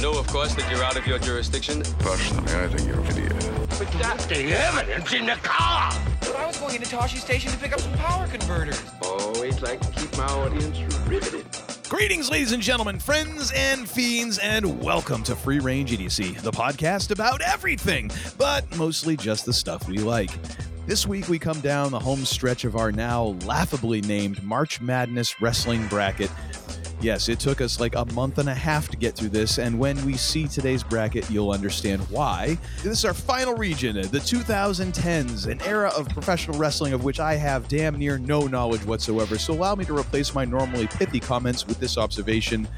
You know, of course, that you're out of your jurisdiction. Personally, I think you're an idiot. But that's the evidence in the car. But I was going into Tosche Station to pick up some power converters. Always like to keep my audience riveted. Greetings, ladies and gentlemen, friends and fiends, and welcome to Free Range Idiocy, the podcast about everything, but mostly just the stuff we like. This week, we come down the home stretch of our now laughably named March Madness Wrestling Bracket. Yes, it took us like a month and a half to get through this, and when we see today's bracket, you'll understand why. This is our final region, the 2010s, an era of professional wrestling of which I have damn near no knowledge whatsoever, so allow me to replace my normally pithy comments with this observation.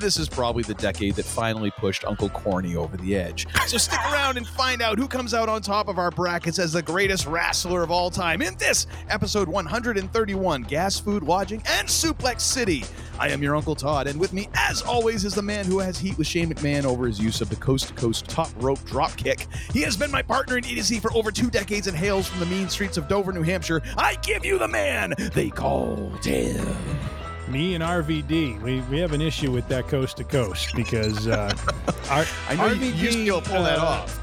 This is probably the decade that finally pushed Uncle Corny over the edge. So stick around and find out who comes out on top of our brackets as the greatest wrestler of all time in this episode 131 Gas Food Lodging and Suplex City. I am your Uncle Todd, and with me, as always, is the man who has heat with Shane McMahon over his use of the coast to coast top rope drop kick. He has been my partner in idiocy for over two decades and hails from the mean streets of Dover, New Hampshire. I give you the man they call Tim. Me and RVD, we, we have an issue with that coast to coast because uh, our, I know you- you used to be able to pull that uh, off.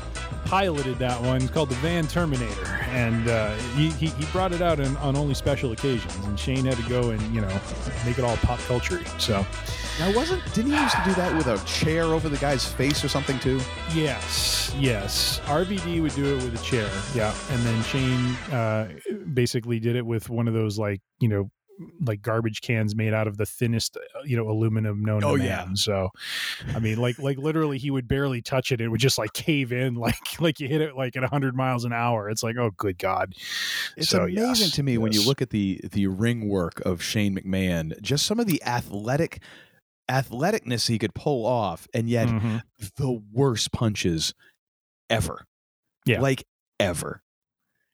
Piloted that one. It's called the Van Terminator, and uh, he, he, he brought it out on, on only special occasions. And Shane had to go and you know make it all pop culture. So Now, wasn't didn't he used to do that with a chair over the guy's face or something too? yes, yes, RVD would do it with a chair. Yeah, and then Shane uh, basically did it with one of those like you know like garbage cans made out of the thinnest uh, you know aluminum known Oh, yeah. man. So, I mean, like like literally, he would barely touch it; it would just like cave in, like like you hit it like at hundred miles an hour. It's like, oh, good god! It's So, amazing yes, to me when you look at the the ring work of Shane McMahon, just some of the athletic athleticness he could pull off, and yet Mhm. the worst punches ever. Yeah. like ever.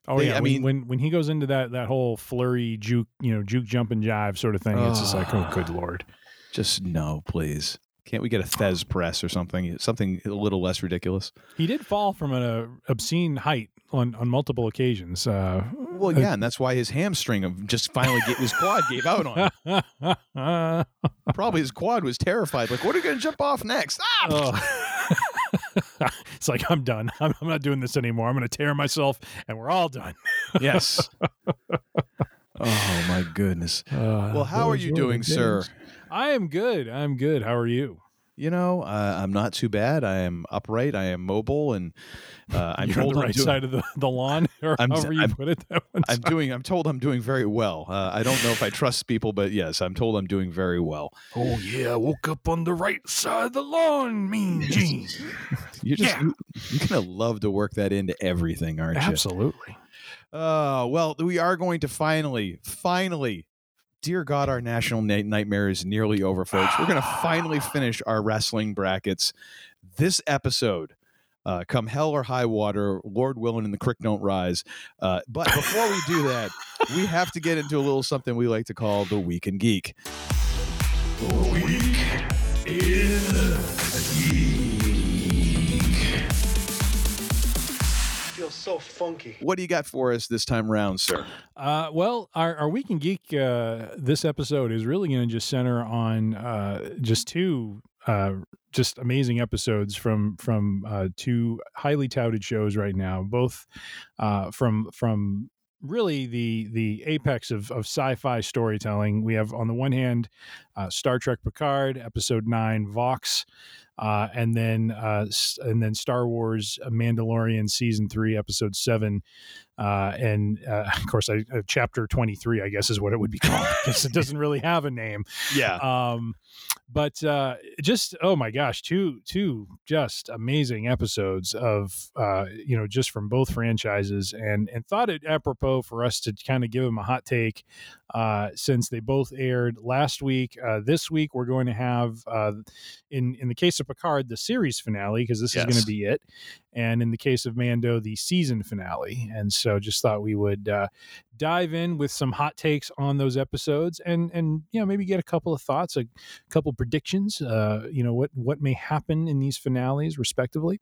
Oh They- yeah, I I mean- when when he goes into that that whole flurry juke, you know, juke jump and jive sort of thing, it's just like, oh, good lord. Just no, please. Can't we get a Thesz press or something? Something a little less ridiculous. He did fall from an uh, obscene height on on multiple occasions. Uh, Well, yeah, and that's why his hamstring of just finally get his quad gave out on. him. uh, Probably his quad was terrified. Like, what are you going to jump off next? Ah! oh. it's like I'm done. I'm, I'm not doing this anymore. I'm going to tear myself, and we're all done. Yes. oh my goodness. Uh, Well, how are you doing, the sir? I am good. I'm good. How are you? You know, uh, I'm not too bad. I am upright. I am mobile, and uh, I'm You're on the right doing, side of the, the lawn, or I'm- however you I'm- put it. That one I'm doing. I'm told I'm doing very well. Uh, I don't know if I trust people, but yes, I'm told I'm doing very well. Oh yeah, I woke up on the right side of the lawn, Mean Gene. You just Yeah. you, you're gonna love to work that into everything, aren't you? Absolutely. Uh, well, we are going to finally, finally, dear God, our national night- nightmare is nearly over, folks. We're going to finally finish our wrestling brackets this episode. Uh, come hell or high water, Lord willing, and the creek don't rise. Uh, but before we do that, we have to get into a little something we like to call the Week in Geek. Feels so funky. What do you got for us this time round, sir? Uh, well, our, our Week in Geek uh, this episode is really going to just center on uh, just two uh, just amazing episodes from from uh, two highly touted shows right now, both uh, from from really the the apex of, of sci-fi storytelling. We have on the one hand uh, Star Trek Picard episode nine Vox, uh, and then uh, and then Star Wars Mandalorian season three episode seven, uh, and uh, of course I, uh, chapter twenty three I guess is what it would be called because it doesn't really have a name. Yeah. Um, but uh, just oh my gosh, two two just amazing episodes of uh, you know just from both franchises, and and thought it apropos for us to kind of give them a hot take uh, since they both aired last week. Uh, this week we're going to have uh, in in the case of Picard, the series finale, because this is going to be it. And in the case of Mando, the season finale. And so just thought we would uh, dive in with some hot takes on those episodes and, and, you know, maybe get a couple of thoughts, a couple predictions, uh, you know, what, what may happen in these finales respectively.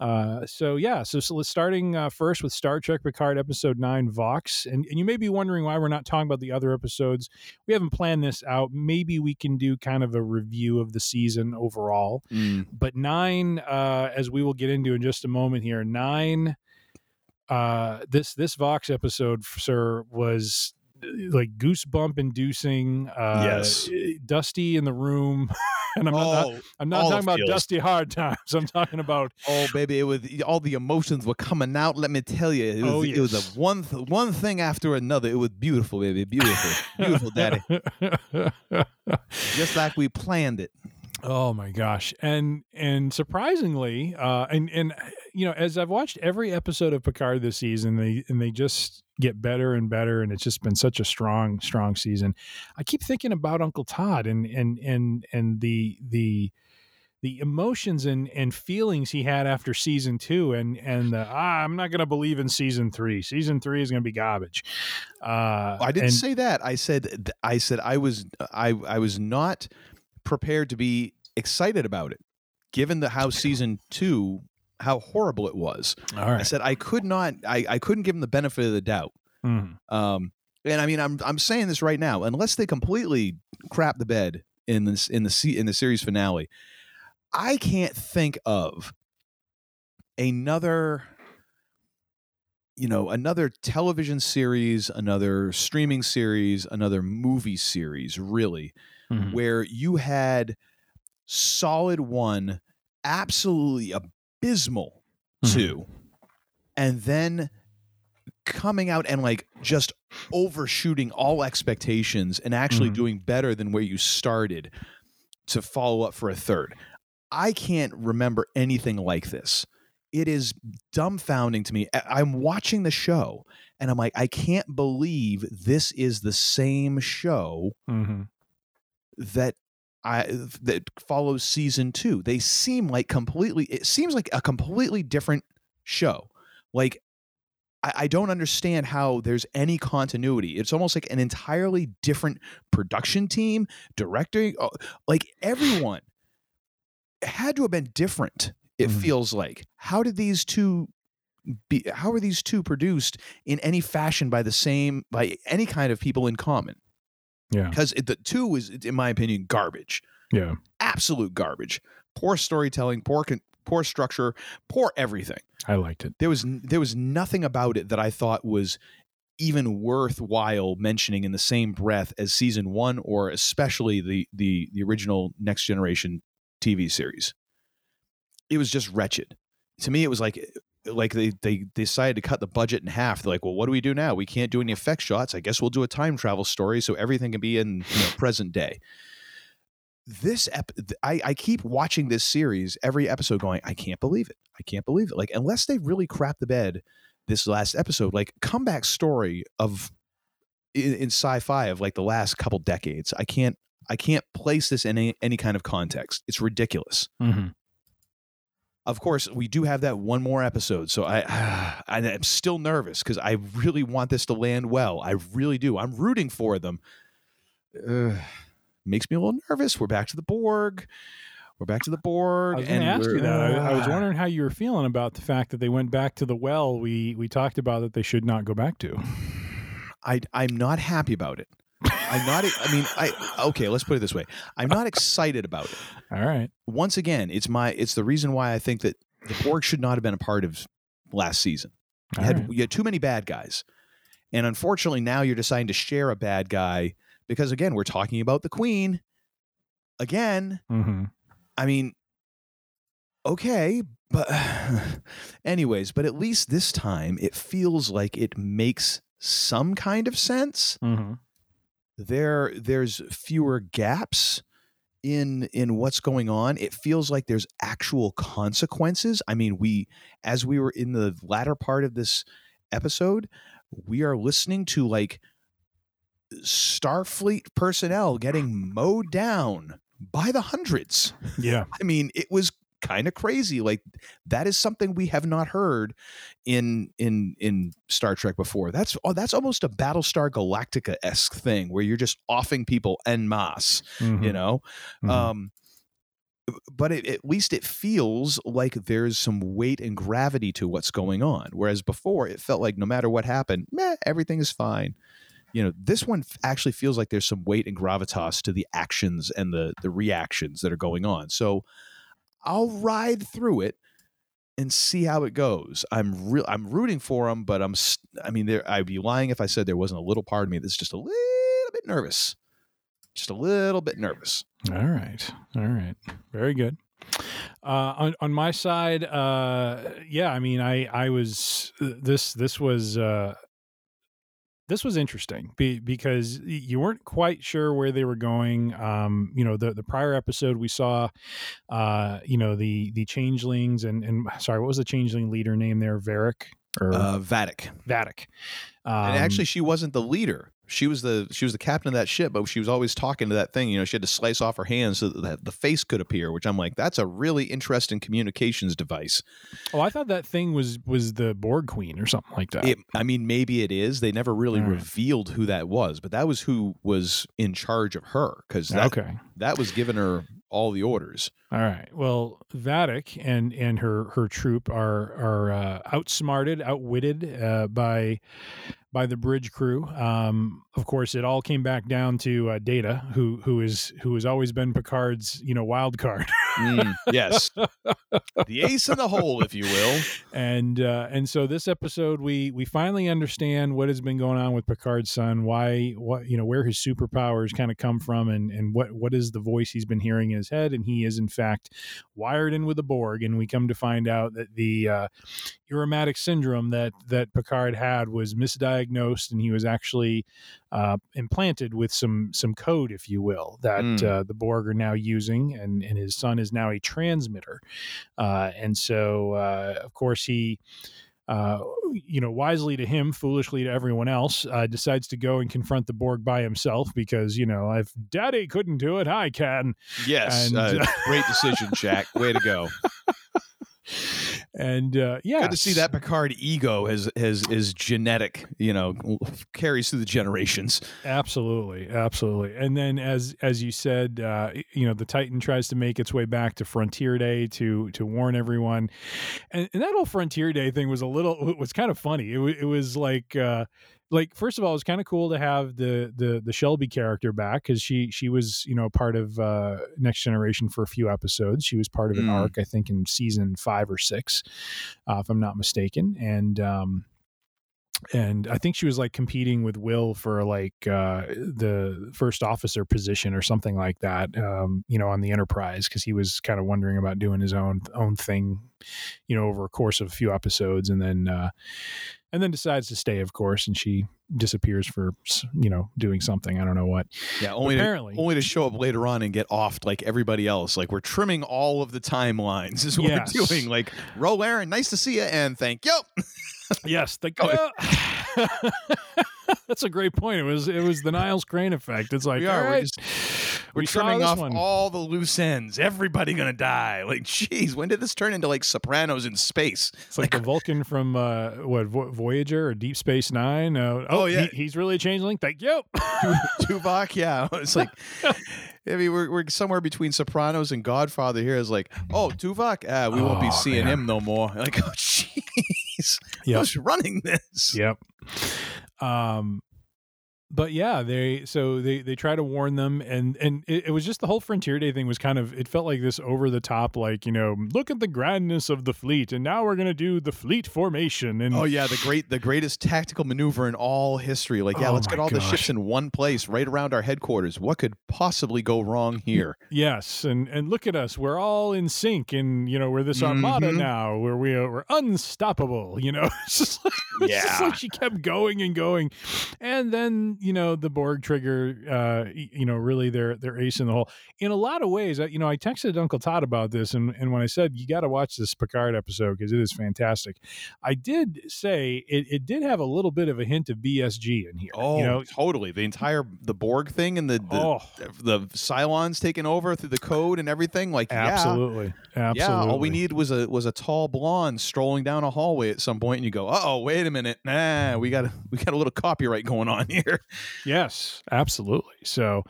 Uh, so yeah, so, so let's starting uh, first with Star Trek Picard episode nine, Vox. And, and you may be wondering why we're not talking about the other episodes. We haven't planned this out. Maybe we can do kind of a review of the season overall. Mm. But nine, uh, as we will get into in just a moment here, nine. Uh, this this Vox episode, sir, was uh, like goosebump inducing. Uh, Yes. Dusty in the room, and I'm not, Oh, I'm not talking about feels. Dusty hard times. I'm talking about Oh baby, it was all the emotions were coming out. Let me tell you, it was, Oh, it was a one th- one thing after another. It was beautiful, baby, beautiful, beautiful, daddy. Just like we planned it. Oh my gosh. And and surprisingly, uh and and you know, as I've watched every episode of Picard this season, they and they just get better and better and it's just been such a strong strong season. I keep thinking about Uncle Todd and and and and the the the emotions and and feelings he had after season 2 and and the, ah, I'm not going to believe in season 3. Season 3 is going to be garbage. Uh I didn't and- say that. I said I said I was I I was not prepared to be excited about it, given the how season two how horrible it was. I said I could not. I I couldn't give them the benefit of the doubt. Mhm. Um, and I mean, I'm I'm saying this right now. Unless they completely crap the bed in this in the in the series finale, I can't think of another you know another television series another streaming series another movie series really Mhm. where you had solid one absolutely abysmal Mhm. two and then coming out and like just overshooting all expectations and actually Mhm. doing better than where you started to follow up for a third. I can't remember anything like this. It is dumbfounding to me. I'm watching the show and I'm like, I can't believe this is the same show Mhm. That I that follows season two. They seem like completely. It seems like a completely different show. Like I, I don't understand how there's any continuity. It's almost like an entirely different production team, directing. uh, Like everyone had to have been different. It Mhm. feels like. How did these two? Be, how are these two produced in any fashion by the same by any kind of people in common? Yeah. because the two is, in my opinion, garbage. Yeah. Absolute garbage. Poor storytelling, poor con- poor structure, poor everything. I liked it. There was there was nothing about it that I thought was even worthwhile mentioning in the same breath as season one or especially the the the original Next Generation TV series. It was just wretched. To me, it was like like they they decided to cut the budget in half. They're like, well, what do we do now? We can't do any effect shots. I guess we'll do a time travel story so everything can be in you know, present day. This ep- I, I keep watching this series every episode, going, I can't believe it. I can't believe it. Like unless they really crap the bed this last episode, like comeback story of in, in sci-fi of like the last couple decades. I can't I can't place this in any, any kind of context. It's ridiculous Mm-hmm. Of course, we do have that one more episode, so I, I am still nervous because I really want this to land well. I really do. I'm rooting for them. Ugh, makes me a little nervous. We're back to the Borg. We're back to the Borg. I was going to ask you that. I, I was wondering how you were feeling about the fact that they went back to the well we we talked about that they should not go back to. I I'm not happy about it. I'm not. I mean, I okay. Let's put it this way. I'm not excited about it. All right. Once again, it's my. It's the reason why I think that the Borg should not have been a part of last season. You had, right. you had too many bad guys. And unfortunately, now you're deciding to share a bad guy because, again, we're talking about the queen. Again, Mm-hmm. I mean, okay, but, anyways, but at least this time it feels like it makes some kind of sense. Mm-hmm. There, there's fewer gaps in in what's going on it feels like there's actual consequences i mean we as we were in the latter part of this episode we are listening to like starfleet personnel getting mowed down by the hundreds. Yeah. I mean, it was kind of crazy. Like that is something we have not heard in in in Star Trek before. That's oh, that's almost a Battlestar Galactica esque thing where you're just offing people en masse. Mhm. You know, Mhm. um, but it, at least it feels like there's some weight and gravity to what's going on. Whereas before, it felt like no matter what happened, meh, everything is fine. You know, this one actually feels like there's some weight and gravitas to the actions and the the reactions that are going on. So I'll ride through it and see how it goes. I'm real. I'm rooting for them, but I'm. I mean, there. I'd be lying if I said there wasn't a little part of me that's just a little bit nervous. Just a little bit nervous. All right. All right. Very good. Uh, on on my side, uh, yeah, I mean, I I was this this was uh, this was interesting be, because you weren't quite sure where they were going. Um, you know, the the prior episode we saw, uh, you know, the the changelings and and sorry, what was the changeling leader name there? Varick or Uh, Vadic. Vadic. Um, and actually, she wasn't the leader. She was the she was the captain of that ship, but she was always talking to that thing. You know, she had to slice off her hands so that the face could appear. Which I'm like, that's a really interesting communications device. oh, I thought that thing was was the Borg Queen or something like that. It, I mean, maybe it is. They never really All right. revealed who that was, but that was who was in charge of her because that okay. that was giving her all the orders. All right. Well, Vadic and and her her troop are are uh, outsmarted, outwitted uh, by by the bridge crew. Um, of course, it all came back down to uh, Data, who who is who has always been Picard's you know wild card. Mm, yes, the ace in the hole, if you will. and uh, and so this episode we we finally understand what has been going on with Picard's son, why what you know where his superpowers kind of come from, and and what what is the voice he's been hearing in his head, and he is in fact wired in with the Borg, and we come to find out that the uh, Irumodic syndrome that that Picard had was misdiagnosed, and he was actually uh, implanted with some some code, if you will, that Mm. uh, the Borg are now using, and and his son is now a transmitter, uh, and so uh, of course he. Uh, you know, wisely to him, foolishly to everyone else, uh, decides to go and confront the Borg by himself because you know, if Daddy couldn't do it, I can. Yes, And, uh, great decision, Jack. Way to go. And uh, yeah, Good to see that Picard ego has has is genetic. You know, carries through the generations. Absolutely, absolutely. And then, as as you said, uh, you know, the Titan tries to make its way back to Frontier Day to to warn everyone, and, and that whole Frontier Day thing was a little was kind of funny. It, it was like. Uh, like first of all, it was kind of cool to have the the the Shelby character back because she she was you know part of uh, Next Generation for a few episodes. She was part of an Mm. arc, I think, in season five or six, uh, if I'm not mistaken. And um, and I think she was like competing with Will for like uh, the first officer position or something like that. Um, you know, on the Enterprise because he was kind of wondering about doing his own own thing, you know, over a course of a few episodes, and then uh, and then decides to stay, of course, and she disappears for you know doing something. I don't know what. Yeah, only Apparently. to, only to show up later on and get offed like everybody else. Like we're trimming all of the timelines is what Yes. we're doing. Like, Ro Laren, nice to see you, and thank you. Yes, the Oh, That's a great point. It was it was the Niles Crane effect. It's like we are. all We're just we're we trimming off one. all the loose ends. Everybody gonna die. Like, geez, when did this turn into like Sopranos in space? It's like the Vulcan from uh, what Vo- Voyager or Deep Space Nine. Uh, Oh, yeah. he- he's really a changeling. Thank you. Tuvok, yeah. It's like, I mean, we're, we're somewhere between Sopranos and Godfather here. Is like, oh, Tuvok, ah, we won't be Oh, seeing man. him no more. Like, oh, jeez, Yep. who's running this? Yep. Um, but yeah, they so they they try to warn them, and and it, it was just the whole Frontier Day thing was kind of it felt like this over the top, like you know, look at the grandness of the fleet, and now we're gonna do the fleet formation, and Oh yeah, the great, the greatest tactical maneuver in all history. Like, yeah, Oh, let's get all the ships in one place, right around our headquarters. What could possibly go wrong here? Yes, and and look at us. We're all in sync, and you know we're this armada Mhm. now, where we are we're unstoppable. You know, it's just like, it's just Yeah. like she kept going and going, and then you know the Borg trigger, uh, you know, really their their ace in the hole. In a lot of ways, you know, I texted Uncle Todd about this, and and when I said you got to watch this Picard episode because it is fantastic, I did say it, it did have a little bit of a hint of BSG in here. Oh, you know, totally. The entire the Borg thing and the the, Oh. the Cylons taking over through the code and everything. Like, yeah. absolutely, absolutely. Yeah, all we need was a was a tall blonde strolling down a hallway at some point, and you go, "Oh, wait a minute, nah, we got a, we got a little copyright going on here." Yes, absolutely. So,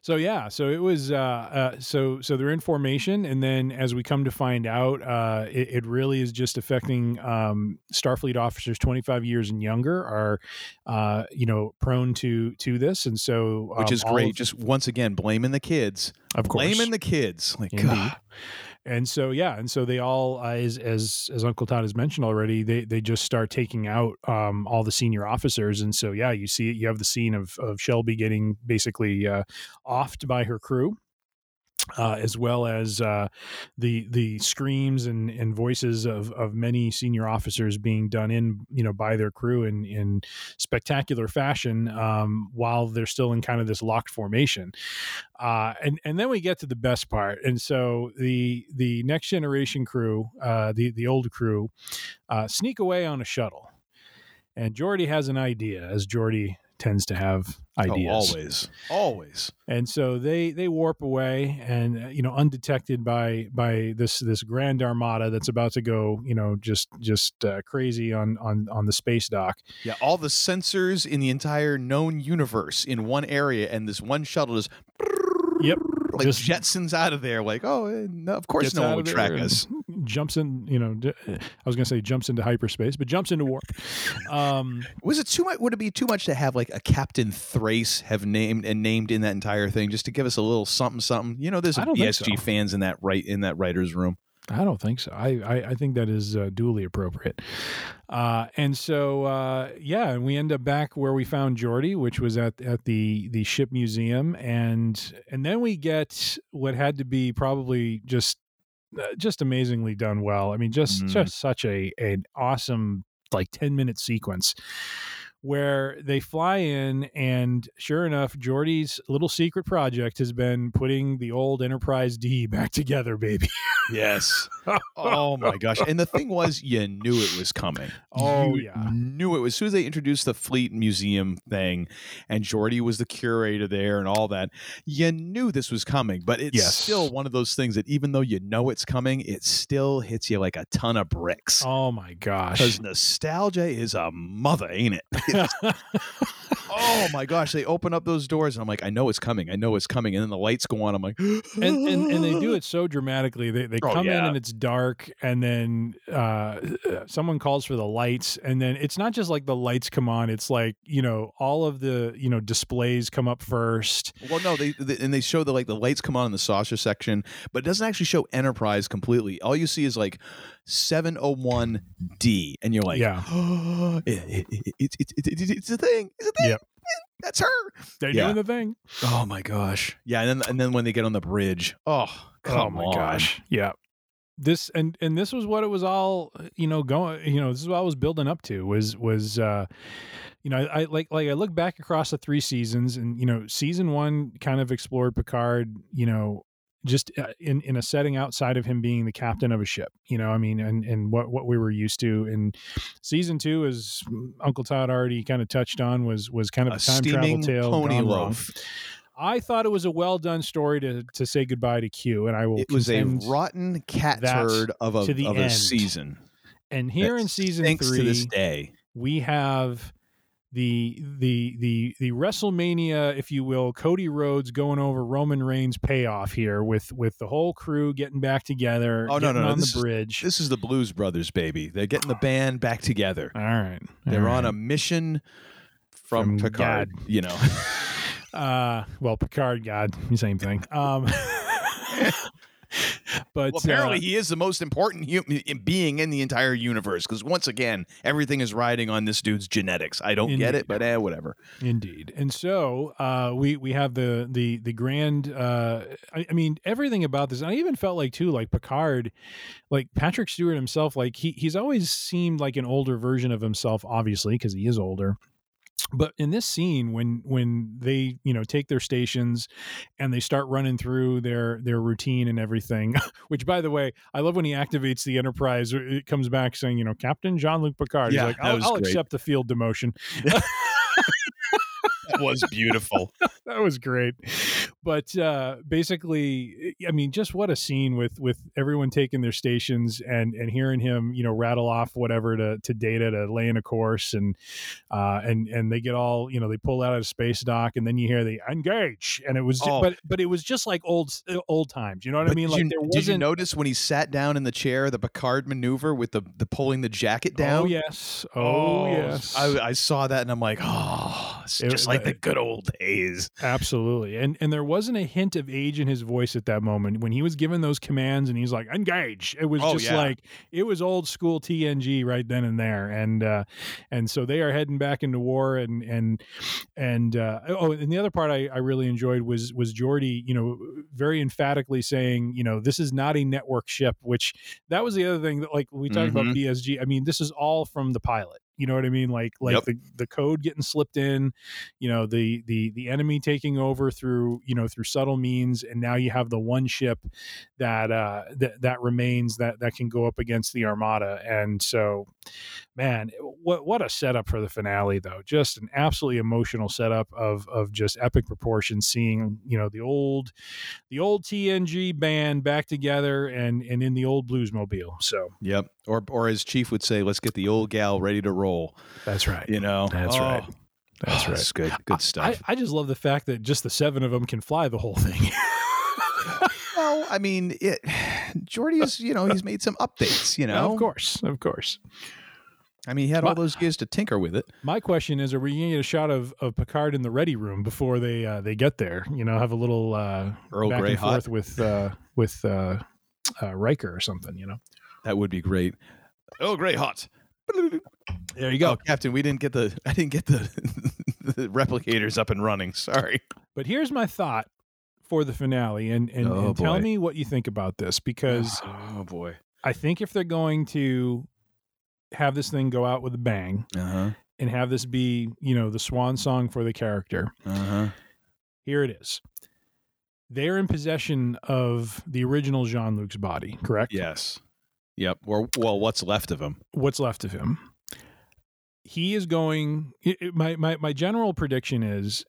so yeah, so it was, uh, uh, so so they're in formation, and then as we come to find out, uh, it, it really is just affecting um, Starfleet officers twenty five years and younger are, uh, you know, prone to to this, and so Which um, is great. Just once again, blaming the kids. of course, Blaming the kids. Like, Indeed. God. And so yeah, and so they all, uh, as as as Uncle Todd has mentioned already, they they just start taking out um, all the senior officers, and so yeah, you see you have the scene of of Shelby getting basically uh, offed by her crew. Uh, as well as uh, the the screams and, and voices of, of many senior officers being done in you know by their crew in in spectacular fashion um, while they're still in kind of this locked formation, uh, and and then we get to the best part, and so the the next generation crew, uh, the the old crew, uh, sneak away on a shuttle, and Geordi has an idea, as Geordi tends to have ideas. Oh, always, always. And so they they warp away, and uh, you know, undetected by by this this grand armada that's about to go, you know, just just uh, crazy on on on the space dock. Yeah, all the sensors in the entire known universe in one area, and this one shuttle just Yep, like just Jetsons out of there. Like, oh, eh, no, of course, no one would track us. Jumps in, you know. I was going to say jumps into hyperspace, but jumps into warp. Um, Was it too much? Would it be too much to have like a Captain Thrace have named and named in that entire thing just to give us a little something, something? You know, there's some BSG so. fans in that right in that writers' room. I don't think so. I I, I think that is uh, duly appropriate. Uh, and so uh, yeah, and we end up back where we found Geordi, which was at at the the ship museum, and and then we get what had to be probably just just amazingly done well. I mean, just Mhm. just such a an awesome like ten minute sequence. Where they fly in, and sure enough, Geordi's little secret project has been putting the old Enterprise D back together, baby. Yes. oh my gosh! And the thing was, you knew it was coming. Oh, You yeah. knew it was. As soon as they introduced the Fleet Museum thing, and Geordi was the curator there, and all that, you knew this was coming. But it's Yes. still one of those things that even though you know it's coming, it still hits you like a ton of bricks. Oh my gosh. Because nostalgia is a mother, ain't it? It's- oh my gosh! They open up those doors, and I'm like, I know it's coming. I know it's coming. And then the lights go on. I'm like, and, and and they do it so dramatically. They they Oh, come in and it's dark, and then uh, someone calls for the lights, and then it's not just like the lights come on. It's like you know all of the you know displays come up first. Well, no, they, they and they show the like the lights come on in the saucer section, but it doesn't actually show Enterprise completely. All you see is like 701D, and you're like, Yeah. oh, it, it, it, it, it, it, it's a thing. It's a thing. Yep. That's her. They're Yeah. doing the thing. Oh my gosh. Yeah, and then and then when they get on the bridge, oh come oh my on. gosh. Yeah. This and and this was what it was all you know going you know this is what I was building up to was was uh you know I, I like like I look back across the three seasons and you know season one kind of explored Picard you know just uh, in in a setting outside of him being the captain of a ship you know I mean and and what what we were used to and season two as Uncle Todd already kind of touched on was was kind of A a time travel tale pony loaf. I thought it was a well done story to to say goodbye to Q, and I will. It was a rotten cat turd of a to the of a season. And here that in season three, to this day. we have the the the the WrestleMania, if you will, Cody Rhodes going over Roman Reigns payoff here with with the whole crew getting back together. Oh no, no, no! on This the is, bridge. this is the Blues Brothers, baby. They're getting the band back together. all right, They're on a mission from, From Picard. God. You know, uh well Picard God same thing um but well, apparently uh, he is the most important human being in the entire universe. Because once again, everything is riding on this dude's genetics. I don't get it, but eh, whatever. Indeed, and so uh, we we have the the the grand. Uh, I, I mean, everything about this. I even felt like too, like Picard, like Patrick Stewart himself. Like he he's always seemed like an older version of himself, obviously because he is older. But in this scene when when they you know take their stations and they start running through their their routine and everything which by the way i love when he activates the enterprise it comes back saying you know captain jean-luc picard. Yeah, he's like i'll, I'll accept the field demotion was beautiful. that was great but uh basically i mean just what a scene with with everyone taking their stations and and hearing him you know rattle off whatever to to data to lay in a course and uh and and they get all you know they pull out of space dock and then you hear the engage and it was ju- Oh. but but it was just like old old times you know what i mean did like you, there did you notice when he sat down in the chair, the Picard maneuver with the, the pulling the jacket down? oh yes oh, yes I, I saw that and I'm like, oh, it's It- just like the good old days. Absolutely. And and there wasn't a hint of age in his voice at that moment when he was given those commands and he's like, engage. It was Oh, just yeah. like it was old school TNG right then and there. And uh and so they are heading back into war and and and uh oh and the other part I, I really enjoyed was was Geordi, you know, very emphatically saying, you know, this is not a network ship, which that was the other thing that like we talked about Mhm. BSG. I mean, this is all from the pilot. You know what I mean? Like like Yep. the, the code getting slipped in, you know, the the the enemy taking over through, you know, through subtle means, and now you have the one ship that uh that that remains that that can go up against the armada. And so man, eh, what what a setup for the finale though. Just an absolutely emotional setup of of just epic proportions, seeing, you know, the old the old TNG band back together and and in the old bluesmobile. So Yep. Or or as Chief would say, let's get the old gal ready to roll. that's right. You know? That's oh. right. Oh, That's oh, right. It's good. Good stuff. I, I just love the fact that just the seven of them can fly the whole thing. well, I mean, it, Geordi's, you know, he's made some updates, you know? of course, of course. I mean, he had My- all those years to tinker with it. My question is: Are we going to get a shot of, of Picard in the ready room before they uh, they get there? You know, have a little uh, Earl back Grey and hot. forth with uh, with uh, uh, Riker or something. You know, That would be great. Oh, great hot. there you go. Oh, Captain, we didn't get the I didn't get the the replicators up and running. Sorry. But here's my thought for the finale, and and, Oh, and tell me what you think about this because Oh boy. I think if they're going to have this thing go out with a bang Uh-huh. and have this be you know the swan song for the character, Uh-huh. here it is. They're in possession of the original Jean Luc's body, correct? Yes. Yep. Or well, what's left of him? What's left of him? He is going. It, my my my general prediction is,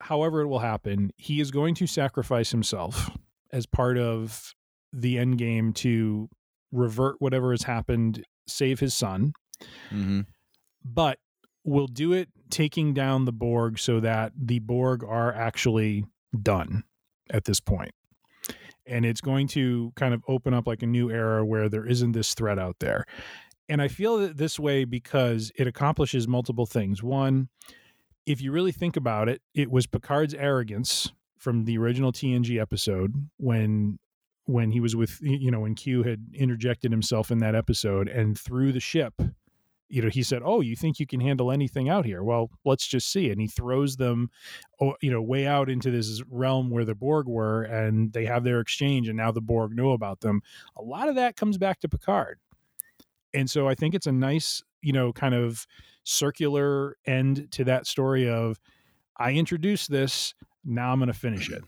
however it will happen, he is going to sacrifice himself as part of the end game to revert whatever has happened, save his son, Mm-hmm. but will do it taking down the Borg so that the Borg are actually done at this point. And it's going to kind of open up like a new era where there isn't this threat out there. And I feel that this way because it accomplishes multiple things. One, if you really think about it, it was Picard's arrogance from the original TNG episode when when he was with you know when Q had interjected himself in that episode and threw the ship you know he said oh you think you can handle anything out here? Well let's just see. And he throws them you know way out into this realm where the borg were and they have their exchange and now the borg know about them. A lot of that comes back to picard. And so i think it's a nice you know kind of circular end to that story of i introduced this now i'm going to finish it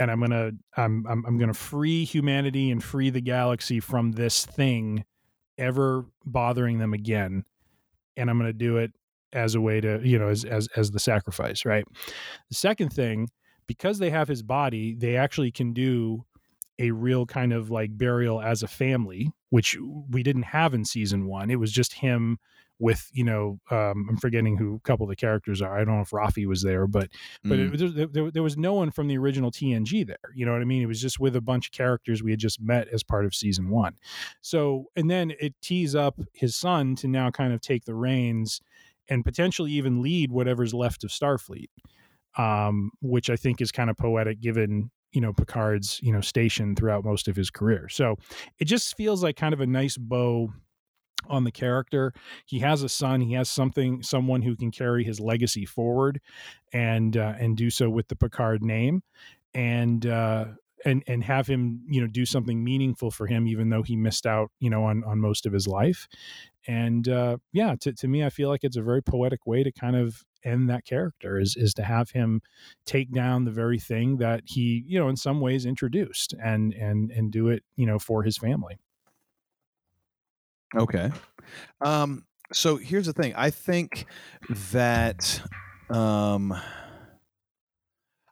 and i'm to i'm i'm, I'm to free humanity and free the galaxy from this thing ever bothering them again and i'm to do it as a way to you know as as as the sacrifice right? The second thing because they have his body they actually can do a real kind of like burial as a family which we didn't have in season 1 it was just him with you know um, i'm forgetting who a couple of the characters are i don't know if rafi was there but but Mm. it, there, there, there was no one from the original tng there you know what i mean? It was just with a bunch of characters we had just met as part of season one. So and then it tees up his son to now kind of take the reins and potentially even lead whatever's left of starfleet um, which i think is kind of poetic given you know picard's you know station throughout most of his career. So it just feels like kind of a nice bow on the character. He has a son. He has something, someone who can carry his legacy forward, and uh, and do so with the Picard name, and uh, and and have him, you know, do something meaningful for him, even though he missed out, you know, on on most of his life. And uh, yeah, to to me, I feel like it's a very poetic way to kind of end that character is is to have him take down the very thing that he you know in some ways introduced and and and do it you know for his family Okay. Um, so here's the thing. I think that um,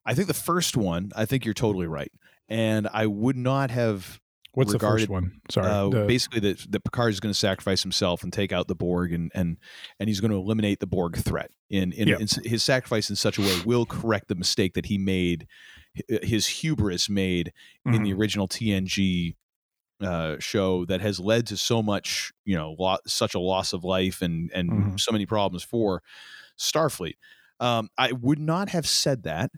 I think the first one, I think you're totally right. And I would not have what's the first one sorry uh, the- basically that that Picard is going to sacrifice himself and take out the Borg and and and he's going to eliminate the Borg threat. In in, Yeah. in his sacrifice in such a way will correct the mistake that he made, his hubris made in the Mhm. original TNG uh, show that has led to so much, you know, lo- such a loss of life and and Mhm. so many problems for Starfleet. Um, I would not have said that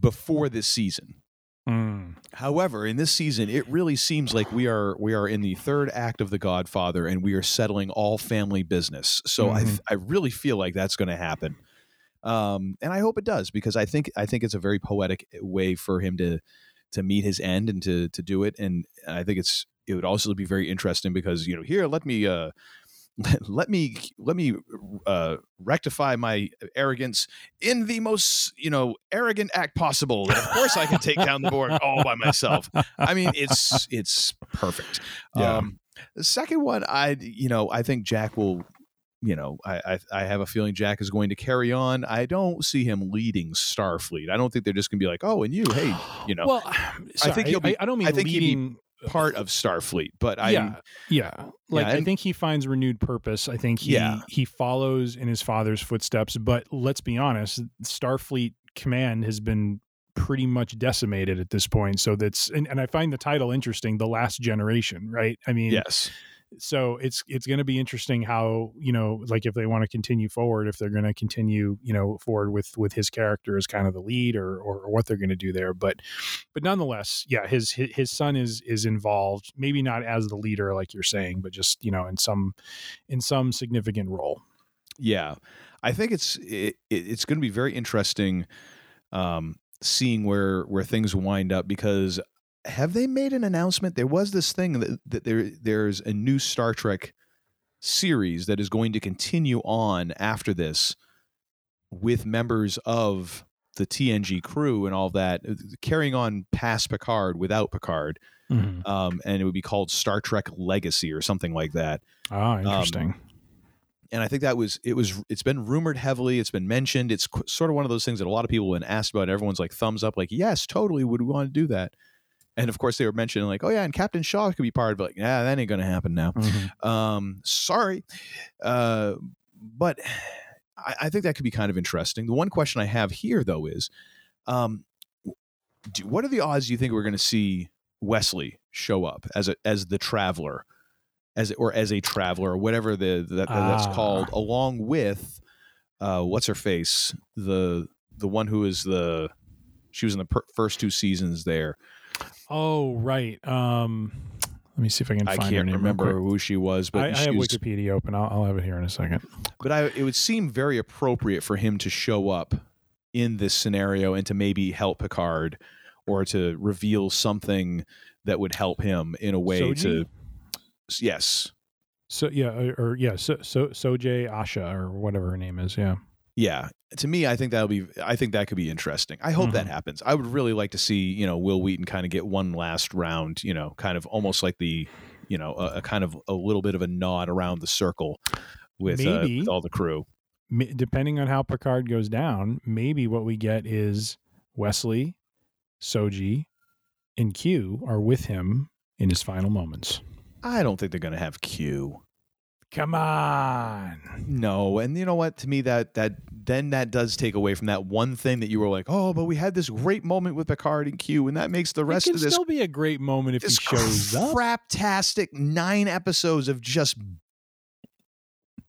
before this season. Mm. However, in this season, it really seems like we are we are in the third act of The Godfather, and we are settling all family business. So I Mhm. I really feel like that's going to happen, um, and I hope it does because I think I think it's a very poetic way for him to to meet his end and to to do it, and I think it's it would also be very interesting because you know here let me uh, let me let me uh, rectify my arrogance in the most you know arrogant act possible. Of course, I can take down the Borg all by myself. I mean, it's it's perfect. Yeah. Um, the second one, I you know I think Jack will. You know, I, I I have a feeling Jack is going to carry on. I don't see him leading Starfleet. I don't think they're just going to be like, oh, and you, hey, you know, well sorry, think he'll be- I, I don't mean I think he'd be leading uh, part of Starfleet. But I, yeah, yeah. Like I and- think he finds renewed purpose. I think he Yeah. he follows in his father's footsteps. But let's be honest, Starfleet command has been pretty much decimated at this point. So that's and, and I find the title interesting, The Last Generation, right? I mean yes, so it's it's going to be interesting how you know like if they want to continue forward if they're going to continue you know forward with with his character as kind of the lead or or, what they're going to do there. But but nonetheless yeah his his son is is involved maybe not as the leader like you're saying but just you know in some in some significant role. Yeah, I think it's it, it- it's going to be very interesting um, seeing where where things wind up because have they made an announcement? There was this thing that, that there there's a new Star Trek series that is going to continue on after this with members of the TNG crew and all that, uh, carrying on past Picard without Picard, um, and it would be called Star Trek Legacy or something like that ah interesting and I think that was it was it's been rumored heavily. It's been mentioned. It's qu- sort of one of those things that a lot of people have been asked about. And everyone's like thumbs up, like yes, totally, would we want to do that? And of course, they were mentioning like, oh yeah, and Captain Shaw could be part of it. Like, yeah, that ain't gonna happen now. Mhm. Um, sorry, uh, but I, I think that could be kind of interesting. The one question I have here though is, um, do, what are the odds you think we're going to see Wesley show up as a as the traveler? as or as a traveler or whatever the, that that's Ah. called along with uh what's her face the the one who is the she was in the per- first two seasons there oh right um let me see if i can i find her can't remember who she was but I, I have wikipedia open I'll, I'll have it here in a second but I, it would seem very appropriate for him to show up in this scenario and to maybe help picard or to reveal something that would help him in a way Soji? to yes So yeah, or, or yeah, so so Soji Asha or whatever her name is. Yeah. Yeah, to me, I think that'll be. I think that could be interesting. I hope that Mhm. happens. I would really like to see you know Wil Wheaton kind of get one last round. You know, kind of almost like the, you know, a, a kind of a little bit of a nod around the circle with, uh, with all the crew. M- depending on how Picard goes down, maybe what we get is Wesley, Soji, and Q are with him in his final moments. I don't think they're going to have Q. Come on. No, and you know what? To me, that that then that does take away from that one thing that you were like, oh, but we had this great moment with Picard and Q, and that makes the rest of this still be a great moment if he shows up. craptastic nine episodes of just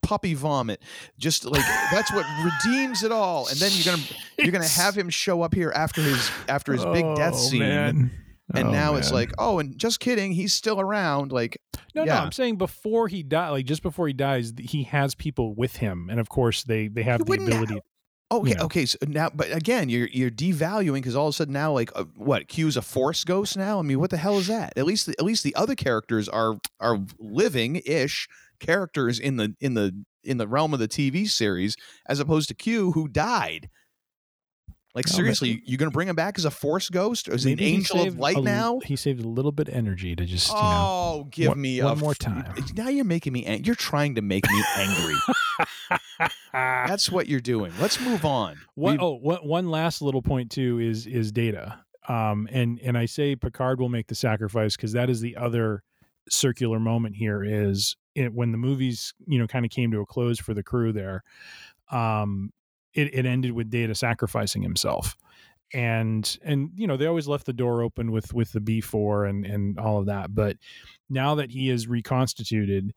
puppy vomit. Just like that's what redeems it all. And then you're gonna you're gonna have him show up here after his after his big death Oh, scene. man. And Oh, now it's like, oh, and just kidding, he's still around. Like, No, no. I'm saying before he died, like just before he dies, he has people with him, and of course they they have He the ability. okay, you know. okay. So now, but again, you're you're devaluing because all of a sudden now, like, uh, what? Q's a force ghost now. I mean, what the hell is that? At least, the, at least the other characters are are living ish characters in the in the in the realm of the TV series, as opposed to Q, who died. Like Oh, seriously, you're going to bring him back as a Force ghost, or is he an angel of light a- now? He saved a little bit of energy to just, you know. Oh, give one- me one a more time. Now you're making me. Ang- you're trying to make me angry. That's what you're doing. Let's move on. One, We've- oh, one, one last little point too is is data. Um, and and I say Picard will make the sacrifice because that is the other circular moment here is it, when the movies you know kind of came to a close for the crew there. Um, it, it ended with Data sacrificing himself, and and you know they always left the door open with with the B four and and all of that, but now that he is reconstituted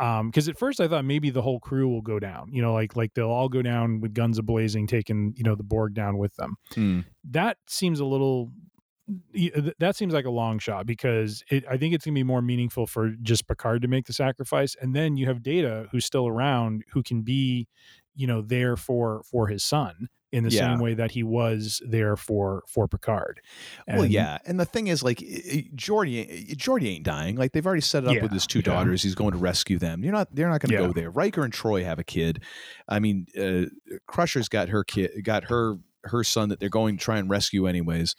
um because at first i thought maybe the whole crew will go down you know like like they'll all go down with guns ablazing taking you know the borg down with them. Hmm. that seems a little that seems like a long shot because it, i think it's going to be more meaningful for just picard to make the sacrifice. And then you have data who's still around who can be you know there for for his son in the Yeah. same way that he was there for for picard Well, yeah, and the thing is, like, Geordi, Geordi ain't dying. Like, they've already set it up with his two yeah. daughters. He's going to rescue them. You're not. They're not going to Yeah. go there. Riker and Troi have a kid. I mean, uh, Crusher's got her kid, got her her son that they're going to try and rescue anyways.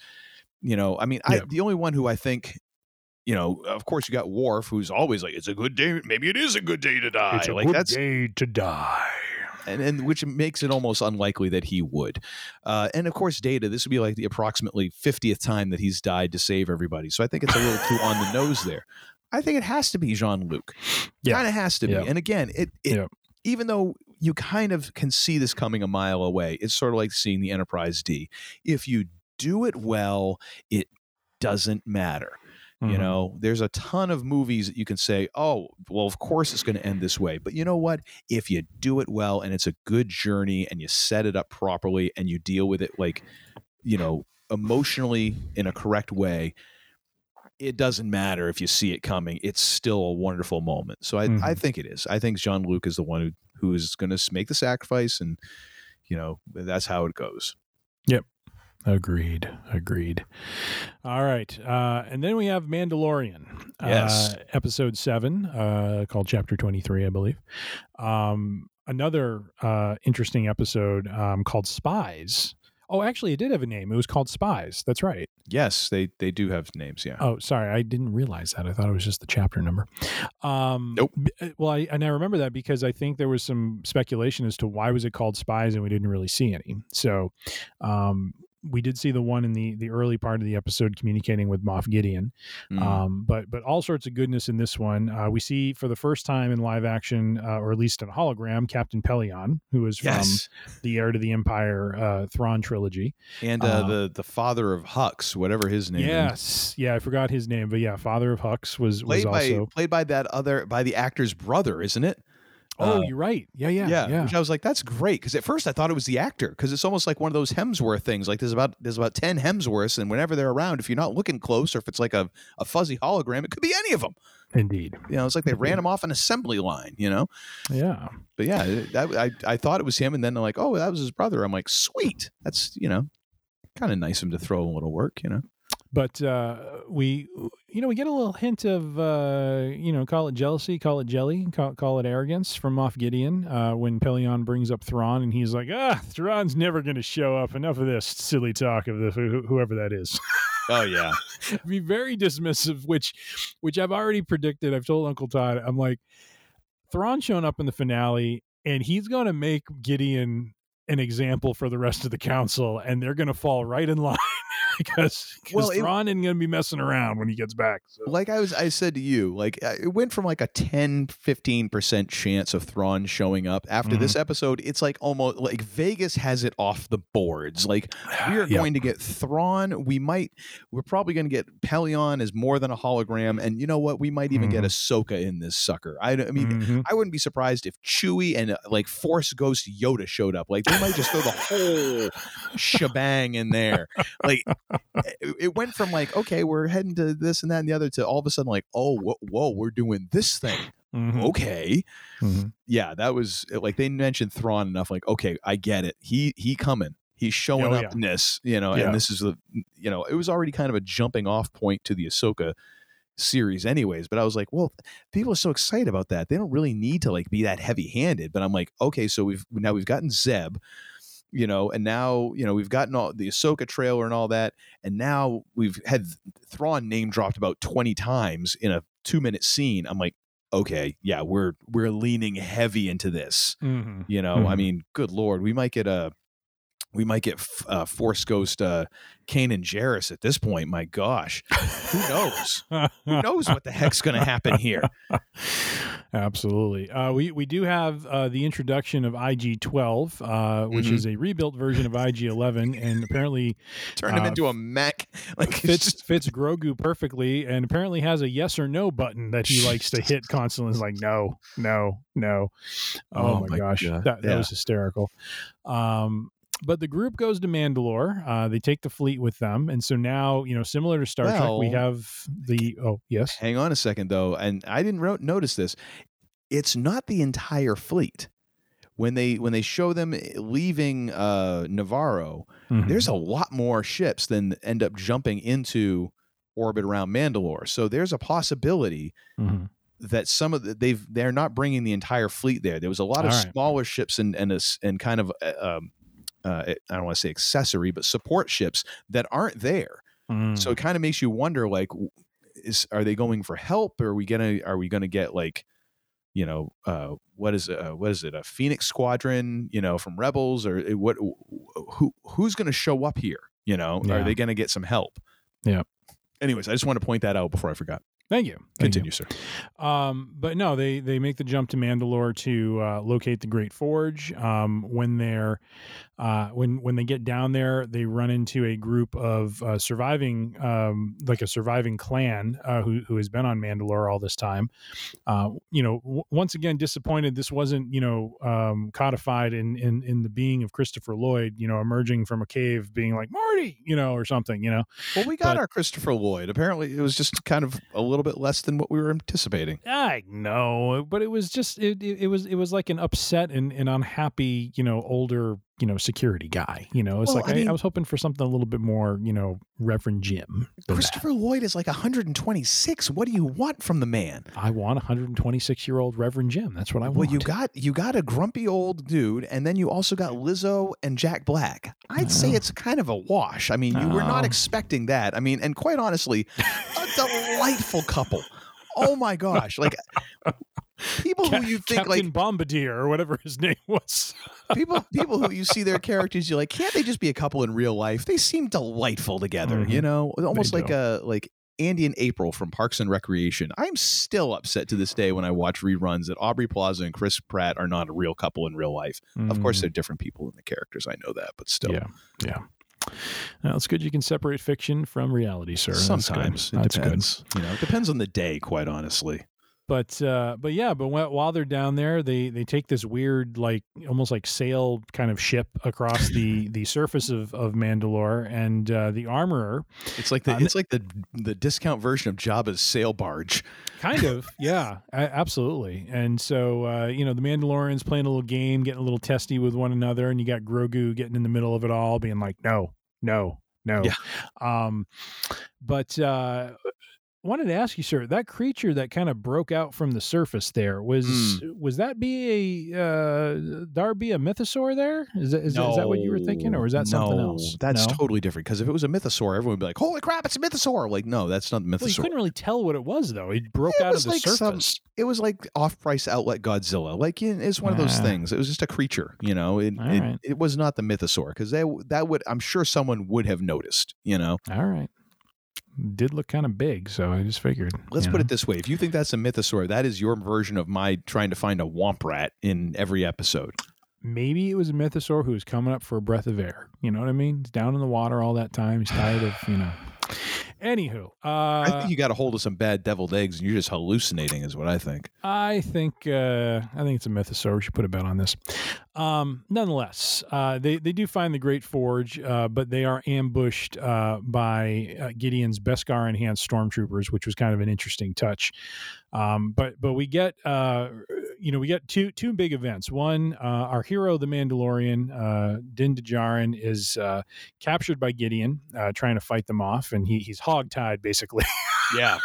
You know, I mean, I, the only one who I think. You know, of course, you got Worf, who's always like, "It's a good day. Maybe it is a good day to die." it's a like good that's day to die and, and which makes it almost unlikely that he would. Uh, and of course, Data. This would be like the approximately fiftieth time that he's died to save everybody. So I think it's a little too on the nose there. I think it has to be Jean Luc. Yeah. kind of has to be. Yeah. And again, it, it Yeah. even though you kind of can see this coming a mile away, it's sort of like seeing the Enterprise D. If you do it well, it doesn't matter. You Mhm. know, there's a ton of movies that you can say, oh, well, of course it's going to end this way. But you know what? If you do it well and it's a good journey and you set it up properly and you deal with it like, you know, emotionally in a correct way, it doesn't matter if you see it coming. It's still a wonderful moment. So I, I Mhm. think it is. I think Jean Luc is the one who, who is going to make the sacrifice and, you know, that's how it goes. Agreed. Agreed. All right. Uh, and then we have Mandalorian. Yes. Uh, episode seven, uh, called Chapter 23, I believe. Um, another uh, interesting episode um, called Spies. Oh, actually, it did have a name. It was called Spies. That's right. Yes, they, they do have names. Yeah. Oh, sorry, I didn't realize that. I thought it was just the chapter number. Um, Nope. uh, Well, I, and I remember that because I think there was some speculation as to why was it called Spies, and we didn't really see any. So, um, we did see the one in the the early part of the episode communicating with Moff Gideon, Mm. um, but but all sorts of goodness in this one. Uh, we see for the first time in live action, uh, or at least in hologram, Captain Pellaeon, who is yes. from the Heir to the Empire uh, Thrawn trilogy. And uh, uh, the, the father of Hux, whatever his name is. Yes, yeah, I forgot his name, but yeah, Father of Hux was was played by played by that other by the actor's brother, isn't it? Oh, Uh, you're right. Yeah, yeah, yeah, yeah. Which I was like, that's great because at first I thought it was the actor because it's almost like one of those Hemsworth things. Like there's about there's about ten Hemsworths, and whenever they're around, if you're not looking close or if it's like a, a fuzzy hologram, it could be any of them. Indeed. You know, it's like they ran him off an assembly line. You know, Yeah. but yeah, that I I thought it was him, and then they're like, oh, that was his brother. I'm like, sweet, that's you know, kind of nice of him to throw a little work. You know, But uh, we, you know, we get a little hint of, uh, you know, call it jealousy, call it jelly, call, call it arrogance from Moff Gideon uh, when Pellaeon brings up Thrawn and he's like, ah, Thrawn's never going to show up. Enough of this silly talk of the, wh- whoever that is. oh yeah, be very dismissive, which which I've already predicted. I've told Uncle Todd, I'm like, Thrawn showing up in the finale, and he's going to make Gideon an example for the rest of the council, and they're going to fall right in line because Well, it- Thrawn isn't going to be messing around when he gets back. So. like I was I said to you, like uh, it went from like a 10 15% chance of Thrawn showing up after this episode. It's like almost like Vegas has it off the boards. Like we are Yeah. going to get Thrawn, we might we're probably going to get Pellaeon as more than a hologram and you know what? We might even get Ahsoka in this sucker. I, I mean, Mhm. I wouldn't be surprised if Chewie and uh, like Force Ghost Yoda showed up. Like they might just throw the whole shebang in there. Like it, went from like okay, we're heading to this and that and the other to all of a sudden like oh whoa, whoa we're doing this thing. Mhm. Okay, Mhm. yeah, that was like they mentioned Thrawn enough. Like okay, I get it. He he coming. He's showing Oh, up yeah. in this, you know, Yeah. and this is the, you know, it was already kind of a jumping off point to the Ahsoka series anyways but i was like well people are so excited about that they don't really need to like be that heavy handed but i'm like okay so we've now we've gotten zeb you know and now you know we've gotten all the ahsoka trailer and all that and now we've had thrawn name dropped about 20 times in a two minute scene i'm like okay yeah we're we're leaning heavy into this Mm-hmm. you know i Mhm. mean good lord we might get a we might get uh, Force Ghost uh, Kanan Jarrus at this point. My gosh, who knows? who knows what the heck's going to happen here? Absolutely. Uh, we we do have uh, the introduction of IG twelve, uh, which Mhm. is a rebuilt version of IG eleven, and apparently Turn him Uh, into a mech. Like fits just- fits Grogu perfectly, and apparently has a yes or no button that he likes to hit constantly. It's like no, no, no. Oh, Oh my, my gosh, God. that, that Yeah. was hysterical. Um, but the group goes to Mandalore. Uh, they take the fleet with them, and so now you know, similar to Star Trek, we have the oh yes, Hang on a second, though, and I didn't ro- notice this. It's not the entire fleet. When they when they show them leaving uh, Nevarro, Mhm. there's a lot more ships than end up jumping into orbit around Mandalore. So there's a possibility Mhm. that some of the, they've they're not bringing the entire fleet there. There was a lot of right. smaller ships and and a and kind of uh, um, uh, I don't want to say accessory, but support ships that aren't there. Mm. So it kind of makes you wonder, like, is are they going for help? Or are we gonna are we gonna get like, you know, uh, what is uh, what is it? A Phoenix Squadron, you know, from Rebels, or what? Who who's gonna show up here? You know, Yeah. are they gonna get some help? Yeah. Anyways, I just want to point that out before I forgot. Thank you. Thank you. Continue, sir. Um, but no, they they make the jump to Mandalore to uh, locate the Great Forge. Um, when they're uh, when when they get down there, they run into a group of uh, surviving, um, like a surviving clan uh, who who has been on Mandalore all this time. Uh, you know, w- once again disappointed this wasn't you know um, codified in in in the being of Christopher Lloyd. You know, emerging from a cave, being like Marty, you know, or something. You know, Well, we got But- our Christopher Lloyd. Apparently, it was just kind of a little bit less than what we were anticipating. I know, but it was just it, it, it was it was like an upset and, and unhappy, you know, older, you know, security guy. You know, it's Well, like I I, mean- I was hoping for something a little bit more, you know, Reverend Jim. than that. Christopher Lloyd is like 126. What do you want from the man? I want 126 year old Reverend Jim. That's what I want. Well, you got you got a grumpy old dude, and then you also got Lizzo and Jack Black. I'd say Oh. it's kind of a wash. I mean, you were not Oh. expecting that. I mean, and quite honestly, a delightful couple. Oh my gosh! Like people who you think Captain like Bombardier or whatever his name was. people people who you see their characters, you're like, can't they just be a couple in real life? They seem delightful together. You Mhm. know, almost like do. a like. Andy and April from Parks and Recreation. I'm still upset to this day when I watch reruns that Aubrey Plaza and Chris Pratt are not a real couple in real life. Of course, Mm, they're different people in the characters. I know that, but still, yeah, yeah. It's good you can separate fiction from reality, sir. That's good. sometimes it That's good. depends. You know, it depends on the day. Quite honestly, but uh but yeah but wh- while they're down there they they take this weird like almost like sail kind of ship across the the surface of of mandalore and uh the armorer it's like the Uh, it's like the the discount version of Jabba's sail barge. kind of yeah absolutely and so uh you know the mandalorians playing a little game getting a little testy with one another and you got grogu getting in the middle of it all being like no no no Yeah. um but uh wanted to ask you sir that creature that kind of broke out from the surface there was Hmm. was that be a uh darby a mythosaur there is that, is, that- is that what you were thinking or is that something No, else That's no? totally different. Because if it was a mythosaur, everyone would be like, "Holy crap, it's a mythosaur!" Like, no, that's not a well, you couldn't really tell what it was though it broke It out of the like some- surface it was like off-price outlet Godzilla. Like it's one of those Ah. things. It was just a creature, you know. It it, right. it was not the mythosaur because that that would I'm sure someone would have noticed. You know. All right. Did look kind of big, so I just figured. Let's put know. it this way: if you think that's a mythosaur, that is your version of my trying to find a womp rat in every episode. Maybe it was a mythosaur who was coming up for a breath of air. You know what I mean? He's down in the water all that time. He's tired of, you know. Anywho, uh, I think you got a hold of some bad deviled eggs, and you're just hallucinating, is what I think. I think uh, I think it's a mythosaur. We should put a bet on this. Um, nonetheless, uh, they they do find the Great Forge, uh, but they are ambushed uh, by uh, Gideon's Beskar enhanced stormtroopers, which was kind of an interesting touch. Um, but but we get uh, you know, we got two two big events. One, uh, our hero, the Mandalorian, uh, Din Djarin, is uh, captured by Gideon, uh, trying to fight them off, and he he's hogtied basically. Yeah.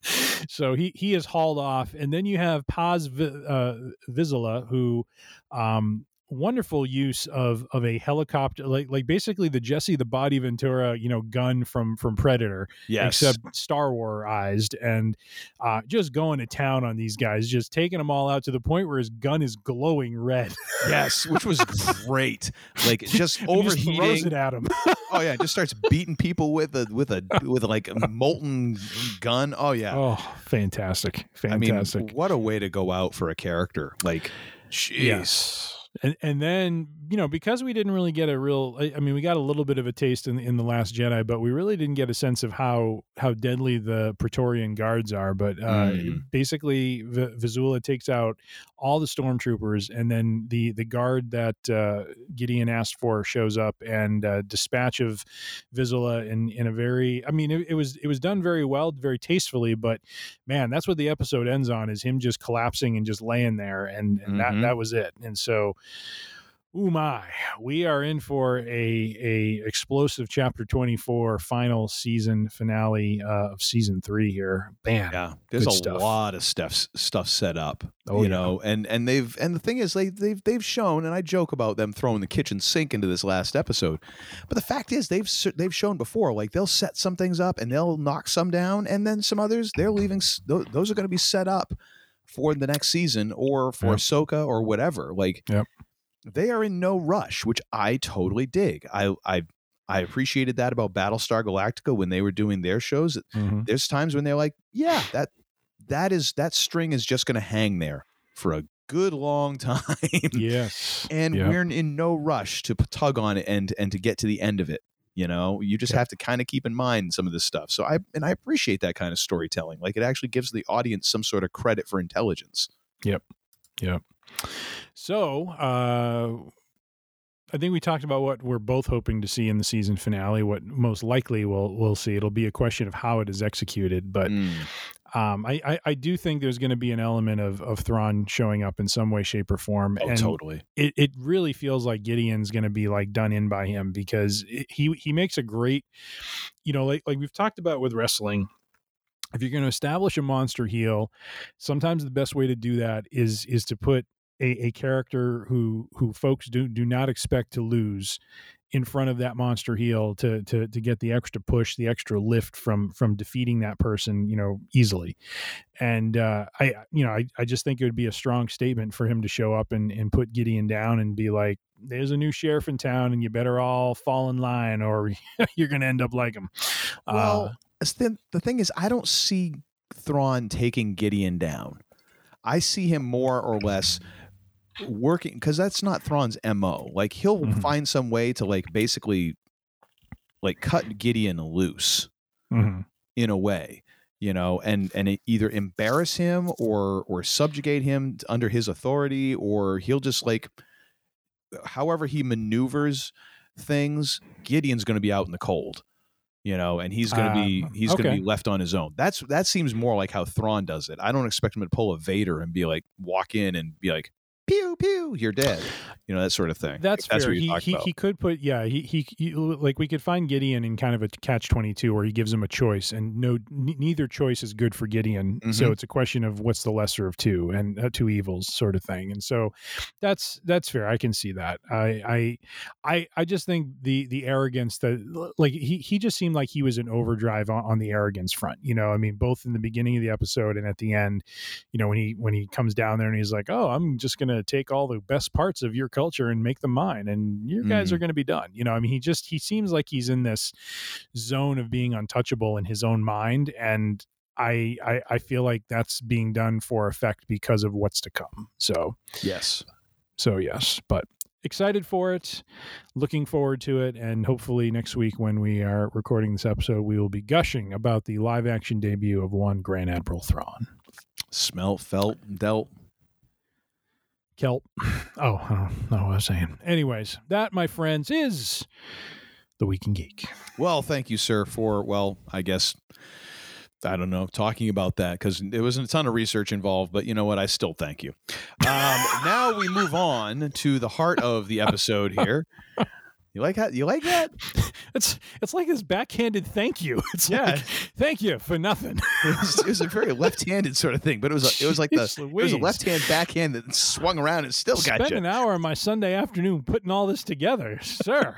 so he he is hauled off, and then you have Paz Vi- uh, Vizsla, who um, wonderful use of of a helicopter, like like basically the Jesse the Body Ventura, you know, gun from from Predator, Yes. except Star Warized, and uh, just going to town on these guys, just taking them all out to the point where his gun is glowing red. yes, which was great. Like just He just overheating. throws it at him. oh yeah, just starts beating people with a with a with like a molten gun. Oh yeah. Oh, fantastic, I fantastic. mean, what a way to go out for a character. Like, jeez. Yes. And and then you know because we didn't really get a real I, I mean we got a little bit of a taste in in the Last Jedi but we really didn't get a sense of how how deadly the Praetorian guards are but uh, Mm. basically v- Vizsla takes out all the stormtroopers and then the the guard that uh, Gideon asked for shows up and uh, dispatch of Vizsla in in a very I mean it, it was it was done very well very tastefully but man that's what the episode ends on is him just collapsing and just laying there and, and Mhm. that that was it and so Oh my, we are in for a a explosive chapter 24 final season finale uh, of season 3 here. Bam. Yeah, there's a stuff. lot of stuff stuff set up. Oh, you yeah. know, and and they've and the thing is they they've they've shown, and I joke about them throwing the kitchen sink into this last episode, but the fact is they've they've shown before like they'll set some things up and they'll knock some down, and then some others they're leaving. Those are going to be set up for the next season or for Yep. Ahsoka or whatever. Like Yep. They are in no rush, which I totally dig. I I. I appreciated that about Battlestar Galactica when they were doing their shows Mhm. there's times when they're like, yeah, that that is that string is just going to hang there for a good long time, Yes. and Yep. we're in, no rush to tug on it and and to get to the end of it. You know, you just Yep. have to kind of keep in mind some of this stuff. So I and I appreciate that kind of storytelling. Like it actually gives the audience some sort of credit for intelligence. So, uh, I think we talked about what we're both hoping to see in the season finale. What most likely we'll we'll see. It'll be a question of how it is executed, but Mm. um, I, I I do think there's going to be an element of of Thrawn showing up in some way, shape, or form. Oh, and totally. it, it really feels like Gideon's going to be like done in by him because it, he he makes a great, you know, like like we've talked about with wrestling. If you're going to establish a monster heel, sometimes the best way to do that is is to put a, a character who who folks do do not expect to lose in front of that monster heel to to to get the extra push, the extra lift from from defeating that person, you know, easily. And uh, I, you know, I, I just think it would be a strong statement for him to show up and and put Gideon down and be like, "There's a new sheriff in town, and you better all fall in line, or you're going to end up like him." Well, uh, the the thing is, I don't see Thrawn taking Gideon down. I see him more or less working because that's not Thrawn's mo. Like he'll Mhm. find some way to like basically like cut Gideon loose mhm. in a way, you know, and and either embarrass him or or subjugate him under his authority, or he'll just like however he maneuvers things, Gideon's going to be out in the cold. You know, and he's going to be Um, he's going to be left on his own. That's that seems more like how Thrawn does it. I don't expect him to pull a Vader and be like walk in and be like pew pew, you're dead. You know that sort of thing. That's Like, that's fair. what He, he, he could put yeah he, he he like we could find Gideon in kind of a catch twenty two where he gives him a choice and no n- neither choice is good for Gideon. So Mhm. it's a question of what's the lesser of two and uh, two evils sort of thing. And so that's that's fair. I can see that. I I I I just think the the arrogance that like he he just seemed like he was in overdrive on, on the arrogance front. You know, I mean both in the beginning of the episode and at the end. You know when he when he comes down there and he's like, oh, I'm just gonna take all the best parts of your culture and make them mine and you guys Mm. are going to be done you know i mean he just he seems like he's in this zone of being untouchable in his own mind and I, I i feel like that's being done for effect because of what's to come so. Yes. so yes but excited for it looking forward to it and hopefully next week when we are recording this episode we will be gushing about the live action debut of one grand admiral thrawn Smelt, felt, dealt. Kelp oh i don't know what i was saying anyways that my friends is the week in geek Well, thank you, sir, for well, I guess I don't know, talking about that because there wasn't a ton of research involved, but you know what? I still thank you. Um, now we move on to the heart of the episode here. You like that? You like that? It's it's like this backhanded thank you. It's Yeah. like thank you for nothing. It was, it was a very left-handed sort of thing, but it was a, it was like the Jeez it was a left-hand backhand that swung around and still got Spend you. an hour on my Sunday afternoon putting all this together, sir.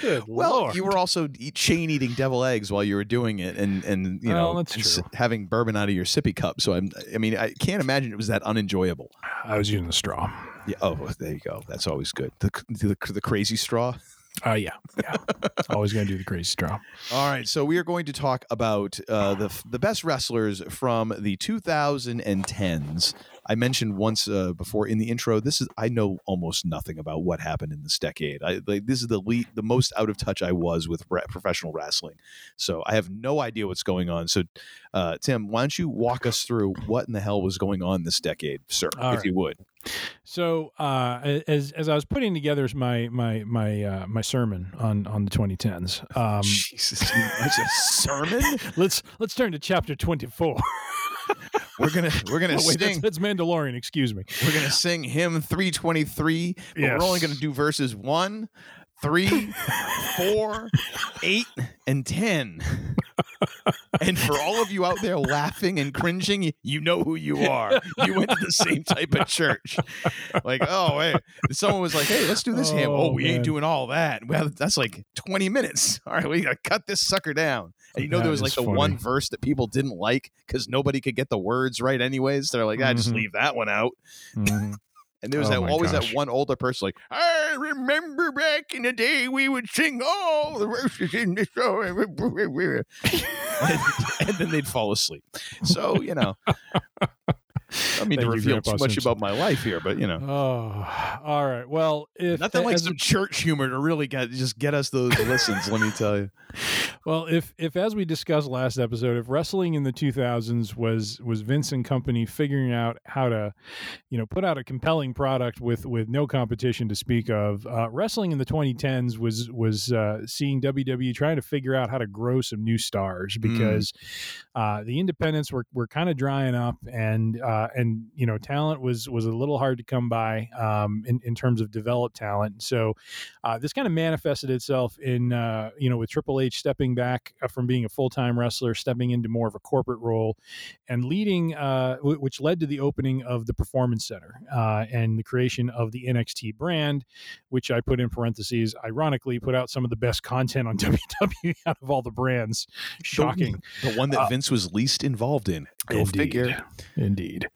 Good Well, Lord. you were also eat, chain eating devil eggs while you were doing it, and and you Well, know that's and s- having bourbon out of your sippy cup. So I'm, I mean, I can't imagine it was that unenjoyable. I was using the straw. Yeah. Oh, there you go. That's always good. The the, the crazy straw. Oh yeah, yeah. Always gonna do the crazy straw. All right, so we are going to talk about uh, the the best wrestlers from the 2010s. I mentioned once uh, before in the intro. This is I know almost nothing about what happened in this decade. I like this is the le- the most out of touch I was with re- professional wrestling. So I have no idea what's going on. So, uh, Tim, why don't you walk us through what in the hell was going on this decade, sir, All if right. you would? So uh, as as I was putting together my my my uh, my sermon on on the 2010s, um, Jesus, a sermon. let's let's turn to chapter 24. We're gonna we're gonna Oh, wait, sing. that's Mandalorian. Excuse me. We're gonna sing hymn 323, but Yes. we're only gonna do verses one, three, four, eight, and ten. And for all of you out there laughing and cringing, you, know who you are. You went to the same type of church. Like, oh hey, Someone was like, hey, let's do this hymn. Oh, Oh, we man. ain't doing all that. Well, that's like 20 minutes. All right, we gotta cut this sucker down. And you know That there was like the funny. one verse that people didn't like because nobody could get the words right anyways. They're like, ah, just Mhm. leave that one out. Mhm. And there was Oh that, always gosh. that one older person like, I remember back in the day we would sing all the verses in the show. and, and then they'd fall asleep. So, you know, I mean Thank to reveal too much Simpson. about my life here, but you know, Oh, all right. Well, if nothing like some church humor to really get just get us those listens. let me tell you. Well, if if as we discussed last episode, if wrestling in the 2000s was was Vince and company figuring out how to, you know, put out a compelling product with with no competition to speak of, uh, wrestling in the 2010s was was uh, seeing WWE trying to figure out how to grow some new stars because uh, the independents were were kind of drying up and uh, and you know talent was was a little hard to come by um, in in terms of developed talent. So uh, this kind of manifested itself in uh, you know with Triple H stepping back uh, from being a full time wrestler, stepping into more of a corporate role, and leading, uh, w- which led to the opening of the Performance Center uh, and the creation of the NXT brand, which I put in parentheses. Ironically, put out some of the best content on WWE out of all the brands. Shocking. The one that Uh, Vince was least involved in. Go Indeed. figure. Indeed.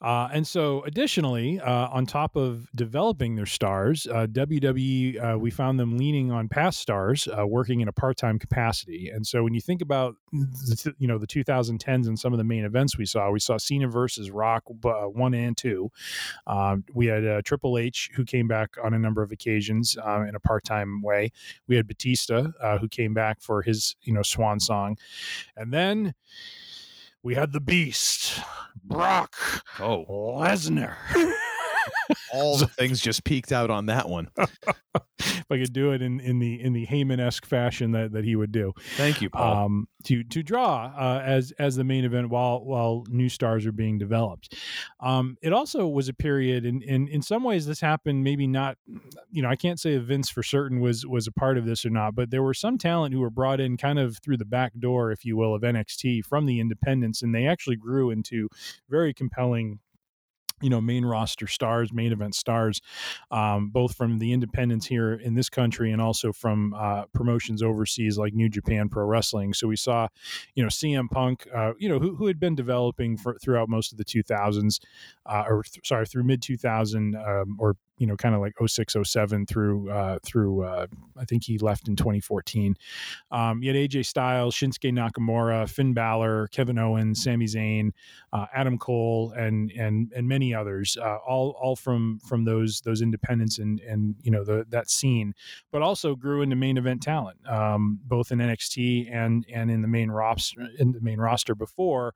Uh, and so, additionally, uh, on top of developing their stars, uh, WWE, uh, we found them leaning on past stars, uh, working in a part-time capacity. And so, when you think about, the, you know, the 2010s and some of the main events we saw, we saw Cena versus Rock uh, one and two. We had Triple H who came back on a number of occasions in a part-time way. We had Batista who came back for his, you know, swan song, and then we had the Beast, Brock Oh, Lesnar. all the things just peaked out on that one. if I could do it in, in the in the Heyman esque fashion that, that he would do, Thank you, Paul. um, to to draw uh, as as the main event while while new stars are being developed. Um, it also was a period, and in, in some ways this happened. Maybe not, you know, I can't say if Vince for certain was was a part of this or not, but there were some talent who were brought in kind of through the back door, if you will, of NXT from the independents, and they actually grew into very compelling you know main roster stars main event stars um, both from the independents here in this country and also from uh, promotions overseas like new japan pro wrestling. So we saw you know cm punk uh, you know who, who had been developing for throughout most of the 2000s uh, or th- sorry through mid 2000 um, or you know kind of like 06 07 through uh, through uh, i think he left in 2014 um, you had aj styles shinsuke nakamura finn Balor, kevin owens Sami Zayn, uh, Adam Cole, and and and many others, uh, all all from from those those independents and and you know the that scene, but also grew into main event talent, um, both in NXT and and in the main roster in the main roster before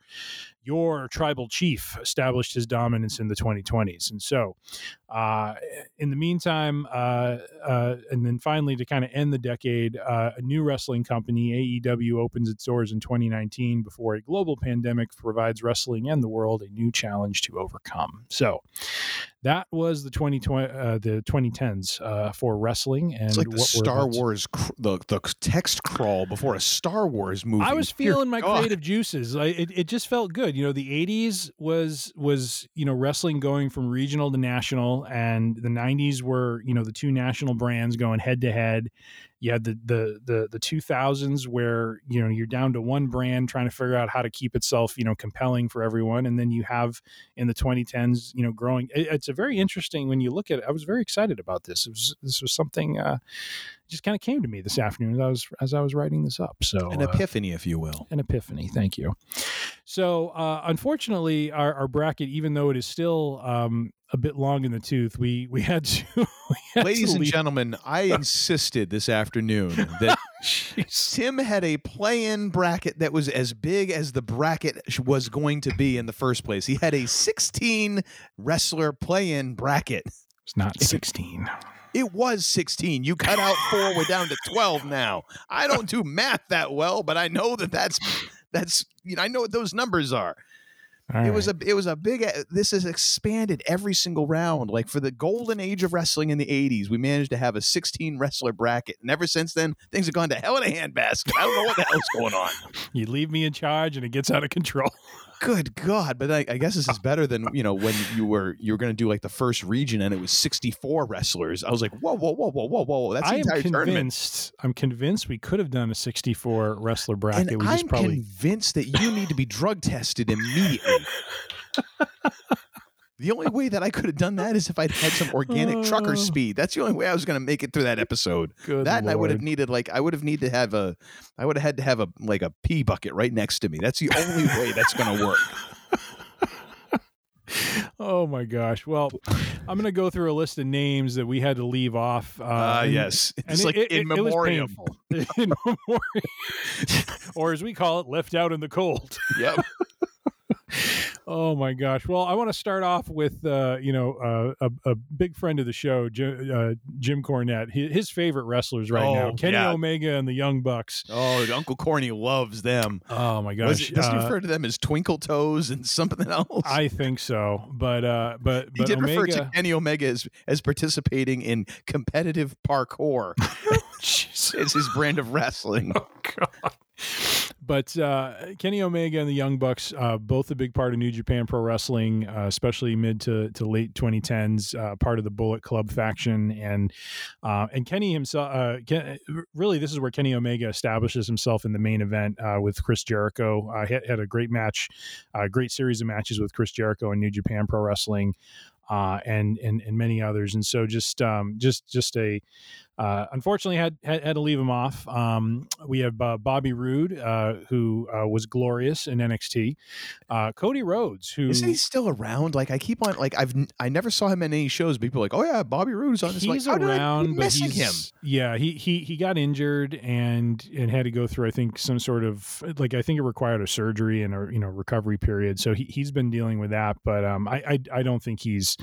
your tribal chief established his dominance in the 2020s, and so. Uh, in the meantime, uh, uh, and then finally to kind of end the decade, uh, a new wrestling company, AEW, opens its doors in 2019 before a global pandemic provides wrestling and the world a new challenge to overcome. So that was the 2020 uh, the 2010s uh, for wrestling and It's like the Star Wars, cr- the the text crawl before a Star Wars movie. I was feeling my creative juices. I, it it just felt good. You know, the '80s was was you know wrestling going from regional to national, and the '90s were you know the two national brands going head to head. You had the the the the 2000s where you know you're down to one brand trying to figure out how to keep itself you know compelling for everyone, and then you have in the 2010s you know growing. It, it's a very interesting when you look at it. I was very excited about this. It was this was something. Uh, just kind of came to me this afternoon as I was as I was writing this up. So An uh, epiphany, if you will. an epiphany. Thank you. So, uh, unfortunately, our, our bracket, even though it is still um, a bit long in the tooth, we we had to. we had Ladies to and gentlemen, I insisted this afternoon that Tim had a play-in bracket that was as big as the bracket was going to be in the first place. He had a 16 wrestler play-in bracket. It's not sixteen. It was 16. You cut out four. We're down to 12 now. I don't do math that well, but I know that that's that's you know I know what those numbers are. All it was a it was a big uh, this has expanded every single round like for the golden age of wrestling in the 80s we managed to have a 16 wrestler bracket and ever since then things have gone to hell in a handbasket. I don't know what the hell's going on. You leave me in charge, and it gets out of control. good god but I, I guess this is better than you know when you were you were going to do like the first region and it was 64 wrestlers i was like whoa whoa whoa whoa whoa whoa that's the I am entire tournament convinced. I'm convinced we could have done a 64 wrestler bracket. and we just i'm probably convinced that you need to be drug tested immediately The only way that I could have done that is if I'd had some organic trucker Oh. speed. That's the only way I was going to make it through that episode. Good that and I would have needed like I would have needed to have a I would have had to have a like a pee bucket right next to me. That's the only way that's going to work. Oh my gosh. Well, I'm going to go through a list of names that we had to leave off. Uh, and- yes. It's it- like it- in it- it memoriam. painful. in memoriam. or as we call it, left out in the cold. Yep. Oh my gosh! Well, I want to start off with uh, you know uh, a, a big friend of the show, Jim, uh, Jim Cornette. His, his favorite wrestlers right now, Oh, Kenny yeah. Omega and the Young Bucks. Oh, Uncle Corny loves them. Oh my gosh! it- doesn't he Uh, refer to them as Twinkle Toes and something else? I think so, but uh, but he did Omega, refer to Kenny Omega as, as participating in competitive parkour. It's his brand of wrestling. Oh God. But uh, Kenny Omega and the Young Bucks, uh, both a big part of New Japan Pro Wrestling, uh, especially mid to, to late 2010s, uh, part of the Bullet Club faction, and uh, and Kenny himself. Uh, Ken, really, this is where Kenny Omega establishes himself in the main event with Chris Jericho. Had, had a great match, a great series of matches with Chris Jericho and New Japan Pro Wrestling. Uh, and and and many others, and so just um, just just a uh, unfortunately had, had had to leave him off. Um, we have uh, Bobby Roode, uh, who uh, was glorious in NXT. Uh, Cody Rhodes, who Isn't he still around? Like I keep on like I've I never saw him in any shows. People are like, oh yeah, Bobby Roode's on. He's like, how did I around, but missing he's him. yeah he he he got injured and and had to go through I think some sort of like I think it required a surgery and a you know recovery period. So he he's been dealing with that, but um I I, I don't think he's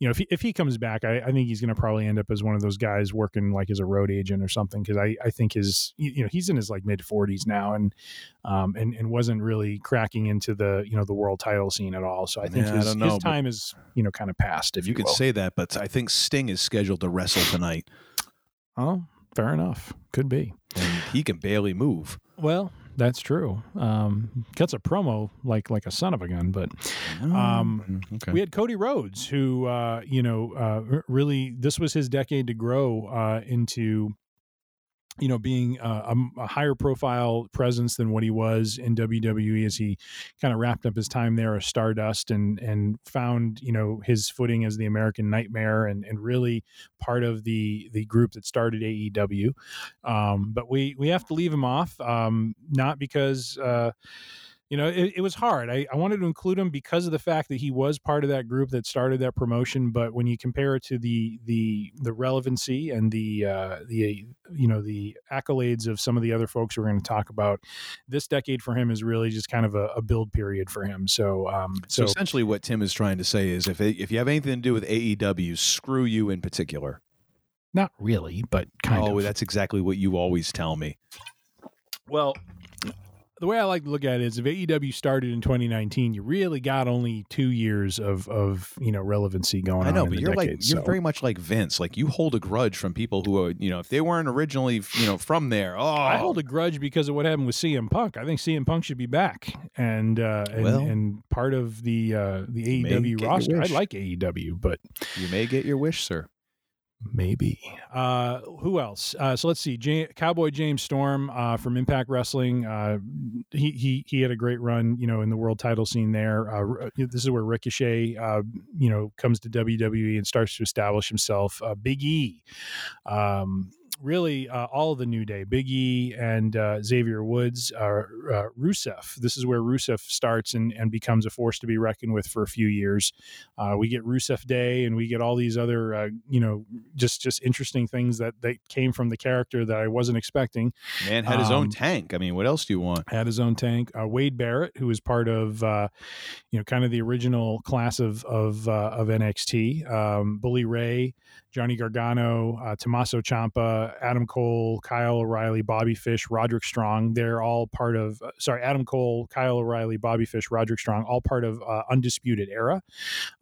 you know if he, if he comes back, I, I think he's going to probably end up as one of those guys working like as a road agent or something because I I think his you know he's in his like mid forties now and um and and wasn't really cracking into the you know the world title scene at all. So I think Yeah, his, don't know, his time is you know kind of past. If You you, could will. say that, but I think Sting is scheduled to wrestle tonight, oh fair enough, could be. and he can barely move. Well, that's true. Um, cuts a promo like like a son of a gun, but um, okay. we had Cody Rhodes, who uh, you know uh, really this was his decade to grow uh, into you know being a, a higher profile presence than what he was in WWE as he kind of wrapped up his time there as Stardust and and found you know his footing as the American Nightmare and and really part of the the group that started AEW. Um, but we we have to leave him off, um, not because. Uh, you know, it, it, was hard. I, I wanted to include him because of the fact that he was part of that group that started that promotion. But when you compare it to the the the relevancy and the uh, the you know the accolades of some of the other folks we're going to talk about, this decade for him is really just kind of a, a build period for him. So, um, so, so essentially, what Tim is trying to say is, if it, if you have anything to do with AEW, screw you in particular. Not really, but kind oh, of. Oh, that's exactly what you always tell me. Well, the way I like to look at it is if AEW started in 2019, you really got only two years of of you know relevancy going on. I know, but you're decade, like you're very much like Vince. Like you hold a grudge from people who are you know if they weren't originally you know from there. Oh, I hold a grudge because of what happened with CM Punk. I think CM Punk should be back, and uh, and, well, and part of the uh, the AEW roster. I like AEW, but you may get your wish, sir. Maybe. Uh, who else? Uh, so let's see. J- Cowboy James Storm uh, from Impact Wrestling. Uh, he he he had a great run, you know, in the world title scene there. Uh, this is where Ricochet, uh, you know, comes to WWE and starts to establish himself. Big E. Um, really uh, all of the New Day, Big E and uh, Xavier Woods, uh, uh, Rusev. This is where Rusev starts and, and becomes a force to be reckoned with for a few years. Uh, we get Rusev Day, and we get all these other, uh, you know, just just interesting things that that came from the character that I wasn't expecting. Man had his um, own tank. I mean, what else do you want? Had his own tank. Wade Barrett, who was part of, you know, kind of the original class of of of NXT. Um, Bully Ray. Johnny Gargano, uh, Tommaso Ciampa, Adam Cole, Kyle O'Reilly, Bobby Fish, Roderick Strong. They're all part of, uh, sorry, Adam Cole, Kyle O'Reilly, Bobby Fish, Roderick Strong, all part of uh, Undisputed Era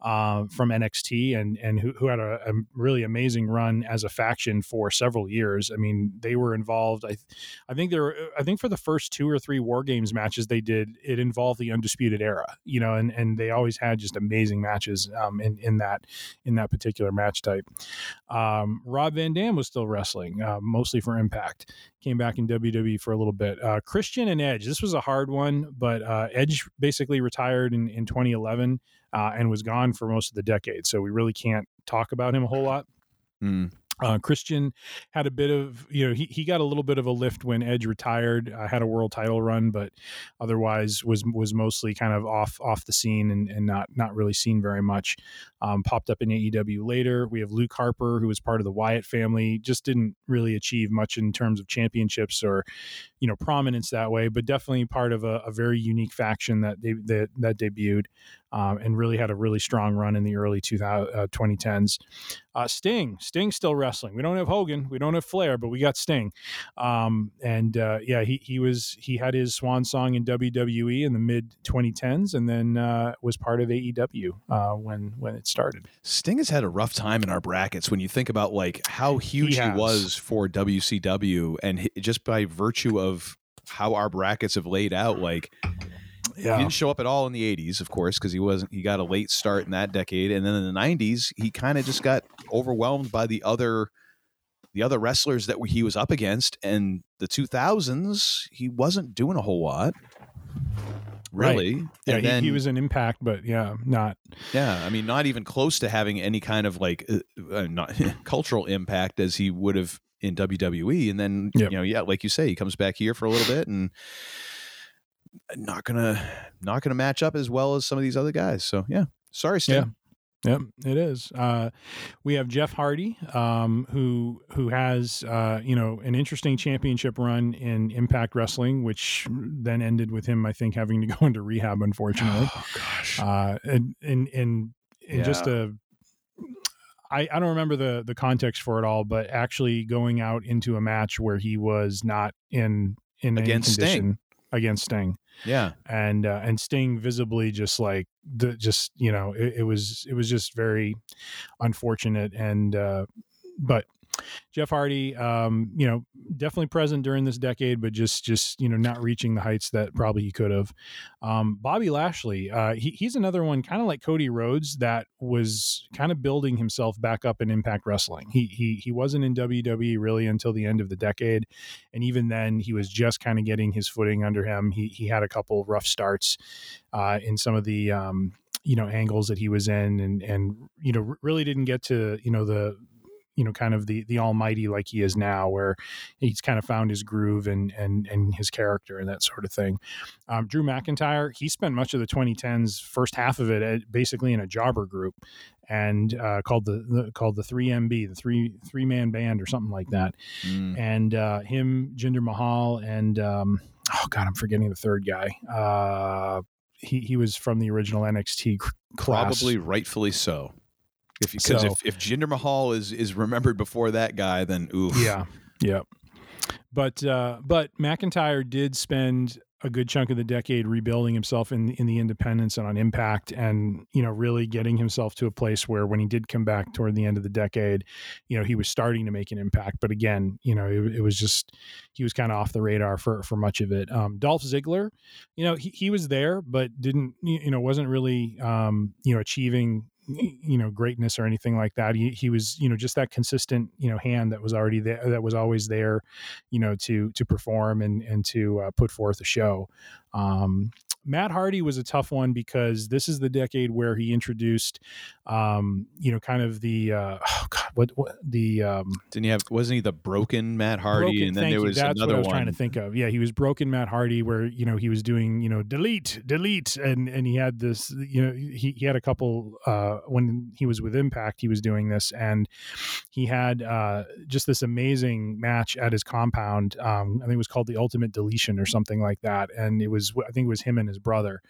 uh, from NXT and, and who, who had a, a, really amazing run as a faction for several years. I mean, they were involved. I, I think there, I think for the first two or three War Games matches they did, it involved the Undisputed Era, you know, and, and they always had just amazing matches um, in, in that, in that particular match type. Um, Rob Van Dam was still wrestling, uh, mostly for Impact. Came back in WWE for a little bit. Uh, Christian and Edge. This was a hard one, but uh, Edge basically retired in, in 2011 uh, and was gone for most of the decade. So we really can't talk about him a whole lot. Mm. Uh, Christian had a bit of, you know, he, he got a little bit of a lift when Edge retired. Uh, had a world title run, but otherwise was was mostly kind of off off the scene and, and not not really seen very much. Um, popped up in AEW later. We have Luke Harper, who was part of the Wyatt family. Just didn't really achieve much in terms of championships or, you know, prominence that way, but definitely part of a, a very unique faction that they that, that debuted um, and really had a really strong run in the early 2000, uh, 2010s. Uh, Sting, Sting still wrestling. We don't have Hogan, we don't have Flair, but we got Sting. Um, and uh, yeah, he he was he had his swan song in WWE in the mid 2010s, and then uh, was part of AEW uh, when when it started. Sting has had a rough time in our brackets when you think about like how huge he, he was for WCW, and just by virtue of how our brackets have laid out, like yeah. He didn't show up at all in the 80s, of course, because he wasn't. He got a late start in that decade, and then in the 90s, he kind of just got overwhelmed by the other, the other wrestlers that he was up against. And the 2000s, he wasn't doing a whole lot, really. Right. Yeah, he, then, he, was an impact, but yeah, not. Yeah, I mean, not even close to having any kind of like uh, uh not cultural impact as he would have in WWE. And then yep. you know, yeah, like you say, he comes back here for a little bit and not gonna not gonna match up as well as some of these other guys. So yeah, sorry, Stan. Yeah. Yep, it is. Uh, we have Jeff Hardy, um, who who has uh, you know an interesting championship run in Impact Wrestling, which then ended with him, I think, having to go into rehab, unfortunately. Oh gosh. Uh, and and and, and yeah. just a I, I don't remember the the context for it all, but actually going out into a match where he was not in in against Sting. against Sting. Yeah, and uh, and Sting visibly just like the just you know it, it was it was just very unfortunate and uh, but Jeff Hardy, um, you know, definitely present during this decade, but just just you know not reaching the heights that probably he could have. Um, Bobby Lashley, uh, he, he's another one, kind of like Cody Rhodes, that was kind of building himself back up in Impact Wrestling. He he he wasn't in WWE really until the end of the decade, and even then, he was just kind of getting his footing under him. He he had a couple rough starts uh, in some of the. Um, you know angles that he was in and and you know really didn't get to you know the you know kind of the the almighty like he is now, where he's kind of found his groove and and and his character and that sort of thing. Um, Drew McIntyre, he spent much of the 2010s first half of it at, basically in a jobber group and uh, called the, the called the three MB, the three three man band or something like that. Mm. And uh, him, Jinder Mahal, and um, oh god, I'm forgetting the third guy. Uh, he he was from the original NXT class. Probably rightfully so. If because So- if, if Jinder Mahal is is remembered before that guy, then oof. Yeah, yeah. But uh, but McIntyre did spend a good chunk of the decade rebuilding himself in in the independence and on Impact, and you know really getting himself to a place where when he did come back toward the end of the decade, you know he was starting to make an impact. But again, you know it, it was just he was kind of off the radar for for much of it. Um, Dolph Ziggler, you know he, he was there, but didn't you know wasn't really um, you know achieving you know greatness or anything like that. He, he was you know just that consistent you know hand that was already there that was always there you know to to perform and and to uh, put forth a show. Um Matt Hardy was a tough one because this is the decade where he introduced, um, you know, kind of the uh, oh God, what, what the um, Didn't he have? Wasn't he the broken Matt Hardy? broken, and then there you. was That's another what I was one. trying to think of. Yeah, he was broken Matt Hardy, where you know he was doing you know delete, delete, and and he had this you know he he had a couple uh, when he was with Impact, he was doing this, and he had uh, just this amazing match at his compound. Um, I think it was called the Ultimate Deletion or something like that, and it was I think it was him and his brother,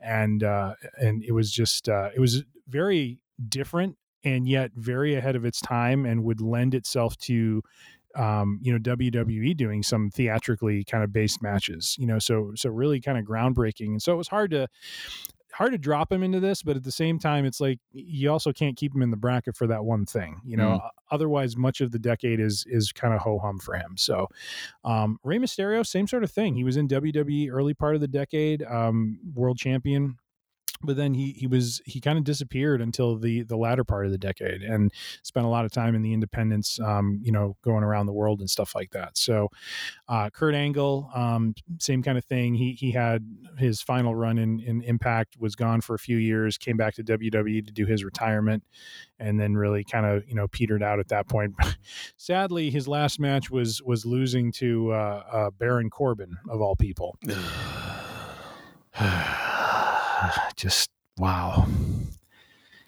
and uh, and it was just uh, it was very different and yet very ahead of its time and would lend itself to um, you know WWE doing some theatrically kind of based matches you know so so really kind of groundbreaking. And so it was hard to hard to drop him into this but at the same time it's like you also can't keep him in the bracket for that one thing you know? Otherwise much of the decade is is kind of ho hum for him. So um Rey Mysterio same sort of thing. He was in WWE early part of the decade um world champion but then he he was he kind of disappeared until the the latter part of the decade and spent a lot of time in the independents um you know going around the world and stuff like that. So uh kurt angle um same kind of thing. He he had his final run in in impact was gone for a few years came back to wwe to do his retirement and then really kind of you know petered out at that point. Sadly his last match was was losing to uh, uh baron corbin of all people just wow.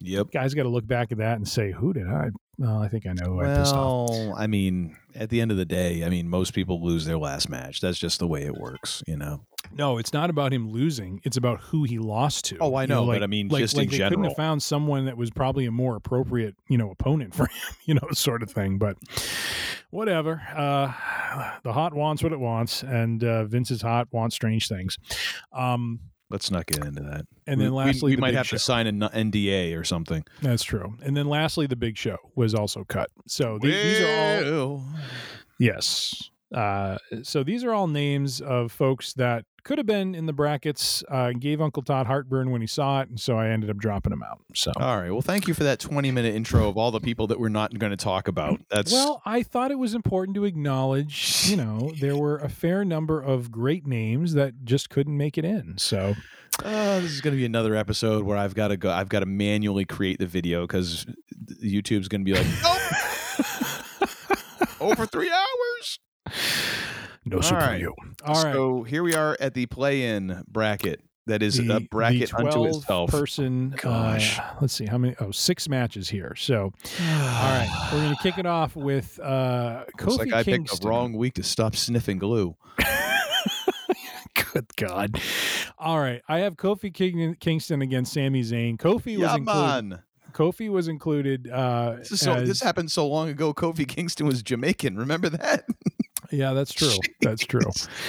Yep. Guys got to look back at that and say, "Who did I?" Well, I think I know who I pissed off. Well, I mean, at the end of the day, I mean, most people lose their last match. That's just the way it works, you know. No, it's not about him losing. It's about who he lost to. Oh, I You know, but I mean, like, just like in they couldn't have found someone that was probably a more appropriate, you know, opponent for him, you know, sort of thing. But whatever. Uh, the hot wants what it wants, and uh, Vince's hot wants strange things. Um, Let's not get into that. And We- then we- lastly, we, the might have show. to sign an NDA or something. That's true. And then lastly, the big show was also cut. So the- these are all yes. Uh, so these are all names of folks that could have been in the brackets. Uh, gave Uncle Todd heartburn when he saw it, and so I ended up dropping them out. So All right. Well, thank you for that 20 minute intro of all the people that we're not going to talk about. That's well, I thought it was important to acknowledge. You know, there were a fair number of great names that just couldn't make it in. So Uh, this is going to be another episode where I've got to go. I've got to manually create the video because YouTube's going to be like, "Nope, over three hours." No All soup right. for you. All right. So here we are at the play-in bracket. That is the, a bracket the unto itself. person Gosh. uh, let's see how many oh six matches here so all right we're gonna kick it off with uh Looks Kofi like I picked Kingston. the wrong week to stop sniffing glue. good god all right i have kofi King- kingston against Sami Zayn. kofi was Yeah, included kofi was included uh This, is so, as- this happened so long ago. Kofi Kingston was Jamaican. Remember that? yeah that's true that's true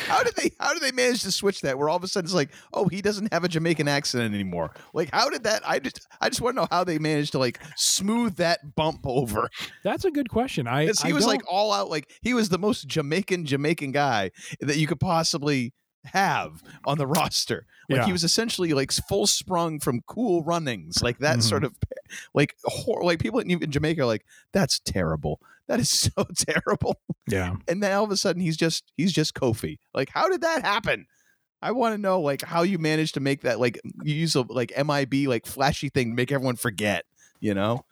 How did they? How did they manage to switch that? Where all of a sudden it's like, oh, he doesn't have a Jamaican accent anymore. Like, how did that? I just, I just want to know how they managed to like smooth that bump over. that's a good question I he I was like don't- all out. Like he was the most Jamaican Jamaican guy that you could possibly have on the roster. Like Yeah. he was essentially like full sprung from Cool Runnings, like that Mhm. sort of like hor- like people in, in Jamaica are like that's terrible. That is so terrible. yeah And then all of a sudden he's just he's just Kofi. Like how did that happen? I want to know like how you managed to make that like you use a like MIB like flashy thing to make everyone forget. You know.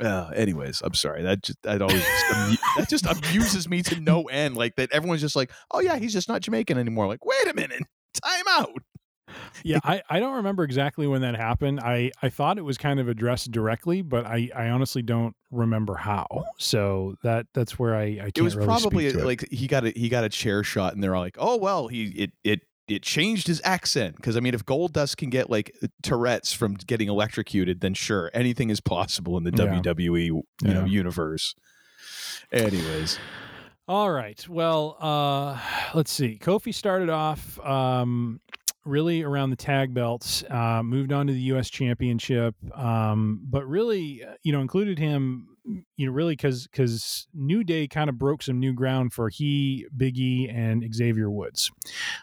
Uh, anyways, I'm sorry. That just that always amu- that just amuses me to no end. Like that, everyone's just like, "Oh yeah, he's just not Jamaican anymore." Like, wait a minute, time out. Yeah, I, I don't remember exactly when that happened. I, I thought it was kind of addressed directly, but I, I honestly don't remember how. So that that's where I, I It was really probably to it. like he got a he got a chair shot, and they're all like, "Oh well, he it it." It changed his accent because I mean, if Gold Dust can get like Tourette's from getting electrocuted, then sure, anything is possible in the Yeah. WWE you know universe. Anyways, All right. Well, uh, let's see. Kofi started off um, really around the tag belts, uh, moved on to the U.S. Championship, um, but really, uh, you know, included him, you know, really because because New Day kind of broke some new ground for he, Biggie, and Xavier Woods.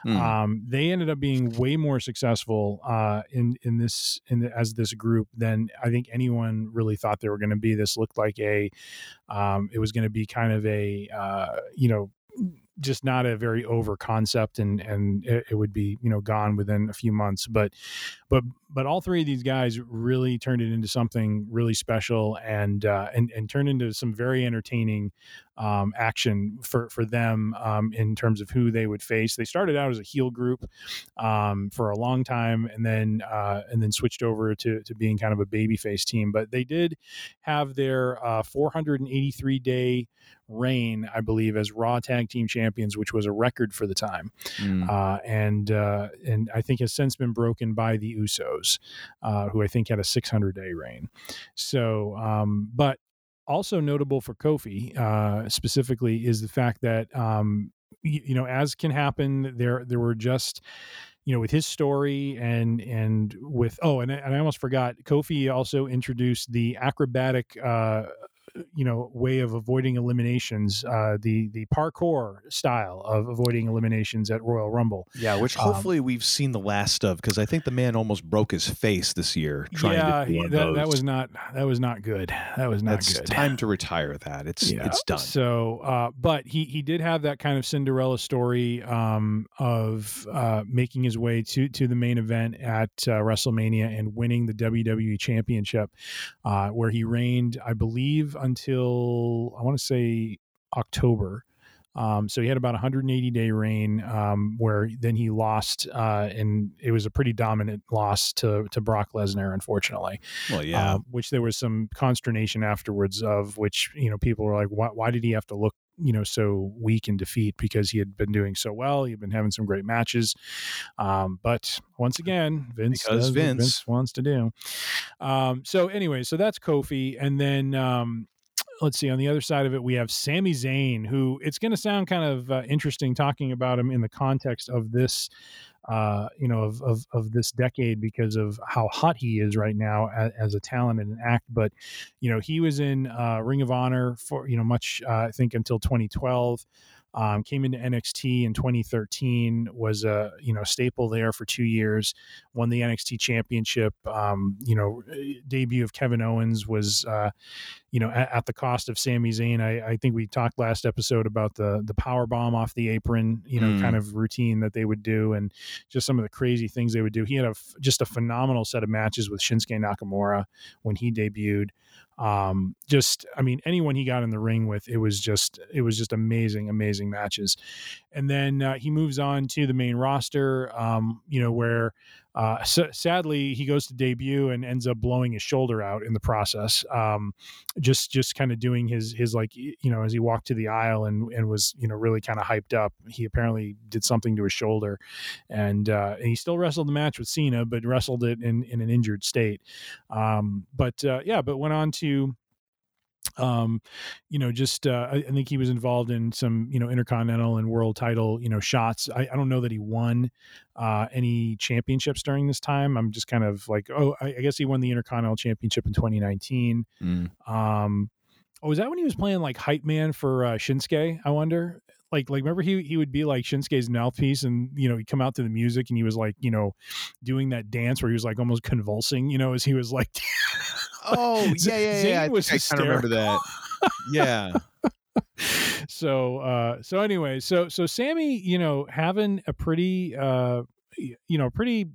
Hmm. Um, they ended up being way more successful uh, in in this in the, as this group than I think anyone really thought they were going to be. This looked like a um, it was going to be kind of a uh, you know just not a very over concept and and it, would be you know gone within a few months but but but all three of these guys really turned it into something really special and uh, and and turned into some very entertaining um, action for for them um, in terms of who they would face. They started out as a heel group um, for a long time, and then uh, and then switched over to to being kind of a babyface team. But they did have their uh, 483 day reign, I believe, as Raw Tag Team Champions, which was a record for the time, Mm. uh, and uh, and I think has since been broken by the Usos, uh, who I think had a 600 day reign. So, um, but also notable for Kofi uh, specifically is the fact that um, you, you know, as can happen, there there were just you know with his story and and with oh and I, and I almost forgot Kofi also introduced the acrobatic uh you know way of avoiding eliminations uh the the parkour style of avoiding eliminations at Royal Rumble yeah, which Um, hopefully we've seen the last of because I think the man almost broke his face this year trying yeah to do one of that, those. that was not that was not good that was not That's good time to retire that. It's Yeah. it's done. So, uh, but he he did have that kind of Cinderella story um, of uh, making his way to to the main event at uh, WrestleMania and winning the WWE Championship, uh, where he reigned, I believe, until I want to say October. Um, so he had about 180 day reign, um, where then he lost, uh, and it was a pretty dominant loss to to Brock Lesnar, unfortunately Well, yeah. uh, which there was some consternation afterwards of which you know people were like why, why did he have to look you know so weak in defeat because he had been doing so well he had been having some great matches um, but once again vince Because does what Vince. vince wants to do um, so anyway so that's kofi and then um, let's see on the other side of it we have Sami Zayn who it's going to sound kind of uh, interesting talking about him in the context of this uh, you know of, of of this decade because of how hot he is right now as, as a talent and an act but you know he was in uh, Ring of Honor for you know much uh, I think until 2012 um, came into NXT in 2013 was a you know staple there for two years won the NXT championship um, you know debut of Kevin Owens was uh, you know at, at the cost of Sami Zayn. I, I think we talked last episode about the the power bomb off the apron you know Mm. kind of routine that they would do and just some of the crazy things they would do. He had a just a phenomenal set of matches with Shinsuke Nakamura when he debuted. Um just i mean anyone he got in the ring with it was just it was just amazing amazing matches. And then uh, he moves on to the main roster um you know where uh sadly he goes to debut and ends up blowing his shoulder out in the process um just just kind of doing his his like you know as he walked to the aisle and and was you know really kind of hyped up he apparently did something to his shoulder. And uh and he still wrestled the match with Cena but wrestled it in in an injured state. Um but uh yeah but went on to um you know just uh I, I think he was involved in some you know intercontinental and world title you know shots. I, I don't know that he won uh any championships during this time. I'm just kind of like oh i, I guess he won the intercontinental championship in 2019 Mm. um oh was that when he was playing like hype man for uh shinsuke i wonder? Like like remember he he would be like Shinsuke's mouthpiece and you know he'd come out to the music and he was like you know doing that dance where he was like almost convulsing you know as he was like Oh yeah, yeah, yeah. I, Zayn was I of remember that. Yeah. so uh so anyway so so Sami you know having a pretty uh you know pretty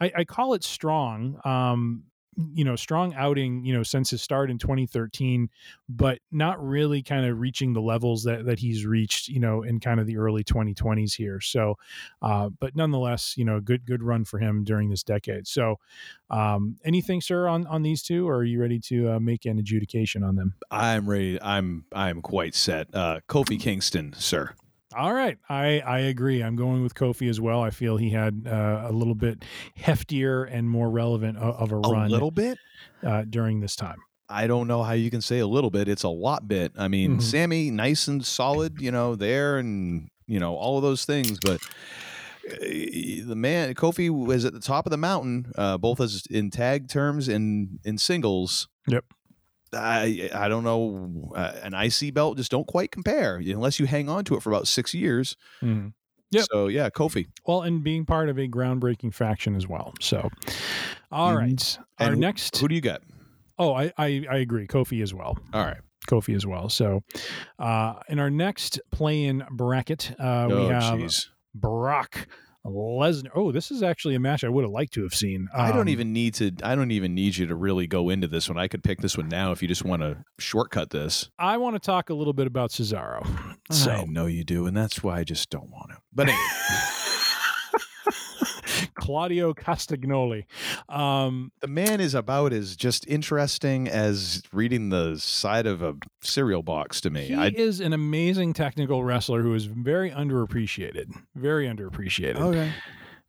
i, I call it strong um you know strong outing you know since his start in 2013 but not really kind of reaching the levels that that he's reached you know in kind of the early 2020s here so uh but nonetheless you know good good run for him during this decade so um anything sir on on these two or are you ready to uh, make an adjudication on them I'm ready. I'm I'm quite set. Uh, Kofi Kingston, sir. All right, I I agree. I'm going with Kofi as well. I feel he had uh, a little bit heftier and more relevant of, of a run. A little bit uh, during this time. I don't know how you can say a little bit. It's a lot bit. I mean, Mm-hmm. Sami, nice and solid, you know, there and you know all of those things, but. uh, The man Kofi was at the top of the mountain, uh, both as in tag terms and in singles. Yep. I I don't know uh, an IC belt just don't quite compare unless you hang on to it for about six years. Mhm. Yep. So yeah, Kofi. Well, and being part of a groundbreaking faction as well. So, all right, Mhm. our next. Who do you got? oh, I, I I agree. Kofi as well. All right. Kofi as well. So, uh, in our next play-in bracket, uh, we oh have jeez. Brock Lesnar. Oh, this is actually a match I would have liked to have seen. I don't Um, even need to. I don't even need you to really go into this one. I could pick this one now if you just want to shortcut this. I want to talk a little bit about Cesaro. So, I know you do, and that's why I just don't want to. But anyway, Claudio Castagnoli. Um, the man is about as just interesting as reading the side of a cereal box to me. he I, is an amazing technical wrestler who is very underappreciated. Very underappreciated. okay.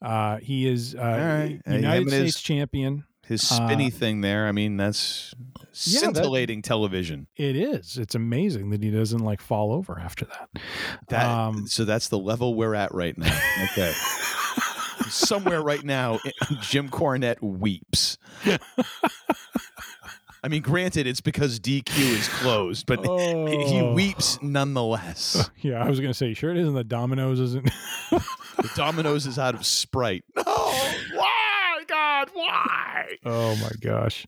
Uh, he is uh, right. Uh, United States his- champion. His spinny Uh, thing there. I mean, that's Yeah, that- scintillating television. It is. It's amazing that he doesn't like fall over after that. That Um, so that's the level we're at right now. Okay. Somewhere right now, Jim Cornette weeps. I mean, granted, it's because DQ is closed, but he Oh. weeps nonetheless. Yeah, I was gonna say, sure it isn't the Domino's isn't. The Domino's is out of Sprite. No, why, God, why? oh my gosh!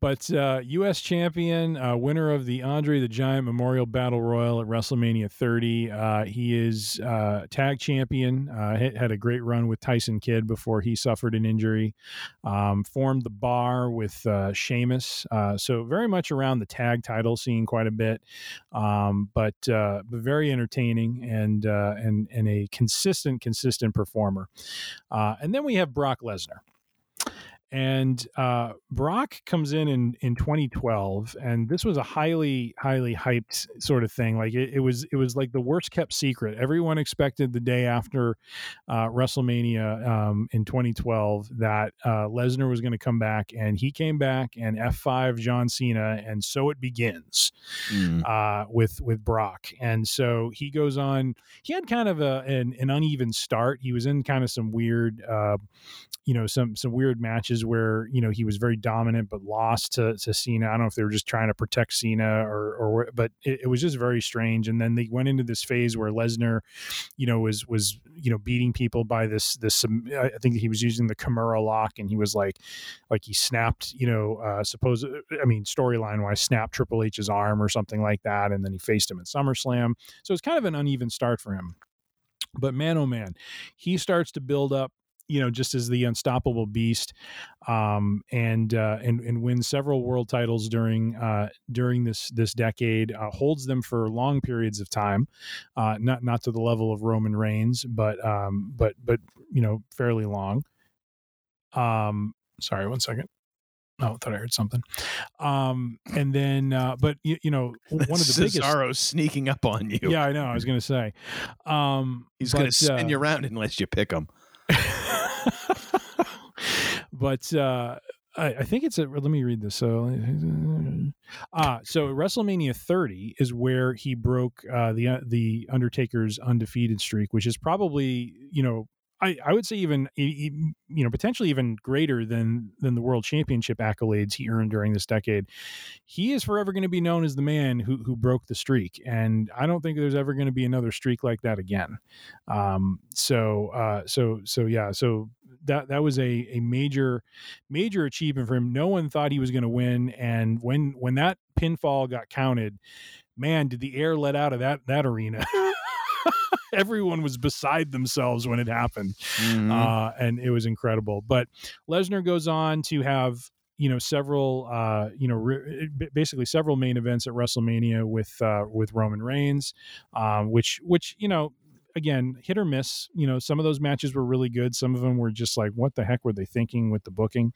But uh, U.S. champion, uh, winner of the Andre the Giant Memorial Battle Royal at WrestleMania 30. Uh, he is uh, tag champion. Uh, had, a great run with Tyson Kidd before he suffered an injury. Um, formed the bar with uh, Sheamus. Uh, so very much around the tag title scene quite a bit, um, but but very entertaining and and and a consistent consistent performer. And then we have Brock Lesnar. And uh, Brock comes in, in in 2012, and this was a highly highly hyped sort of thing. Like it, it was it was like the worst kept secret. Everyone expected the day after uh, WrestleMania um, in 2012 that uh, Lesnar was going to come back, and he came back and F5 John Cena, and so it begins Mm. uh, with with Brock. And so he goes on. He had kind of a an, an uneven start. He was in kind of some weird, uh, you know, some some weird matches where you know he was very dominant but lost to, to Cena. I don't know if they were just trying to protect Cena or or but it, it was just very strange. And then they went into this phase where Lesnar, you know, was was you know beating people by this this. um, I think he was using the Kimura lock, and he was like like he snapped, you know, uh, suppose I mean storyline wise, snapped Triple H's arm or something like that, and then he faced him at SummerSlam. So it's kind of an uneven start for him. But man, oh man, he starts to build up. You know, just as the unstoppable beast, um, and uh, and and wins several world titles during uh, during this this decade. Uh, holds them for long periods of time, uh, not not to the level of Roman Reigns, but um, but but you know, fairly long. Um, sorry, one second. Oh, I thought I heard something. Um, and then, uh, but you, you know, one of the biggest. Cesaro sneaking up on you. Yeah, I know. I was going to say. Um, He's going to spin uh, you around unless you pick him. but uh, I, think it's a. Let me read this. So, ah, so WrestleMania 30 is where he broke uh, the uh, the Undertaker's undefeated streak, which is probably you know. I, I would say even you know potentially even greater than than the world championship accolades he earned during this decade. He is forever going to be known as the man who who broke the streak, and I don't think there's ever going to be another streak like that again. Um, so uh, so so yeah, so that that was a a major major achievement for him. No one thought he was going to win, and when when that pinfall got counted, man, did the air let out of that that arena. Everyone was beside themselves when it happened, Mhm. uh, and it was incredible. But Lesnar goes on to have you know several uh, you know re- basically several main events at WrestleMania with uh, with Roman Reigns, um, which which you know again hit or miss. You know some of those matches were really good. Some of them were just like what the heck were they thinking with the booking.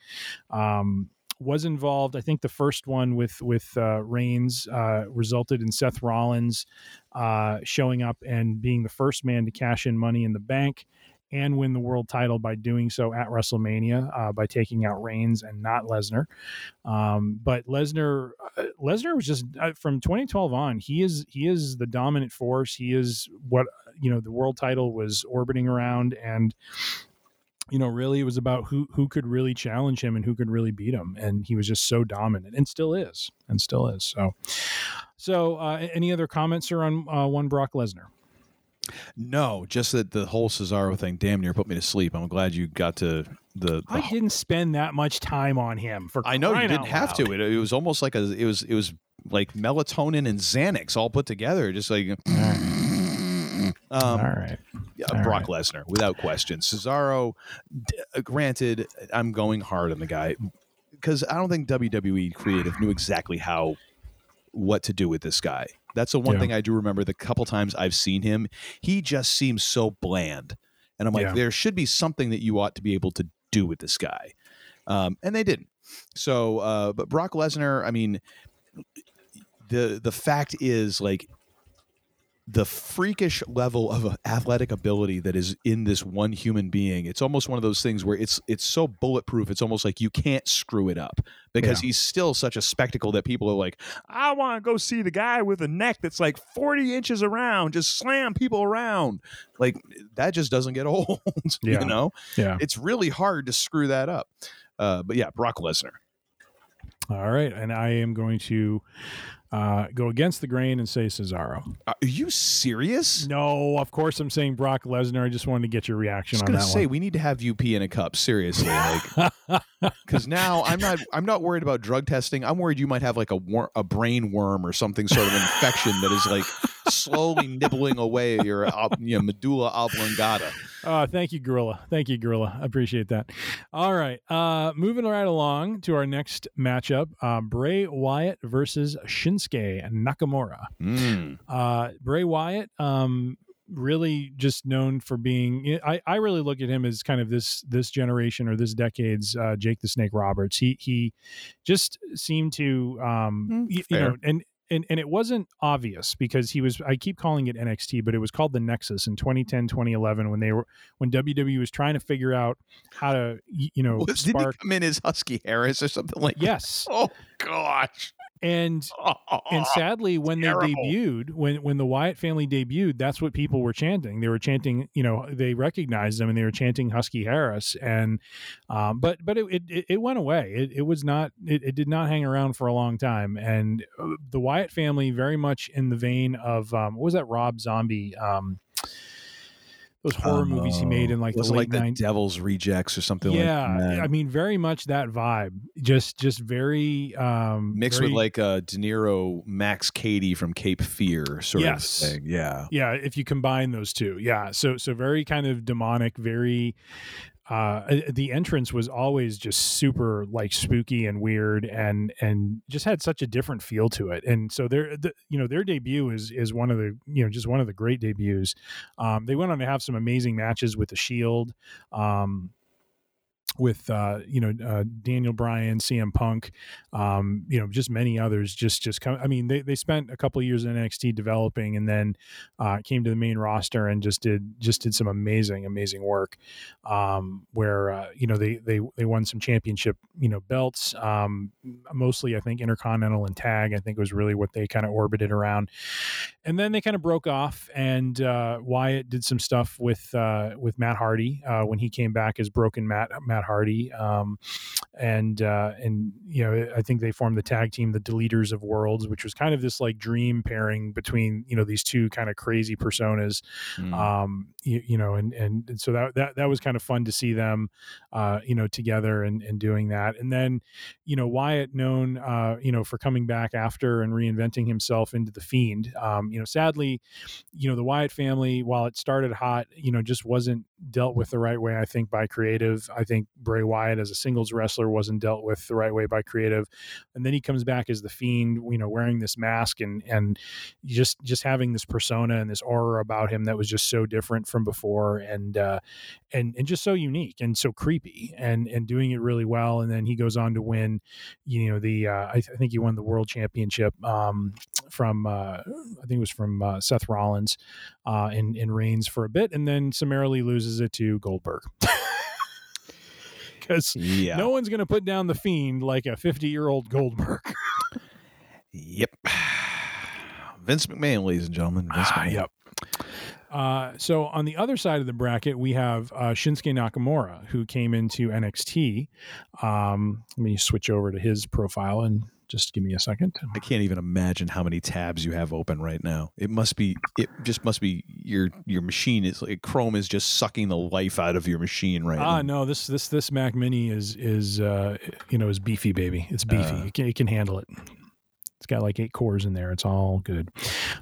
Um, was involved. I think the first one with with uh, Reigns uh, resulted in Seth Rollins uh, showing up and being the first man to cash in Money in the Bank and win the world title by doing so at WrestleMania uh, by taking out Reigns and not Lesnar. Um, but Lesnar, uh, Lesnar was just uh, from 2012 on. He is he is the dominant force. He is what you know the world title was orbiting around and you know, really it was about who who could really challenge him and who could really beat him, and he was just so dominant, and still is, and still is. So, so uh, any other comments or on uh, one Brock Lesnar? No, just that the whole Cesaro thing damn near put me to sleep. I'm glad you got to the. the I didn't spend that much time on him for. I know you didn't have loud. to. It, it was almost like a. It was. It was like melatonin and Xanax all put together. Just like. Um, All right. Yeah, All Brock Lesnar, without question. Cesaro, d- uh, granted, I'm going hard on the guy because I don't think WWE creative knew exactly how what to do with this guy. That's the one Yeah. thing I do remember. The couple times I've seen him, he just seems so bland, and I'm like, Yeah. there should be something that you ought to be able to do with this guy, um, and they didn't. So, uh, but Brock Lesnar, I mean, the the fact is like the freakish level of athletic ability that is in this one human being it's almost one of those things where it's it's so bulletproof it's almost like you can't screw it up because he's still such a spectacle that people are like i want to go see the guy with a neck that's like 40 inches around just slam people around. Like that just doesn't get old Yeah. you know? Yeah. it's really hard to screw that up. Uh, but yeah brock lesnar. All right, and I am going to uh, go against the grain and say Cesaro. are you serious No, of course I'm saying Brock Lesnar. I just wanted to get your reaction just on gonna that say one. we need to have you pee in a cup seriously like because now I'm not I'm not worried about drug testing. I'm worried you might have like a wor- a brain worm or something sort of infection that is like slowly nibbling away at your you know, medulla oblongata. Uh, thank you, Gorilla. Thank you, Gorilla. I appreciate that. All right. Uh, moving right along to our next matchup uh, Bray Wyatt versus Shinsuke Nakamura. Mm. Uh, Bray Wyatt, um, really just known for being I, I really look at him as kind of this this generation or this decade's uh, Jake the Snake Roberts. He he just seemed to um Mm, y- you know and and, and it wasn't obvious because he was I keep calling it NXT but it was called the Nexus in 2010 2011 when they were when WWE was trying to figure out how to you know Was, did he come in as Husky Harris or something like that? yes Oh gosh. And and sadly when they debuted when when the wyatt family debuted that's what people were chanting. They were chanting you know they recognized them and they were chanting husky harris and um, but but it, it it went away. It, it was not it, it did not hang around for a long time. And uh, the wyatt family very much in the vein of um, what was that rob zombie um, those horror movies he made in like the late like the 90s Devil's Rejects or something yeah like that. i mean very much that vibe just just very um Mixed very- with like uh, De Niro, Max Cady from Cape Fear, sort Yes. of thing. Yeah. yeah if you combine those two yeah so so very kind of demonic very uh the entrance was always just super like spooky and weird and and just had such a different feel to it. And so their the, you know their debut is is one of the you know just one of the great debuts. Um they went on to have some amazing matches with the shield. Um with uh, you know uh, Daniel Bryan, CM Punk, um, you know just many others. Just just come. I mean, they they spent a couple of years in NXT developing, and then uh, came to the main roster and just did just did some amazing amazing work. Um, where uh, you know they they they won some championship you know belts, um, mostly I think Intercontinental and Tag. I think was really what they kind of orbited around, and then they kind of broke off. And uh, Wyatt did some stuff with uh, with Matt Hardy when he came back as Broken Matt Matt Hardy, um, and uh, and you know I think they formed the tag team, the Deleters of Worlds, which was kind of this like dream pairing between you know these two kind of crazy personas, Mm. um, you, you know, and, and and so that that that was kind of fun to see them, uh, you know, together and and doing that, and then you know Wyatt known uh, you know for coming back after and reinventing himself into the Fiend, um, you know, sadly, you know the Wyatt family while it started hot, you know, just wasn't dealt with the right way. I think by creative. I think Bray Wyatt as a singles wrestler wasn't dealt with the right way by creative, and then he comes back as the fiend, you know, wearing this mask and and just just having this persona and this aura about him that was just so different from before, and uh, and and just so unique and so creepy, and and doing it really well. And then he goes on to win, you know, the uh, I, th- I think he won the world championship um, from uh, I think it was from uh, Seth Rollins uh, in in Reigns for a bit, and then summarily loses it to Goldberg. Because Yeah. no one's going to put down the fiend like a 50 year old Goldberg. Yep. Vince McMahon, ladies and gentlemen. Vince Ah, McMahon. yep. Uh, so on the other side of the bracket, we have uh, Shinsuke Nakamura, who came into NXT. Um, let me switch over to his profile and just give me a second. I can't even imagine how many tabs you have open right now. It must be. It just must be your your machine is like Chrome is just sucking the life out of your machine right Ah, now. no this this this Mac Mini is is uh, you know is beefy, baby. It's beefy. Uh. it, can, it can handle it. It's got like eight cores in there. It's all good.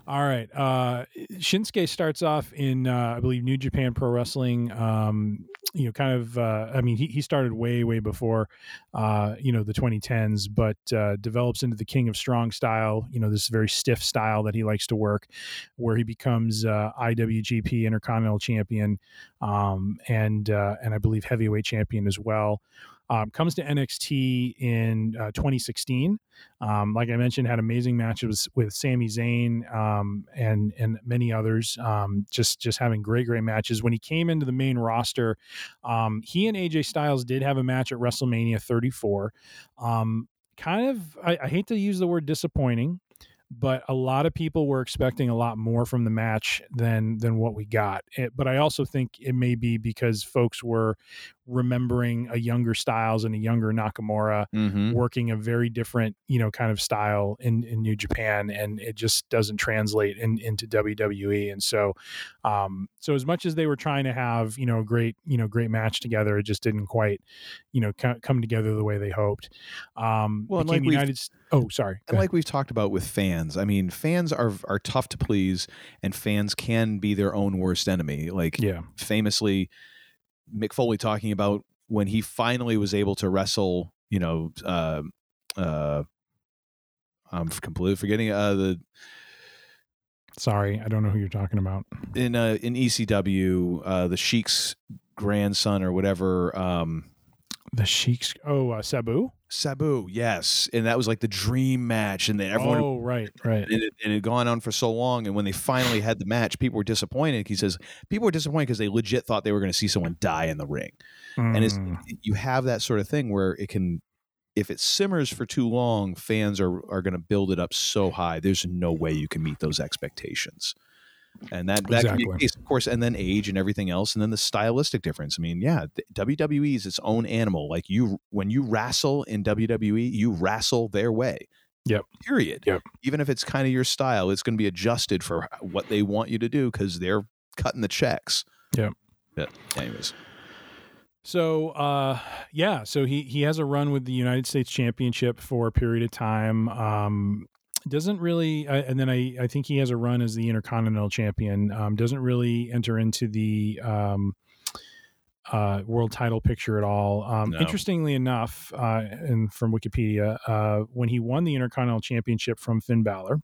All right. Uh, Shinsuke starts off in, uh, I believe, New Japan Pro Wrestling. Um, you know, kind of. Uh, I mean, he he started way way before, uh, you know, the 2010s, but uh, develops into the King of Strong style. You know, this very stiff style that he likes to work, where he becomes uh, IWGP Intercontinental Champion, um, and uh, and I believe heavyweight champion as well. Um, comes to NXT in uh, 2016. Um, like I mentioned, had amazing matches with Sami Zayn um, and and many others. Um, just just having great great matches. When he came into the main roster, um, he and AJ Styles did have a match at WrestleMania 34. Um, kind of, I, I hate to use the word disappointing. But a lot of people were expecting a lot more from the match than than what we got. It, but I also think it may be because folks were remembering a younger Styles and a younger Nakamura Mm-hmm. working a very different, you know, kind of style in, in New Japan, and it just doesn't translate in, into WWE. And so, um, so as much as they were trying to have, you know, a great, you know, great match together, it just didn't quite, you know, co- come together the way they hoped. Um, Well, like United. Oh, sorry. And like we've talked about with fans, I mean, fans are are tough to please, and fans can be their own worst enemy. Like yeah, famously, Mick Foley talking about when he finally was able to wrestle. You know, uh, uh, I'm completely forgetting uh, the sorry, I don't know who you're talking about. in uh, in ECW, uh, the Sheik's grandson or whatever. Um, The Sheiks. Oh, uh, Sabu. Sabu, yes, and that was like the dream match, and then everyone oh, right, right. and it, and it had gone on for so long. And when they finally had the match, people were disappointed. He says people were disappointed because they legit thought they were going to see someone die in the ring. And it's Mm, you have that sort of thing where it can, if it simmers for too long, fans are are going to build it up so high. There's no way you can meet those expectations. And that that can be Exactly. case, of course, and then age and everything else, and then the stylistic difference. I mean, yeah, the- WWE is its own animal. Like you, when you wrestle in WWE, you wrestle their way. Yep. Period. Yep. Even if it's kind of your style, it's going to be adjusted for what they want you to do because they're cutting the checks. Yep. Yeah. anyways, So uh, yeah, so he he has a run with the United States Championship for a period of time. Um, doesn't really, uh, and then I I think he has a run as the Intercontinental Champion. Um, doesn't really enter into the um, uh, world title picture at all. Um, No. Interestingly enough, uh, and from Wikipedia, uh, when he won the Intercontinental Championship from Finn Balor.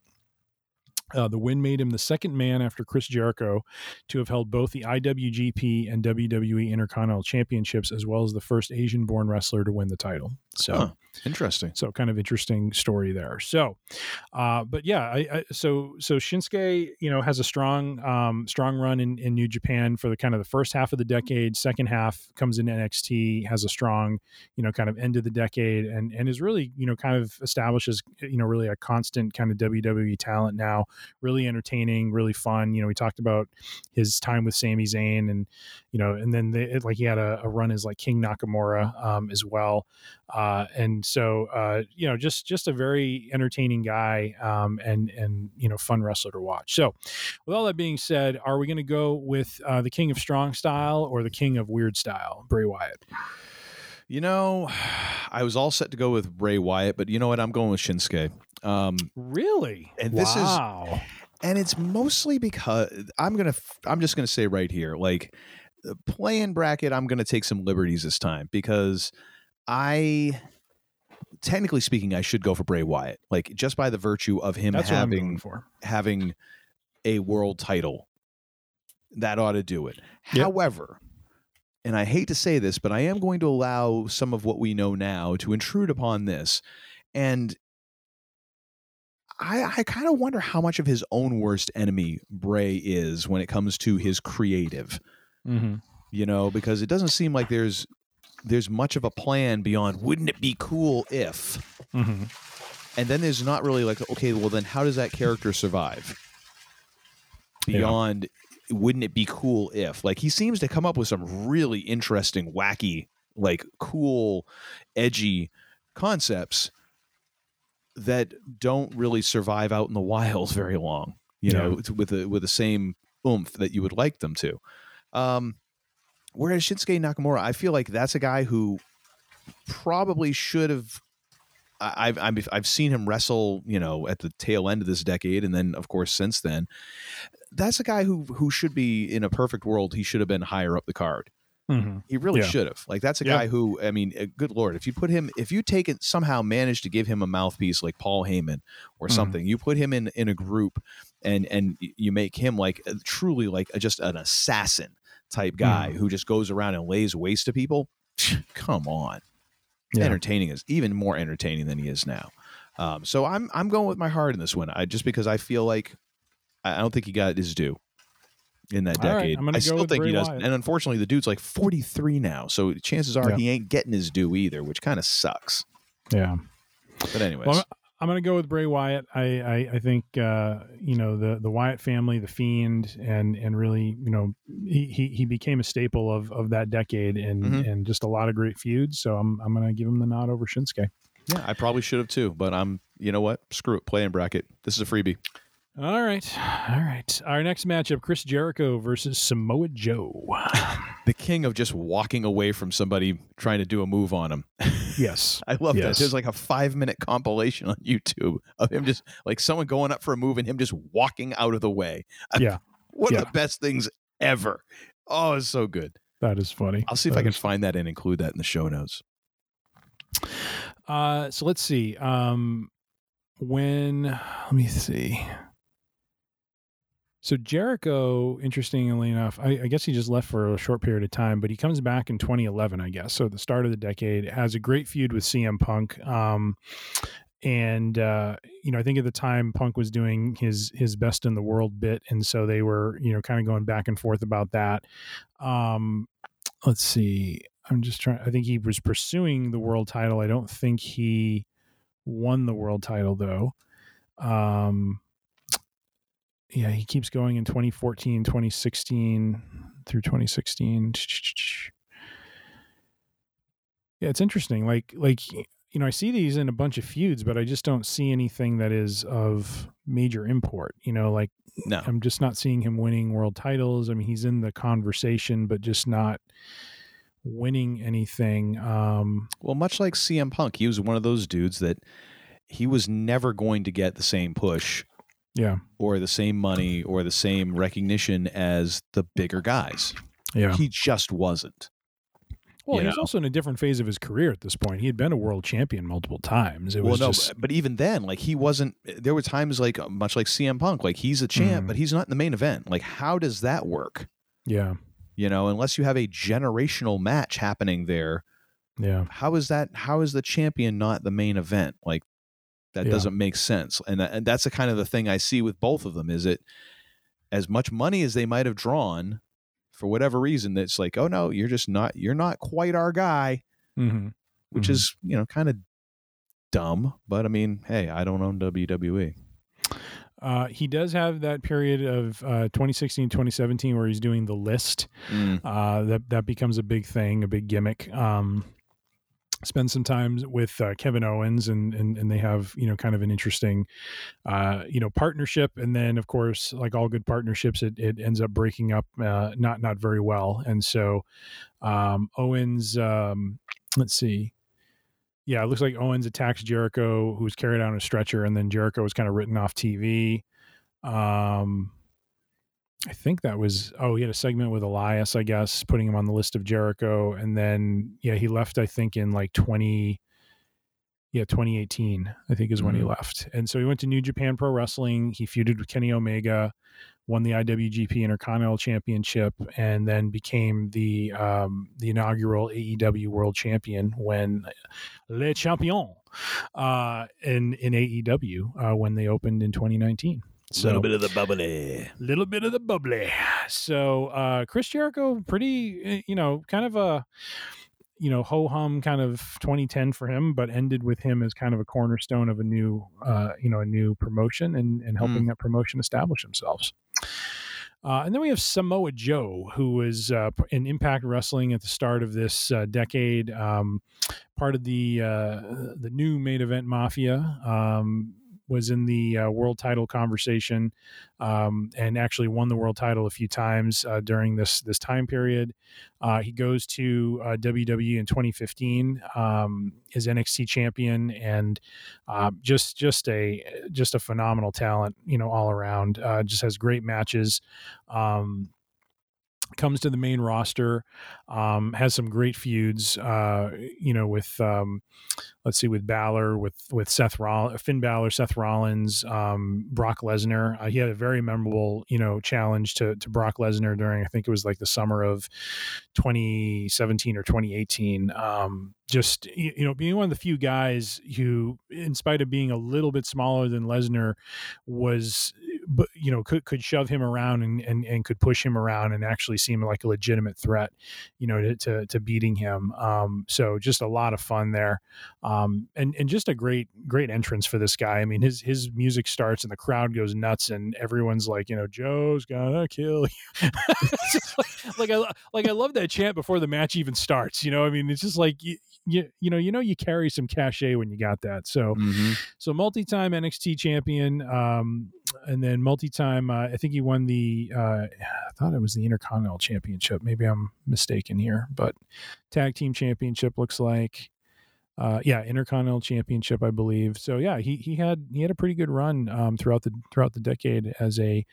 Uh, the win made him the second man after Chris Jericho to have held both the IWGP and WWE Intercontinental Championships, as well as the first Asian born wrestler to win the title. So, Huh. interesting. so kind of interesting story there. So, uh, but yeah, I, I, so so Shinsuke, you know, has a strong um, strong run in, in New Japan for the kind of the first half of the decade. Second half comes in NXT, has a strong, you know, kind of end of the decade, and and is really you know kind of establishes you know really a constant kind of WWE talent now. Really entertaining, really fun. You know, we talked about his time with Sami Zayn, and you know, and then like he had a, a run as like King Nakamura um, as well. Uh, and so, uh, you know, just just a very entertaining guy um, and and you know, fun wrestler to watch. So, with all that being said, are we going to go with uh, the King of Strong Style or the King of Weird Style, Bray Wyatt? You know, I was all set to go with Bray Wyatt, but you know what? I'm going with Shinsuke. Um, Really? And this is- wow. and it's mostly because I'm gonna. I'm just gonna say right here, like the playing bracket. I'm gonna take some liberties this time because I technically speaking, I should go for Bray Wyatt. Like just by the virtue of him That's having having a world title, that ought to do it. Yep. However, and I hate to say this, but I am going to allow some of what we know now to intrude upon this. And I, I kind of wonder how much of his own worst enemy Bray is when it comes to his creative Mm-hmm. you know, because it doesn't seem like there's there's much of a plan beyond wouldn't it be cool if Mm-hmm. and then there's not really like okay well then how does that character survive Yeah. beyond wouldn't it be cool if like he seems to come up with some really interesting wacky like cool edgy concepts that don't really survive out in the wild very long you Yeah. know with the with the same oomph that you would like them to um whereas Shinsuke Nakamura I feel like that's a guy who probably should have I've, I've I've seen him wrestle, you know, at the tail end of this decade, and then of course since then. That's a guy who who should be in a perfect world. He should have been higher up the card. Mm-hmm. He really Yeah. should have. Like that's a Yeah. guy who I mean, uh, good lord, if you put him, if you take it somehow manage to give him a mouthpiece like Paul Heyman or Mhm. something, you put him in in a group and and you make him like uh, truly like a, just an assassin type guy Mm-hmm. who just goes around and lays waste to people. Come on Yeah. entertaining is even more entertaining than he is now. Um, so I'm I'm going with my heart in this one. I just because I feel like I don't think he got his due in that All right, decade. I'm I still think he does. Wyatt. And unfortunately, the dude's like 43 now, so chances are Yeah. he ain't getting his due either, which kind of sucks. Yeah. But anyways, Well, I'm going to go with Bray Wyatt. I I, I think uh, you know the the Wyatt family, the Fiend, and and really you know he he, he became a staple of of that decade and Mhm. and just a lot of great feuds. So I'm I'm going to give him the nod over Shinsuke. yeah, I probably should have too, but I'm you know what? Screw it, play in bracket. This is a freebie. All right, all right. Our next matchup: Chris Jericho versus Samoa Joe. The king of just walking away from somebody trying to do a move on him. Yes, I love that. There's like a five minute compilation on YouTube of him just like someone going up for a move and him just walking out of the way. Yeah. One Yeah. of the best things ever. Oh, it's so good. that is funny. I'll see if That I can is find that and include that in the show notes. Uh, so let's see. Um, when let me see. So Jericho, interestingly enough, I, I guess he just left for a short period of time, but he comes back in 2011, I guess. So the start of the decade has a great feud with CM Punk. Um, and uh, you know, I think at the time Punk was doing his his best in the world bit, and so they were you know kind of going back and forth about that. Um, let's see. I'm just trying. I think he was pursuing the world title. I don't think he won the world title though. Um, yeah, he keeps going in 2014, 2016 through 2016. Yeah, it's interesting. Like, like you know, I see these in a bunch of feuds, but I just don't see anything that is of major import. You know, like No. I'm just not seeing him winning world titles. I mean, he's in the conversation, but just not winning anything. Um, Well, much like CM Punk, he was one of those dudes that he was never going to get the same push yeah, or the same money or the same recognition as the bigger guys. yeah. He just wasn't. Well, you he's know? also in a different phase of his career at this point. He had been a world champion multiple times. It well, was no, just but, even then, like he wasn't. There were times like much like CM Punk, like he's a champ, Mhm. but he's not in the main event. Like, how does that work? yeah, You know, unless you have a generational match happening there, yeah, how is that? How is the champion not the main event? Like, that Yeah. doesn't make sense. And and that's the kind of the thing I see with both of them. Is it as much money as they might have drawn for whatever reason? That's like, oh no, you're just not. You're not quite our guy. hmm Which Mhm. is you know kind of dumb. But I mean, hey, I don't own. WWE. Uh, he does have that period of uh, 2016, 2017 where he's doing the list. Mm. Uh, that that becomes a big thing, a big gimmick. Um, spend some time with uh, Kevin Owens, and, and and they have you know kind of an interesting, uh, you know, partnership. And then of course, like all good partnerships, it, it ends up breaking up uh, not not very well. And so um, Owens, um, let's see. Yeah, it looks like Owens attacks Jericho, who's carried on a stretcher, and then Jericho was kind of written off TV. Um, I think that was oh he had a segment with Elias, I guess, putting him on the list of Jericho, and then yeah he left I think in like twenty yeah 2018 I think is when he Mhm. left, and so he went to New Japan Pro Wrestling. He feuded with Kenny Omega, won the IWGP Intercontinental Championship, and then became the um, the inaugural AEW World Champion when Le Champion uh, in in AEW uh, when they opened in 2019. So little bit of the bubbly. little bit of the bubbly. So uh Chris Jericho, pretty eh, you know, kind of a you know ho hum kind of 2010 for him, but ended with him as kind of a cornerstone of a new uh you know a new promotion and and helping that promotion establish themselves. Uh, and then we have Samoa Joe, who was uh, in Impact Wrestling at the start of this uh, decade, um, part of the uh, the new main event Mafia. Um, was in the uh, world title conversation um, and actually won the world title a few times uh, during this this time period. Uh, he goes to uh, WWE in 2015, um, is NXT champion, and uh, just just a just a phenomenal talent, you know, all around. Uh, just has great matches. Um, comes to the main roster, um, has some great feuds, uh, you know, with um, let's see, with Balor, with with Seth Roll- Finn Balor, Seth Rollins, um, Brock Lesnar. Uh, he had a very memorable, you know, challenge to to Brock Lesnar during I think it was like the summer of 2017 or 2018. Um, just you you know, being one of the few guys who, in spite of being a little bit smaller than Lesnar, was but you know could could shove him around and, and and could push him around and actually seem like a legitimate threat you know to to, to beating him. Um so just a lot of fun there. Um and and just a great great entrance for this guy. I mean his his music starts and the crowd goes nuts and everyone's like you know joe's gonna kill you. Like, like i like i love that chant before the match even starts you know? I mean it's just like you, you, you know you know you carry some cachet when you got that so Mm-hmm. so multi-time NXT champion, um, and then multi-time. Uh, I think he won the. Uh, I thought it was the Intercontinental Championship. Maybe I'm mistaken here, but tag team championship looks like. Uh, yeah, Intercontinental Championship, I believe. So yeah, he he had he had a pretty good run um, throughout the throughout the decade as a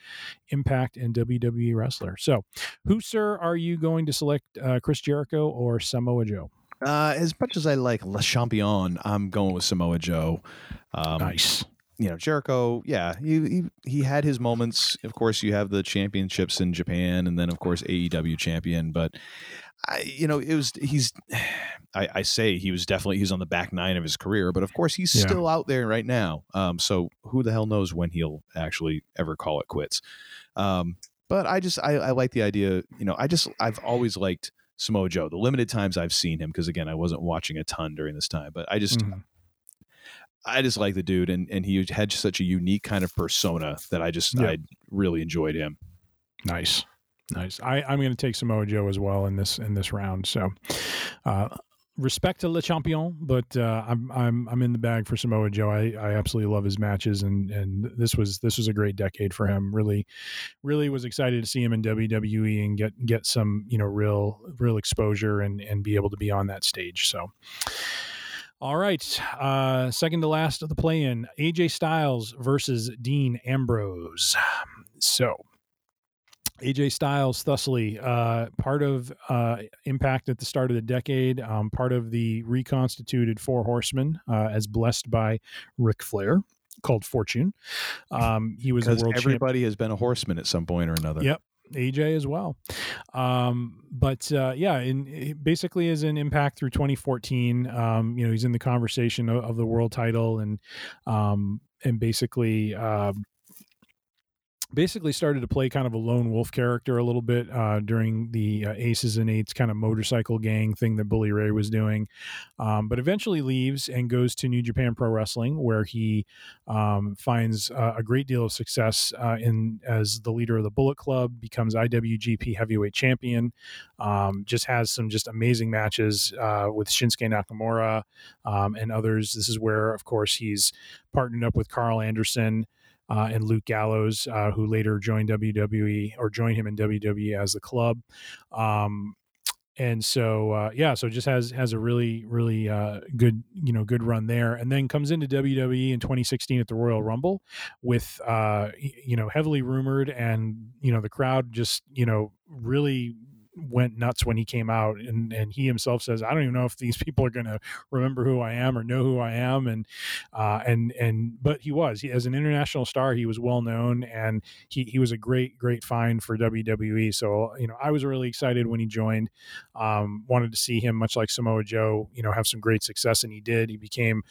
Impact and WWE wrestler. So, who, sir, are you going to select? Uh, Chris Jericho or Samoa Joe? Uh, as much as I like Le Champion, I'm going with Samoa Joe. Um, nice. You know, Jericho, yeah, he, he he had his moments. Of course, you have the championships in Japan, and then of course AEW champion. But I, you know, it was he's. I, I say he was definitely he's on the back nine of his career, but of course he's Yeah. still out there right now. Um, so who the hell knows when he'll actually ever call it quits? Um, but I just I, I like the idea. You know, I just I've always liked Samoa Joe. The limited times I've seen him, because again, I wasn't watching a ton during this time, but I just Mhm. I just like the dude, and and he had such a unique kind of persona that I just Yeah. I really enjoyed him. Nice, nice. I, I'm going to take Samoa Joe as well in this in this round. So, uh, respect to Le Champion, but uh, I'm I'm I'm in the bag for Samoa Joe. I, I absolutely love his matches, and and this was this was a great decade for him. Really, really was excited to see him in WWE and get get some you know real real exposure and and be able to be on that stage. So. All right. Uh, second to last of the play in AJ Styles versus Dean Ambrose. So, AJ Styles, thusly, uh, part of uh, Impact at the start of the decade, um, part of the reconstituted Four Horsemen, uh, as blessed by Ric Flair, called Fortune. Um, he was a Because world champion. everybody has been a horseman at some point or another. Yep. AJ as well. Um, but uh, yeah, in basically is in impact through 2014. Um, you know, he's in the conversation of, of the world title and um, and basically uh, basically started to play kind of a lone wolf character a little bit uh, during the uh, Aces and Eights kind of motorcycle gang thing that Bully Ray was doing, um, but eventually leaves and goes to New Japan Pro Wrestling, where he um, finds uh, a great deal of success uh, in as the leader of the Bullet Club, becomes IWGP Heavyweight Champion, um, just has some just amazing matches uh, with Shinsuke Nakamura um, and others. This is where, of course, he's partnered up with Karl Anderson uh, and Luke Gallows, uh, who later joined WWE or joined him in WWE as the club. Um, and so uh, yeah, so just has has a really really uh, good you know good run there, and then comes into WWE in 2016 at the Royal Rumble with uh, you know heavily rumored, and you know the crowd just you know really went nuts when he came out and and he himself says I don't even know if these people are going to remember who I am or know who I am and uh, and and but he was. He, as an international star he was well known and he he was a great great find for WWE so you know I was really excited when he joined. Um, wanted to see him much like Samoa Joe you know have some great success and he did. He became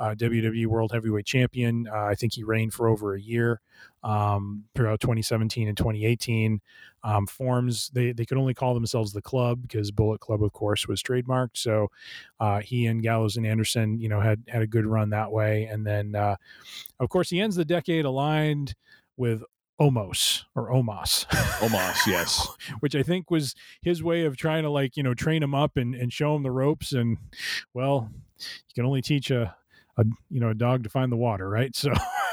uh, WWE World Heavyweight Champion. Uh, I think he reigned for over a year um, throughout 2017 and 2018 um, forms they they could only call themselves the club because bullet club of course was trademarked so uh, he and gallows and anderson you know had had a good run that way and then uh, of course he ends the decade aligned with Omos or Omos. Omos, yes. Which I think was his way of trying to like, you know, train him up and, and show him the ropes. And well, you can only teach a, a you know, a dog to find the water, right? So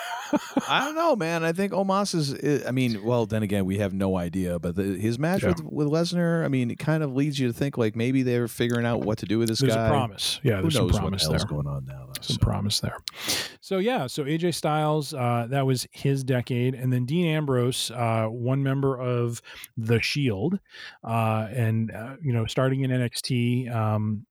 I don't know, man. I think Omos is. I mean, well, then again, we have no idea. But the, his match Yeah. with with Lesnar, I mean, it kind of leads you to think like maybe they're figuring out what to do with this There's guy. a promise. Yeah, Who there's some knows promise what there. going on now? Though, some so. promise there. So yeah, so AJ Styles, uh, that was his decade, and then Dean Ambrose, uh, one member of the Shield, uh, and uh, you know, starting in NXT. Um,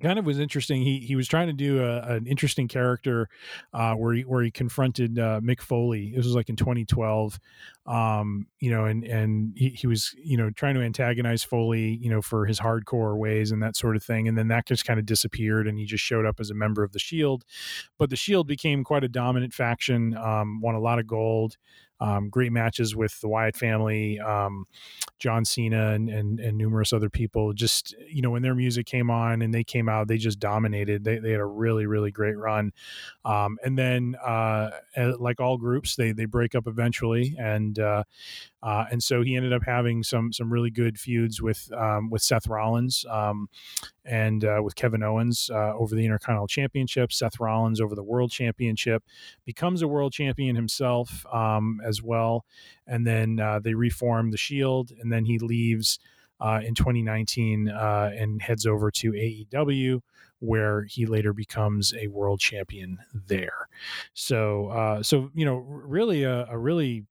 kind of was interesting. He he was trying to do a, an interesting character uh, where he where he confronted uh, Mick Foley. This was like in 2012, um, you know, and and he, he was you know trying to antagonize Foley, you know, for his hardcore ways and that sort of thing. And then that just kind of disappeared, and he just showed up as a member of the Shield. But the Shield became quite a dominant faction, um, won a lot of gold. Um, great matches with the Wyatt family, um, John Cena, and, and and numerous other people. Just you know, when their music came on and they came out, they just dominated. They, they had a really really great run. Um, and then, uh, eh, like all groups, they they break up eventually, and uh, uh, and so he ended up having some some really good feuds with um, with Seth Rollins um, and uh, with Kevin Owens uh, over the Intercontinental Championship. Seth Rollins over the World Championship becomes a world champion himself um, as well, and then uh, they reform the Shield, and then he leaves. Uh, in 2019, uh, and heads over to AEW, where he later becomes a world champion there. So, so you know, really a, a really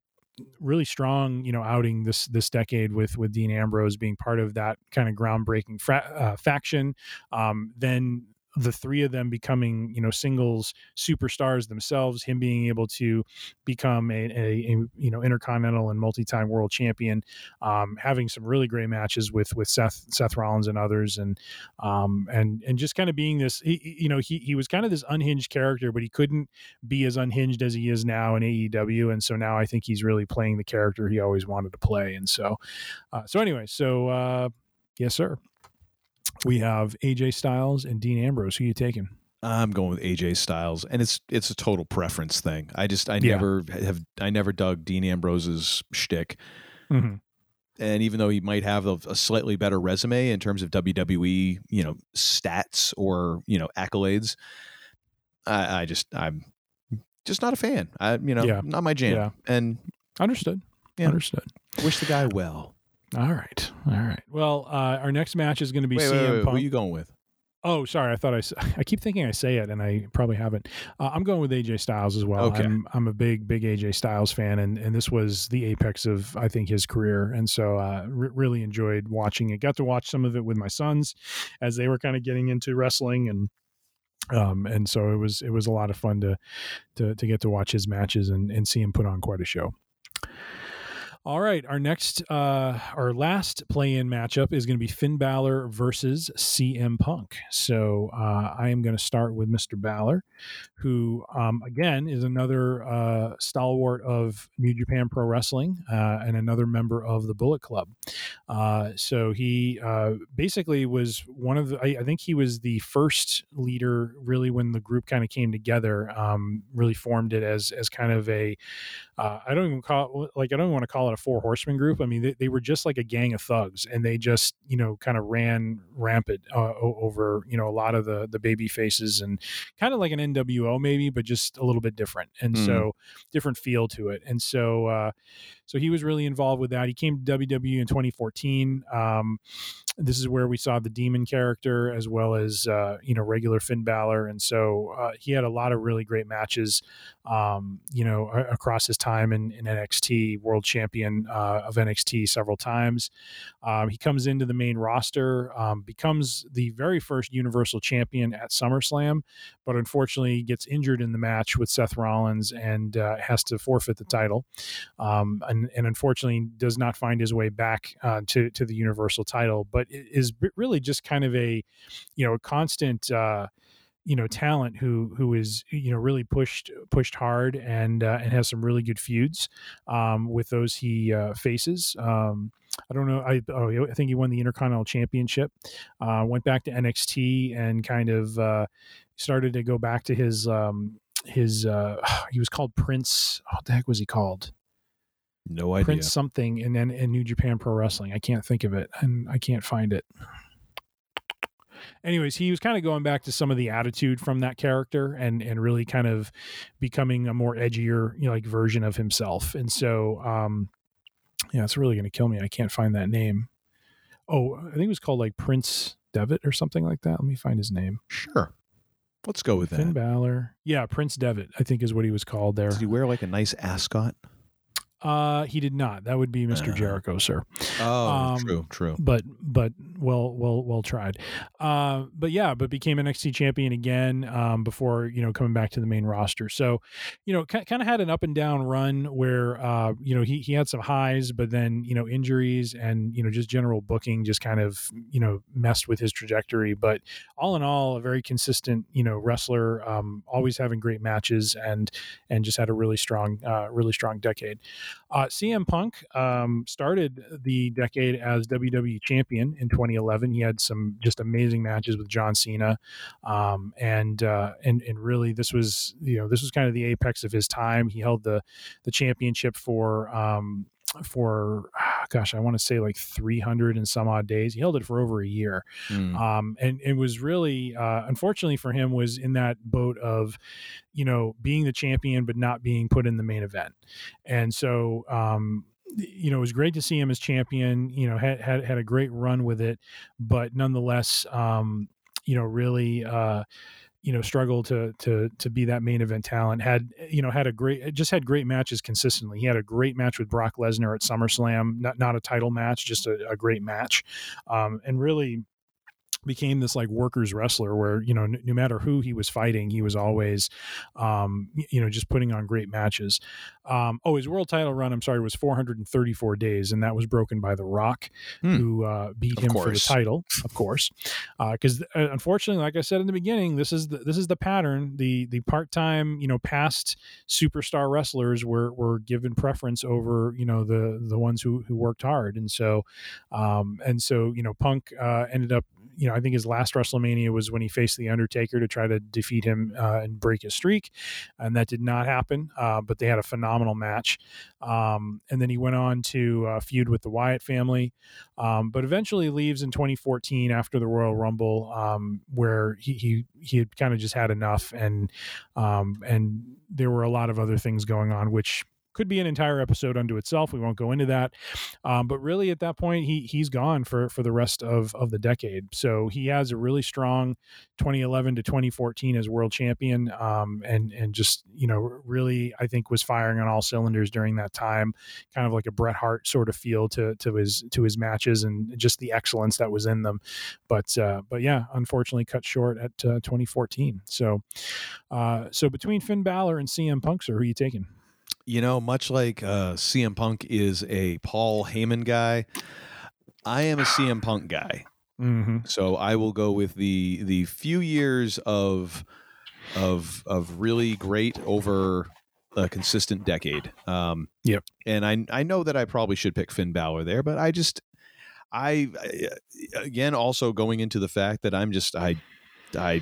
really strong you know outing this this decade with with Dean Ambrose being part of that kind of groundbreaking fra- uh, faction. Um, then the three of them becoming you know singles superstars themselves him being able to become a, a, a you know intercontinental and multi-time world champion um, having some really great matches with with Seth Seth Rollins and others and um, and and just kind of being this he, you know he he was kind of this unhinged character but he couldn't be as unhinged as he is now in AEW and so now I think he's really playing the character he always wanted to play and so uh, so anyway so uh, yes sir we have AJ Styles and Dean Ambrose who are you taking I'm going with AJ Styles, and it's it's a total preference thing. I just I Yeah. never have I never dug Dean Ambrose's shtick, Mhm. and even though he might have a, a slightly better resume in terms of WWE, you know, stats or you know accolades, I, I just I'm just not a fan. I you know Yeah. not my jam, Yeah. and understood Yeah. understood wish the guy well. All right all right well uh, our next match is going to be Wait, CM wait, wait, Punk who are you going with? Oh, sorry. I thought I. I keep thinking I say it, and I probably haven't. Uh, I'm going with AJ Styles as well. Okay. I'm, I'm a big, big AJ Styles fan, and and this was the apex of I think his career, and so uh, re- really enjoyed watching it. Got to watch some of it with my sons as they were kind of getting into wrestling, and um, and so it was it was a lot of fun to to to get to watch his matches and and see him put on quite a show. All right, our next, uh, our last play-in matchup is going to be Finn Balor versus CM Punk. So uh, I am going to start with Mr. Balor, who um, again is another uh, stalwart of New Japan Pro Wrestling uh, and another member of the Bullet Club. Uh, so he uh, basically was one of the. I, I think he was the first leader, really, when the group kind of came together. Um, really formed it as as kind of a I don't even call it like I don't want to call it a four horsemen group. I mean, they, they were just like a gang of thugs, and they just you know kind of ran rampant uh, over you know a lot of the the baby faces and kind of like an NWO maybe, but just a little bit different, and mm. so different feel to it. And so uh, so he was really involved with that. He came to WWE in 2014. Um, this is where we saw the demon character as well as uh, you know regular Finn Balor, and so uh, he had a lot of really great matches. Um, you know, across his time in, in NXT, world champion uh, of NXT several times. Um, he comes into the main roster, um, becomes the very first Universal Champion at SummerSlam, but unfortunately gets injured in the match with Seth Rollins and uh, has to forfeit the title. And, and, unfortunately does not find his way back uh, to to the Universal title, but is really just kind of a you know a constant. Uh, you know talent who who is you know really pushed pushed hard and uh, and has some really good feuds um, with those he uh, faces. Um, I don't know. I oh, I think he won the Intercontinental Championship. Uh, went back to NXT and kind of uh, started to go back to his um, his. Uh, he was called Prince. What the heck was he called? No idea. Prince something, and then in New Japan Pro Wrestling. I can't think of it, and I can't find it. Anyways, he was kind of going back to some of the attitude from that character, and and really kind of becoming a more edgier, you know, like version of himself. And so, um, yeah, it's really going to kill me. I can't find that name. Oh, I think it was called like Prince Devitt or something like that. Let me find his name. Sure. Let's go with Finn that. Balor. Yeah, Prince Devitt, I think is what he was called there. Does he wear like a nice ascot? Uh, he did not. That would be Mr. Uh, Jericho, sir. Oh, um, true, true. But but well well well tried. Uh, but yeah, but became NXT champion again um, before you know coming back to the main roster. So, you know, kind of had an up and down run where uh, you know he he had some highs, but then you know injuries and you know just general booking just kind of you know messed with his trajectory. But all in all, a very consistent you know wrestler, um, always having great matches and and just had a really strong uh, really strong decade. Uh, CM Punk um, started the decade as WWE champion in 2011. He had some just amazing matches with John Cena, um, and uh, and and really this was you know this was kind of the apex of his time. He held the the championship for um, for gosh, I want to say like 300 and some odd days. He held it for over a year, mm. um, and it was really uh, unfortunately for him was in that boat of you know being the champion but not being put in the main event, and so. Um, you know, it was great to see him as champion. You know, had had, had a great run with it, but nonetheless, um, you know, really, uh, you know struggled to to to be that main event talent had you know had a great just had great matches consistently. He had a great match with Brock Lesnar at SummerSlam not not a title match just a, a great match um, and really became this like workers wrestler where you know n- no matter who he was fighting he was always um, you know just putting on great matches um, oh his world title run i'm sorry was 434 days and that was broken by the rock hmm. who uh, beat of him course. for the title of course because uh, uh, unfortunately like i said in the beginning this is the, this is the pattern the the part-time you know past superstar wrestlers were were given preference over you know the the ones who who worked hard and so um, and so you know punk uh, ended up you know, I think his last WrestleMania was when he faced the Undertaker to try to defeat him uh, and break his streak, and that did not happen. Uh, but they had a phenomenal match, um, and then he went on to uh, feud with the Wyatt family, um, but eventually leaves in 2014 after the Royal Rumble, um, where he he he had kind of just had enough, and um, and there were a lot of other things going on, which could be an entire episode unto itself. We won't go into that, um, but really at that point he he's gone for for the rest of of the decade. So he has a really strong 2011 to 2014 as world champion, um, and and just you know really I think was firing on all cylinders during that time, kind of like a Bret Hart sort of feel to to his to his matches and just the excellence that was in them. But uh, but yeah, unfortunately cut short at uh, 2014. So uh, so between Finn Balor and CM Punk, sir, who are you taking? You know, much like uh, CM Punk is a Paul Heyman guy, I am a CM Punk guy. Mm-hmm. So I will go with the the few years of of of really great over a consistent decade. Um, yep. And I I know that I probably should pick Finn Balor there, but I just I again also going into the fact that I'm just I I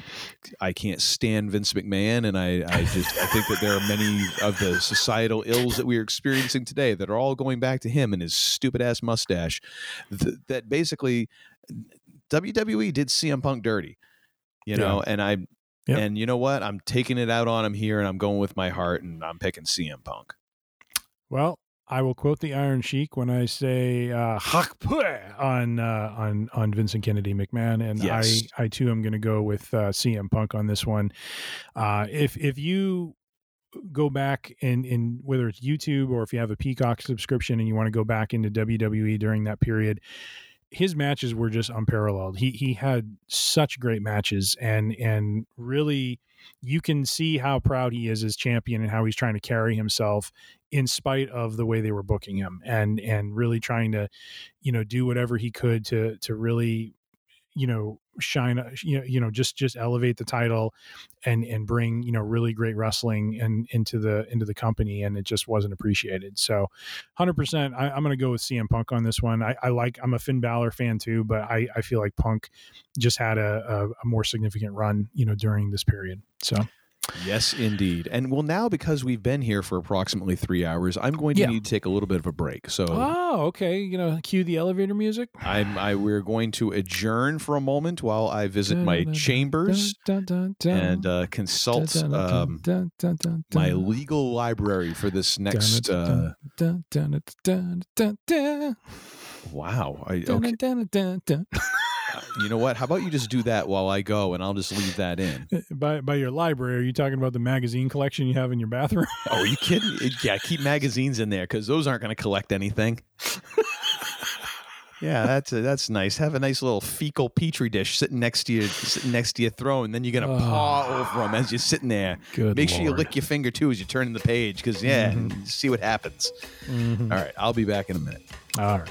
I can't stand Vince McMahon, and I, I just I think that there are many of the societal ills that we are experiencing today that are all going back to him and his stupid ass mustache. Th- that basically WWE did CM Punk dirty, you know, and I Yep. and you know what? I'm taking it out on him here, and I'm going with my heart, and I'm picking CM Punk. Well, I will quote the Iron Sheik when I say uh, on uh, on on Vincent Kennedy McMahon, and Yes. I I too am going to go with uh, CM Punk on this one. Uh, if if you go back in in whether it's YouTube or if you have a Peacock subscription and you want to go back into WWE during that period, his matches were just unparalleled. He he had such great matches and and really you can see how proud he is as champion and how he's trying to carry himself in spite of the way they were booking him and and really trying to you know do whatever he could to to really you know shine uh, you know you know just just elevate the title and and bring you know really great wrestling and into the into the company and it just wasn't appreciated. So 100% I, i'm going to go with cm punk on this one. I, I like i'm a finn Balor fan too but i i feel like punk just had a, a, a more significant run you know during this period so Yes, indeed. And well, now because we've been here for approximately three hours, I'm going to Yeah. need to take a little bit of a break. So oh okay you know cue the elevator music I'm I we're going to adjourn for a moment while I visit my chambers Dun, dun, dun, and uh, consult dun, dun, dun, um, dun, dun, dun, my legal library for this next. Uh, dun, dun, dun, dun, dun, dun, wow. I, okay. You know what? How about you just do that while I go, and I'll just leave that in. By by your library, are you talking about the magazine collection you have in your bathroom? Oh, are you kidding? Yeah, keep magazines in there because those aren't going to collect anything. Yeah, that's a, that's nice. Have a nice little fecal petri dish sitting next to you, sitting next to your throne. Then you're gonna paw over them as you're sitting there. Good Make sure you lick your finger too as you turn the page, because yeah, Mhm. see what happens. Mhm. All right, I'll be back in a minute. All right.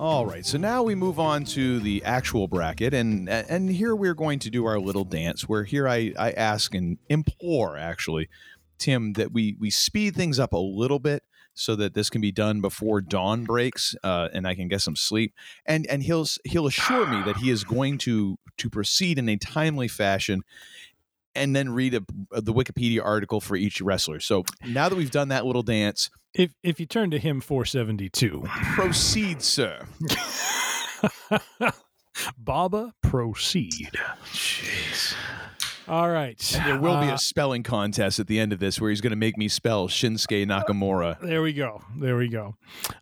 All right, so now we move on to the actual bracket, and and here we're going to do our little dance. Where here I I ask and implore actually, Tim, that we we speed things up a little bit so that this can be done before dawn breaks, uh, and I can get some sleep. And and he'll he'll assure me that he is going to to proceed in a timely fashion. And then read a, the Wikipedia article for each wrestler. So now that we've done that little dance, If if you turn to hymn 472, proceed, sir. Baba, proceed. Jeez. All right. And there will be Uh, a spelling contest at the end of this where he's going to make me spell Shinsuke Nakamura. There we go. There we go.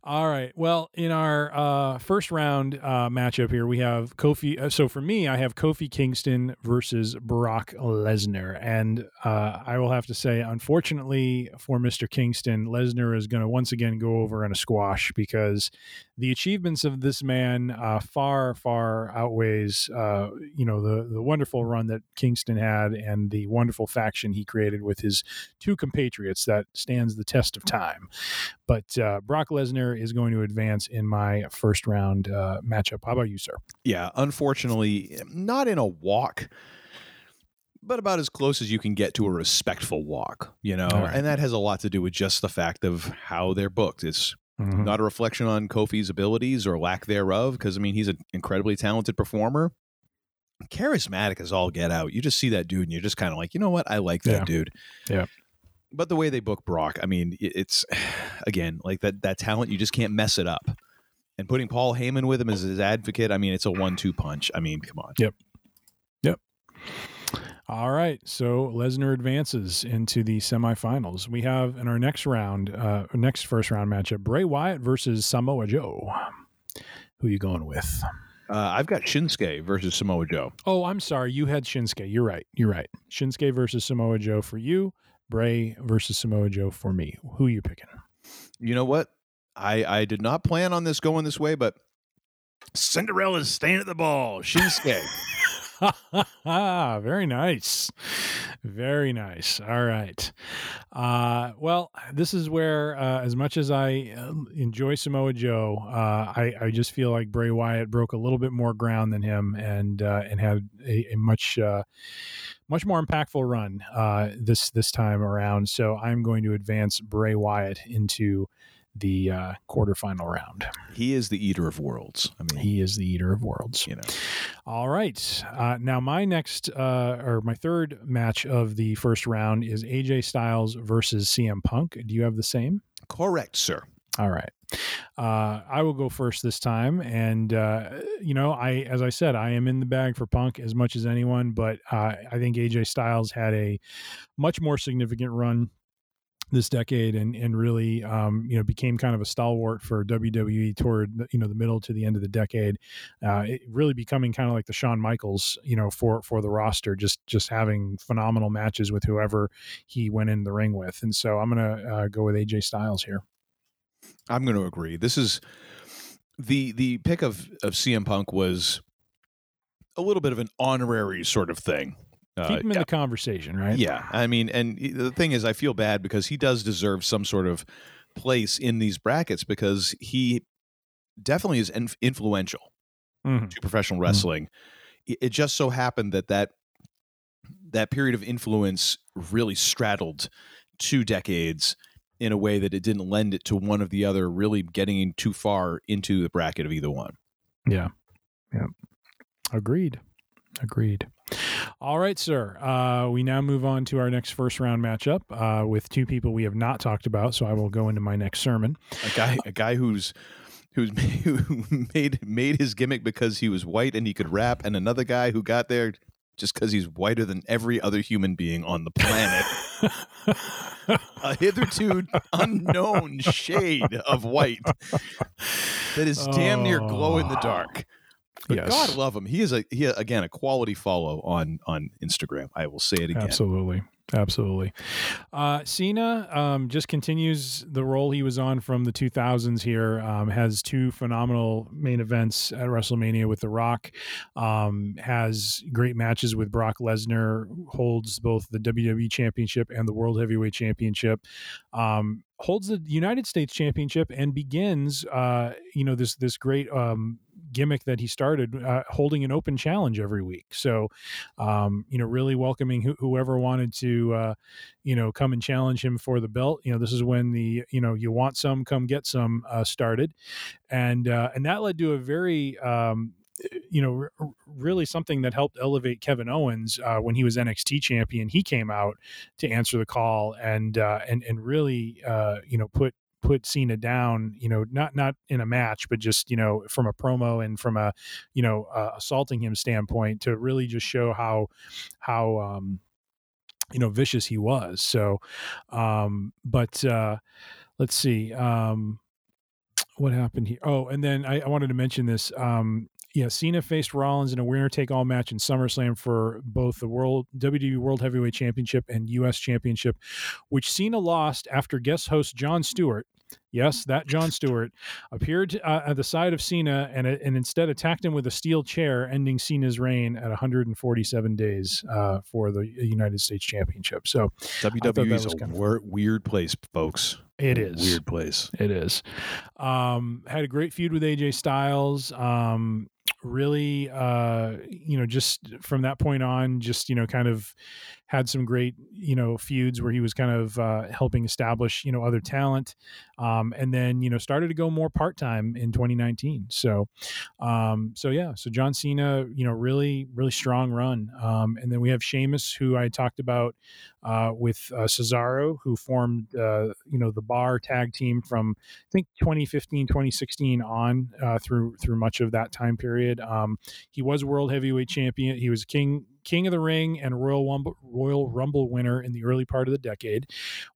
All right. Well, in our uh, first round uh, matchup here, we have Kofi. Uh, so for me, I have Kofi Kingston versus Brock Lesnar, and uh, I will have to say, unfortunately for Mr. Kingston, Lesnar is going to once again go over in a squash because the achievements of this man uh, far, far outweighs, uh, you know, the the wonderful run that Kingston had and the wonderful faction he created with his two compatriots that stands the test of time. But uh, Brock Lesnar is going to advance in my first round uh, matchup. How about you, sir? Yeah, unfortunately, not in a walk, but about as close as you can get to a respectful walk, you know? Right. And that has a lot to do with just the fact of how they're booked. It's Mhm. not a reflection on Kofi's abilities or lack thereof, because, I mean, he's an incredibly talented performer. Charismatic as all get out. You just see that dude and you're just kind of like, you know what? I like that Yeah. dude. Yeah. But the way they book Brock, I mean, it's again like that that talent. You just can't mess it up. And putting Paul Heyman with him as his advocate, I mean, it's a one-two punch. I mean, come on. Yep. Yep. All right. So Lesnar advances into the semifinals. We have in our next round, uh, next first round matchup, Bray Wyatt versus Samoa Joe. Who are you going with? Uh, I've got Shinsuke versus Samoa Joe. Oh, I'm sorry. You had Shinsuke. You're right. You're right. Shinsuke versus Samoa Joe for you. Bray versus Samoa Joe for me. Who are you picking? You know what? I I did not plan on this going this way, but Cinderella's staying at the ball. Shinsuke. Very nice. Very nice. All right. Uh, well, this is where, uh, as much as I uh, enjoy Samoa Joe, uh, I, I just feel like Bray Wyatt broke a little bit more ground than him and uh, and had a, a much uh, much more impactful run this this time around. So I'm going to advance Bray Wyatt into the uh, quarterfinal round. He is the eater of worlds. I mean, he is the eater of worlds. You know. All right. Uh, now, my next uh, or my third match of the first round is AJ Styles versus CM Punk. Do you have the same? Correct, sir. All right. Uh, I will go first this time, and uh, you know, I as I said, I am in the bag for Punk as much as anyone, but uh, I think AJ Styles had a much more significant run this decade and and really um, you know became kind of a stalwart for WWE toward you know the middle to the end of the decade, uh, really becoming kind of like the Shawn Michaels you know for for the roster, just just having phenomenal matches with whoever he went in the ring with, and so I'm gonna uh, go with AJ Styles here. I'm going to agree. This is the the pick of of CM Punk was a little bit of an honorary sort of thing Keep him in the conversation, right? Yeah. I mean, and the thing is, I feel bad because he does deserve some sort of place in these brackets because he definitely is influential mm-hmm. to professional mm-hmm. wrestling. Mm-hmm. It just so happened that that that period of influence really straddled two decades in a way that it didn't lend it to one of the other really getting too far into the bracket of either one. Yeah. Yeah. Agreed. Agreed. All right, sir. Uh, we now move on to our next first round matchup uh, with two people we have not talked about. So I will go into my next sermon. A guy, a guy who's who's who made made his gimmick because he was white and he could rap, and another guy who got there just because he's whiter than every other human being on the planet. a hitherto unknown shade of white that is damn near glow in the dark. But yes. God love him. He is a he again a quality follow on on Instagram. I will say it again. Absolutely. Absolutely. Uh, Cena um, just continues the role he was on from the 2000s here. Um, has two phenomenal main events at WrestleMania with The Rock. Um, has great matches with Brock Lesnar. Holds both the WWE Championship and the World Heavyweight Championship. Um, holds the United States Championship and begins, uh, you know, this this great um, gimmick that he started, uh, holding an open challenge every week. So, um, you know, really welcoming wh- whoever wanted to, uh, you know, come and challenge him for the belt. You know, this is when the, you know, you want some, come get some uh, started, and uh, and that led to a very um, you know, r- really something that helped elevate Kevin Owens uh, when he was NXT champion. He came out to answer the call and uh, and and really, uh, you know, put put Cena down, you know, not not in a match, but just you know from a promo and from a you know uh, assaulting him standpoint to really just show how how um, you know vicious he was. So, um, but uh, let's see. Um, what happened here? Oh, and then I, I wanted to mention this. Um, yeah, Cena faced Rollins in a winner take all match in SummerSlam for both the World WWE World Heavyweight Championship and US Championship, which Cena lost after guest host Jon Stewart Yes, that Jon Stewart appeared uh, at the side of Cena and, and instead attacked him with a steel chair, ending Cena's reign at 147 days uh, for the United States Championship. So WWE is a kind of weird place, folks. It is weird place. It is. Um, had a great feud with AJ Styles. Um, really, uh, you know, just from that point on, just you know, kind of had some great you know feuds where he was kind of uh, helping establish you know other talent um, and then you know started to go more part-time in 2019 so um, so yeah so john cena you know really really strong run um, and then we have Sheamus, who i talked about uh, with uh, cesaro who formed uh, you know the bar tag team from i think 2015 2016 on uh, through through much of that time period. Um, he was world heavyweight champion. He was king King of the Ring and Royal Rumble, Royal Rumble winner in the early part of the decade.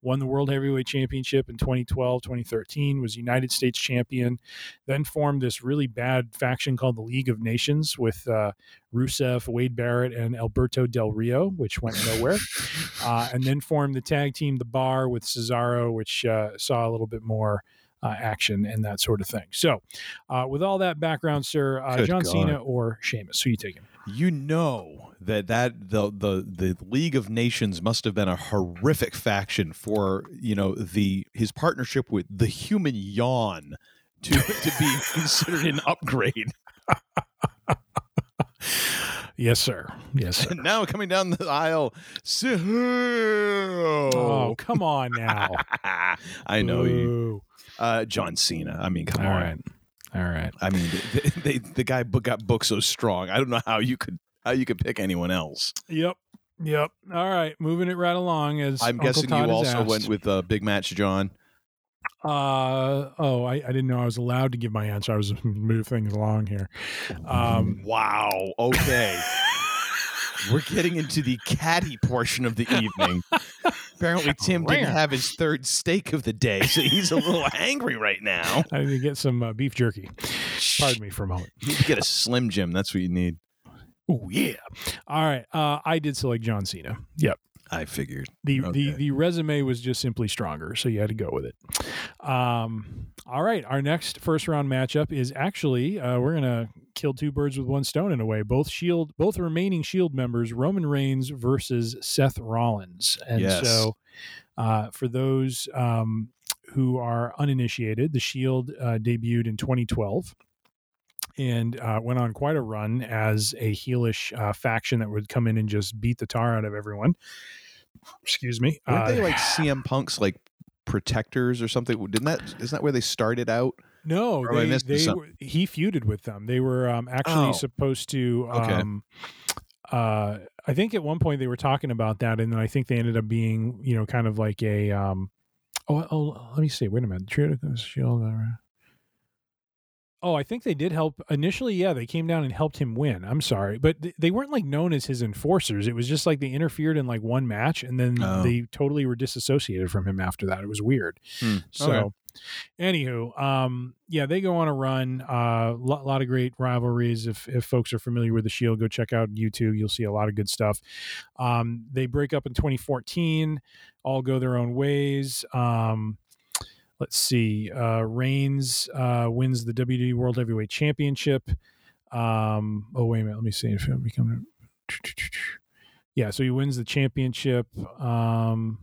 Won the World Heavyweight Championship in 2012, 2013. Was United States champion. Then formed this really bad faction called the League of Nations with uh, Rusev, Wade Barrett, and Alberto Del Rio, which went nowhere. uh, and then formed the tag team The Bar with Cesaro, which uh, saw a little bit more. Uh, action and that sort of thing. So, uh, with all that background, sir, uh, John God. Cena or Sheamus, who you taking? You know that that the the the League of Nations must have been a horrific faction for you know the his partnership with the human yawn to to be considered an upgrade. Yes, sir. Yes, sir. And now coming down the aisle, Cell. Oh, come on now. I know you, uh, John Cena. I mean, come All on. right. All right. I mean, they, they, the guy book, got booked so strong. I don't know how you could how you could pick anyone else. Yep. Yep. All right. Moving it right along as I'm Uncle guessing Todd you also asked. went with uh, Big Match John. Uh oh, I, I didn't know I was allowed to give my answer. I was move things along here. Um, Wow. Okay. We're getting into the catty portion of the evening. Apparently, Tim didn't have his third steak of the day, so he's a little angry right now. I need to get some uh, beef jerky. Pardon me for a moment. You need to get a Slim Jim. That's what you need. Oh yeah. All right. Uh, I did select John Cena. Yep. I figured. The, the the resume was just simply stronger, so you had to go with it. Um, all right, our next first round matchup is actually uh, we're gonna kill two birds with one stone in a way. Both Shield, both remaining Shield members, Roman Reigns versus Seth Rollins, and Yes. so uh, for those um, who are uninitiated, the Shield uh, debuted in 2012 and uh, went on quite a run as a heelish uh, faction that would come in and just beat the tar out of everyone. Excuse me. Weren't Uh, they like CM Punk's like protectors or something? Didn't that isn't that where they started out? no, or they, they were, he feuded with them. They were um, actually Oh. supposed to. Okay. Um, uh, I think at one point they were talking about that, and then I think they ended up being, you know, kind of like a. Um, oh, oh, let me see. Wait a minute. Shield. Oh, I think they did help initially. Yeah, they came down and helped him win. I'm sorry, but th- they weren't like known as his enforcers. It was just like they interfered in like one match, and then Oh. they totally were disassociated from him after that. It was weird. Hmm, So, okay. anywho, um, yeah, they go on a run. A uh, lot, lot of great rivalries. If if folks are familiar with the Shield, go check out YouTube. You'll see a lot of good stuff. Um, they break up in 2014. All go their own ways. Um, let's see. Uh, Reigns uh, wins the WWE World Heavyweight Championship. Um, oh wait a minute. Let me see if it become. Yeah, so he wins the championship. Um,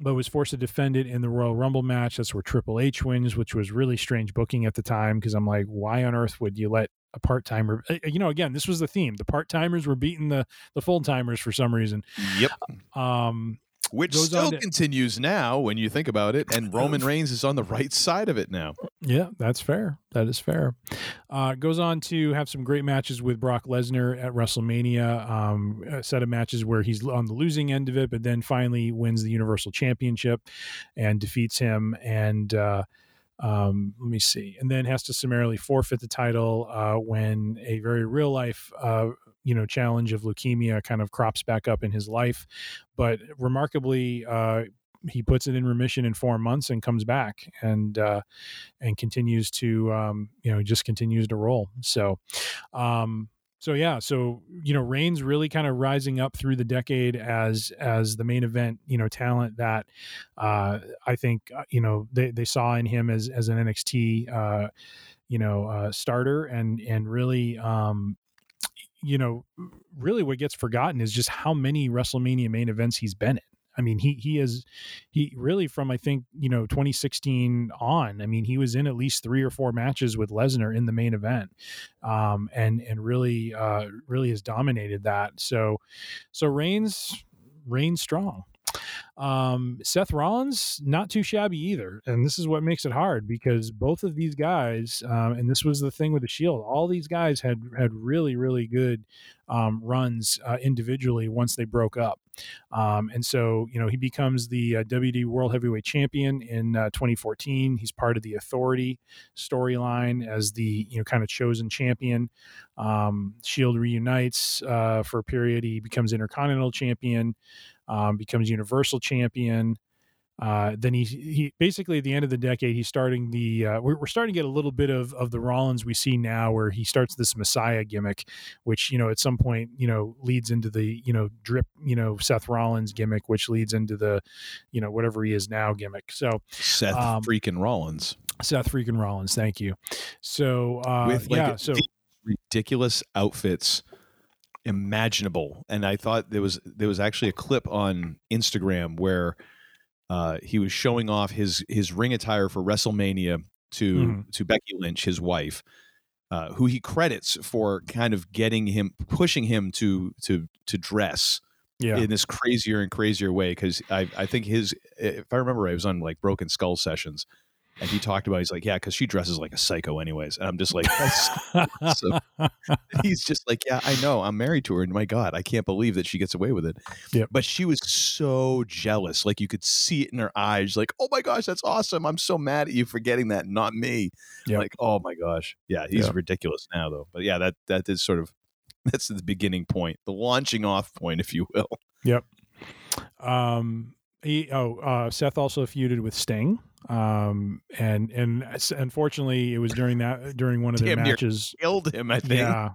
but was forced to defend it in the Royal Rumble match. That's where Triple H wins, which was really strange booking at the time because I'm like, why on earth would you let a part timer? You know, again, this was the theme. The part timers were beating the the full timers for some reason. Yep. Um, Which still to- continues now when you think about it, and Roman Reigns is on the right side of it now. Yeah, that's fair. That is fair. Uh, goes on to have some great matches with Brock Lesnar at WrestleMania. Um, a set of matches where he's on the losing end of it, but then finally wins the Universal Championship and defeats him. And uh, um, let me see, and then has to summarily forfeit the title uh, when a very real life. Uh, you know, challenge of leukemia kind of crops back up in his life, but remarkably, uh, he puts it in remission in four months and comes back and uh, and continues to um, you know just continues to roll. So um, so yeah, so you know Reigns really kind of rising up through the decade as as the main event you know talent that uh, I think uh, you know they, they saw in him as as an NXT uh, you know uh, starter and and really um, you know really what gets forgotten is just how many WrestleMania main events he's been in. I mean, he he is he really from I think you know 2016 on. I mean, he was in at least three or four matches with Lesnar in the main event, um, and and really uh, really has dominated that. So so Reigns Reigns strong. Um, Seth Rollins not too shabby either, and this is what makes it hard because both of these guys, um, and this was the thing with the Shield, all these guys had had really really good um, runs uh, individually once they broke up. Um, and so, you know, he becomes the uh, WD World Heavyweight Champion in uh, 2014. He's part of the Authority storyline as the, you know, kind of chosen champion. Um, Shield reunites uh, for a period. He becomes Intercontinental Champion, um, becomes Universal Champion. Uh, then he he basically at the end of the decade he's starting the uh, we're, we're starting to get a little bit of of the Rollins we see now where he starts this Messiah gimmick, which you know at some point you know leads into the you know drip you know Seth Rollins gimmick, which leads into the you know whatever he is now gimmick. So Seth Um, freaking Rollins Seth freaking Rollins, thank you. So uh, with like yeah, so ridiculous outfits imaginable. And I thought there was there was actually a clip on Instagram where uh, he was showing off his his ring attire for WrestleMania to Mhm. to Becky Lynch, his wife, uh, who he credits for kind of getting him pushing him to to to dress Yeah. in this crazier and crazier way because I I think his if I remember right, it was on like Broken Skull sessions. And he talked about he's like yeah because she dresses like a psycho anyways and I'm just like that's so he's just like, yeah, I know. I'm married to her, and my God, I can't believe that she gets away with it. Yep. But she was so jealous. Like you could see it in her eyes. Like, oh my gosh, that's awesome. I'm so mad at you for getting that, not me. Yep. Like, oh my gosh. Yeah, he's Yep. ridiculous now, though. But yeah, that that is sort of that's the beginning point, the launching off point, if you will. Yep. Um. He, oh, uh, Seth also feuded with Sting. Um. And and unfortunately, it was during that during one of their Damn matches. Killed him, I think. Yeah.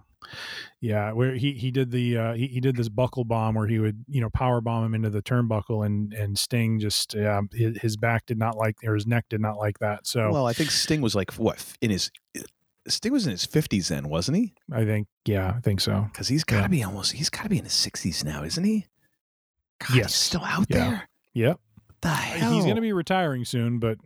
Yeah, where he he did the uh, he he did this buckle bomb where he would you know power bomb him into the turnbuckle and and Sting just yeah his, his back did not like or his neck did not like that so Well, I think Sting was like what in his Sting was in his fifties then, wasn't he? I think yeah I think so Because he's got to Yeah. be almost he's got to be in his sixties now, isn't he? God, Yes. he's still out Yeah. there. yep The hell? he's gonna be retiring soon but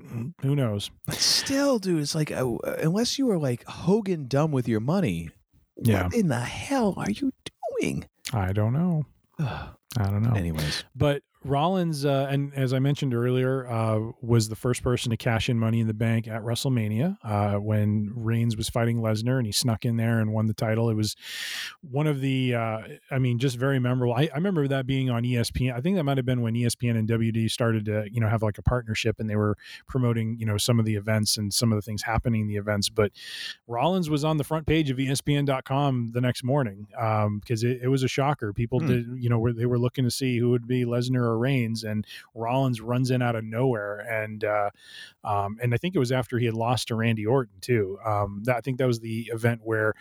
who knows But still, dude, it's like uh, unless you are like Hogan dumb with your money, Yeah. what in the hell are you doing? I don't know I don't know Anyways, But Rollins, uh, and as I mentioned earlier, uh, was the first person to cash in Money in the Bank at WrestleMania uh, when Reigns was fighting Lesnar, and he snuck in there and won the title. It was one of the, uh, I mean, just very memorable. I, I remember that being on ESPN. I think that might have been when ESPN and WD started to, you know, have like a partnership, and they were promoting, you know, some of the events and some of the things happening in the events. But Rollins was on the front page of ESPN.com the next morning because it, it was a shocker. People Hmm. did, you know, were, they were looking to see who would be Lesnar or Reigns, and Rollins runs in out of nowhere, and uh, um, and I think it was after he had lost to Randy Orton too. Um, that, I think that was the event where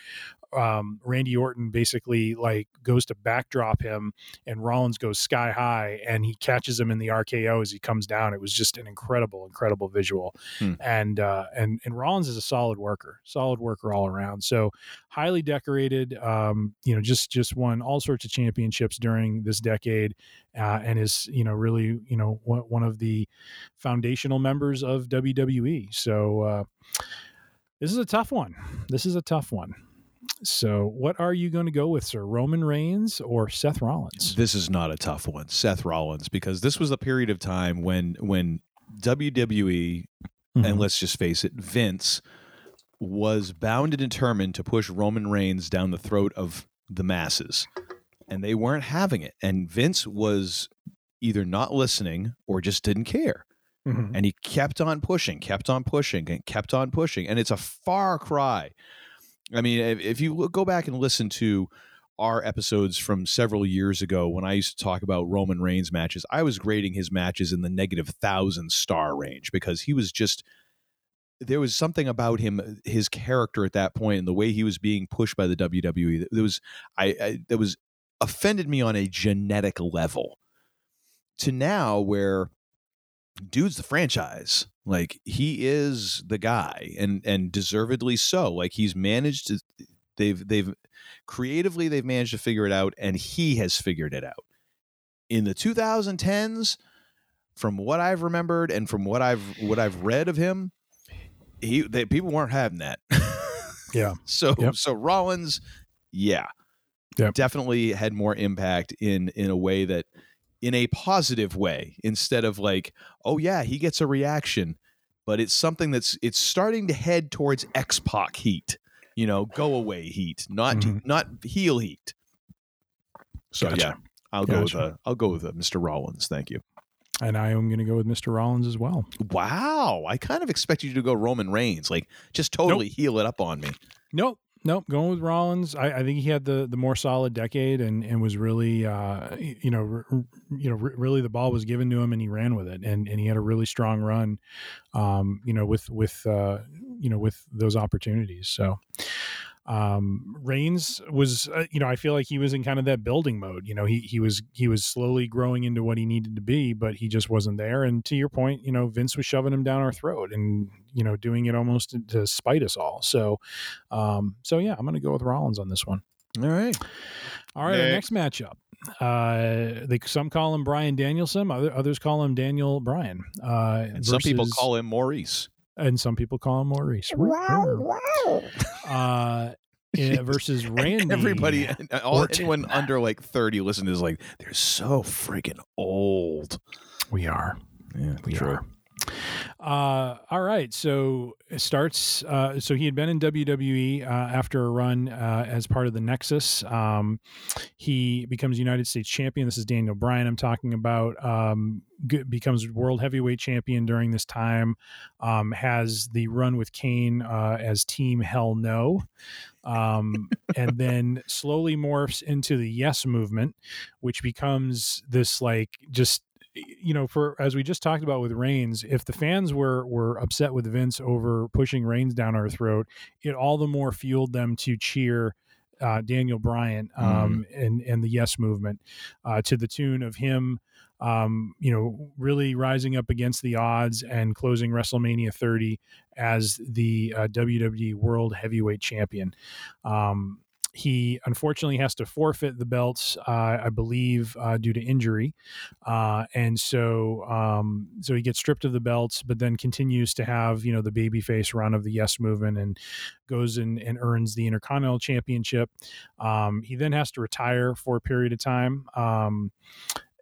um, Randy Orton basically like goes to backdrop him, and Rollins goes sky high, and he catches him in the RKO as he comes down. It was just an incredible, incredible visual, Hmm. and uh, and and Rollins is a solid worker, solid worker all around. So highly decorated. Um, you know, just just won all sorts of championships during this decade, uh, and is you know really you know one, one of the foundational members of WWE. So uh, this is a tough one. This is a tough one. So, what are you going to go with, sir? Roman Reigns or Seth Rollins? this is not a tough one, Seth Rollins, because this was a period of time when when WWE Mhm. and let's just face it, Vince was bound and determined to push Roman Reigns down the throat of the masses. And they weren't having it. And Vince was either not listening or just didn't care. Mhm. And he kept on pushing, kept on pushing, and kept on pushing. And it's a far cry. I mean, if, if you go back and listen to our episodes from several years ago when I used to talk about Roman Reigns matches, I was grading his matches in the negative thousand star range because he was just there was something about him, uh, his character at that point, and the way he was being pushed by the WWE. that- was I, I that was offended me on a genetic level. To now, where dude's the franchise, like he is the guy, and and deservedly so. Like he's managed to, they've they've creatively they've managed to figure it out, and he has figured it out. In the 2010s, from what I've remembered and from what I've what I've read of him, he they, people weren't having that. Yeah. So Yep. so Rollins, yeah, Yep. definitely had more impact in in a way that in a positive way instead of like oh yeah he gets a reaction, but it's something that's it's starting to head towards X Pac heat, you know, go away heat, not Mhm. not heel heat. So Gotcha. yeah, I'll go with Gotcha. uh, I'll go with uh, Mr. Rollins. Thank you. And I am going to go with Mr. Rollins as well. Wow, I kind of expected you to go Roman Reigns, like just totally heel it up on me. Nope. Nope. Going with Rollins. I, I think he had the, the more solid decade and, and was really, uh, you know, r- r- you know, r- really the ball was given to him and he ran with it and, and he had a really strong run, um, you know, with, with, uh, you know, with those opportunities. So, um, Reigns was, uh, you know, I feel like he was in kind of that building mode. You know, he he was he was slowly growing into what he needed to be, but he just wasn't there. And to your point, you know, Vince was shoving him down our throat and you know doing it almost to, to spite us all. So, um, so yeah, I'm going to go with Rollins on this one. All right. All right, our next matchup. Uh, they some call him Bryan Danielson, other, others call him Daniel Bryan. Uh, And some people call him Maurice. And some people call him Maurice. Wow, wow. Uh, eh, versus Randy. Everybody, all, Orton. anyone under like 30 listen is like, they're so freaking old. We are. Yeah, We true. are. Uh, all right. So it starts. Uh, so he had been in WWE uh, after a run uh, as part of the Nexus. Um, he becomes United States champion. This is Daniel Bryan. I'm talking about. Um, g- becomes world heavyweight champion during this time. Um, has the run with Kane uh, as Team Hell No. Um, and then slowly morphs into the Yes movement, which becomes this like just you know, for as we just talked about with Reigns, if the fans were were upset with Vince over pushing Reigns down our throat, it all the more fueled them to cheer uh, Daniel Bryan um, and and the Yes movement uh, to the tune of him. Um, you know, really rising up against the odds and closing WrestleMania 30 as the uh, WWE World Heavyweight Champion. Um, he unfortunately has to forfeit the belts, uh, I believe, uh, due to injury, uh, and so um, so he gets stripped of the belts, but then continues to have you know the babyface run of the Yes Movement and goes and, and earns the Intercontinental Championship. Um, he then has to retire for a period of time. Um,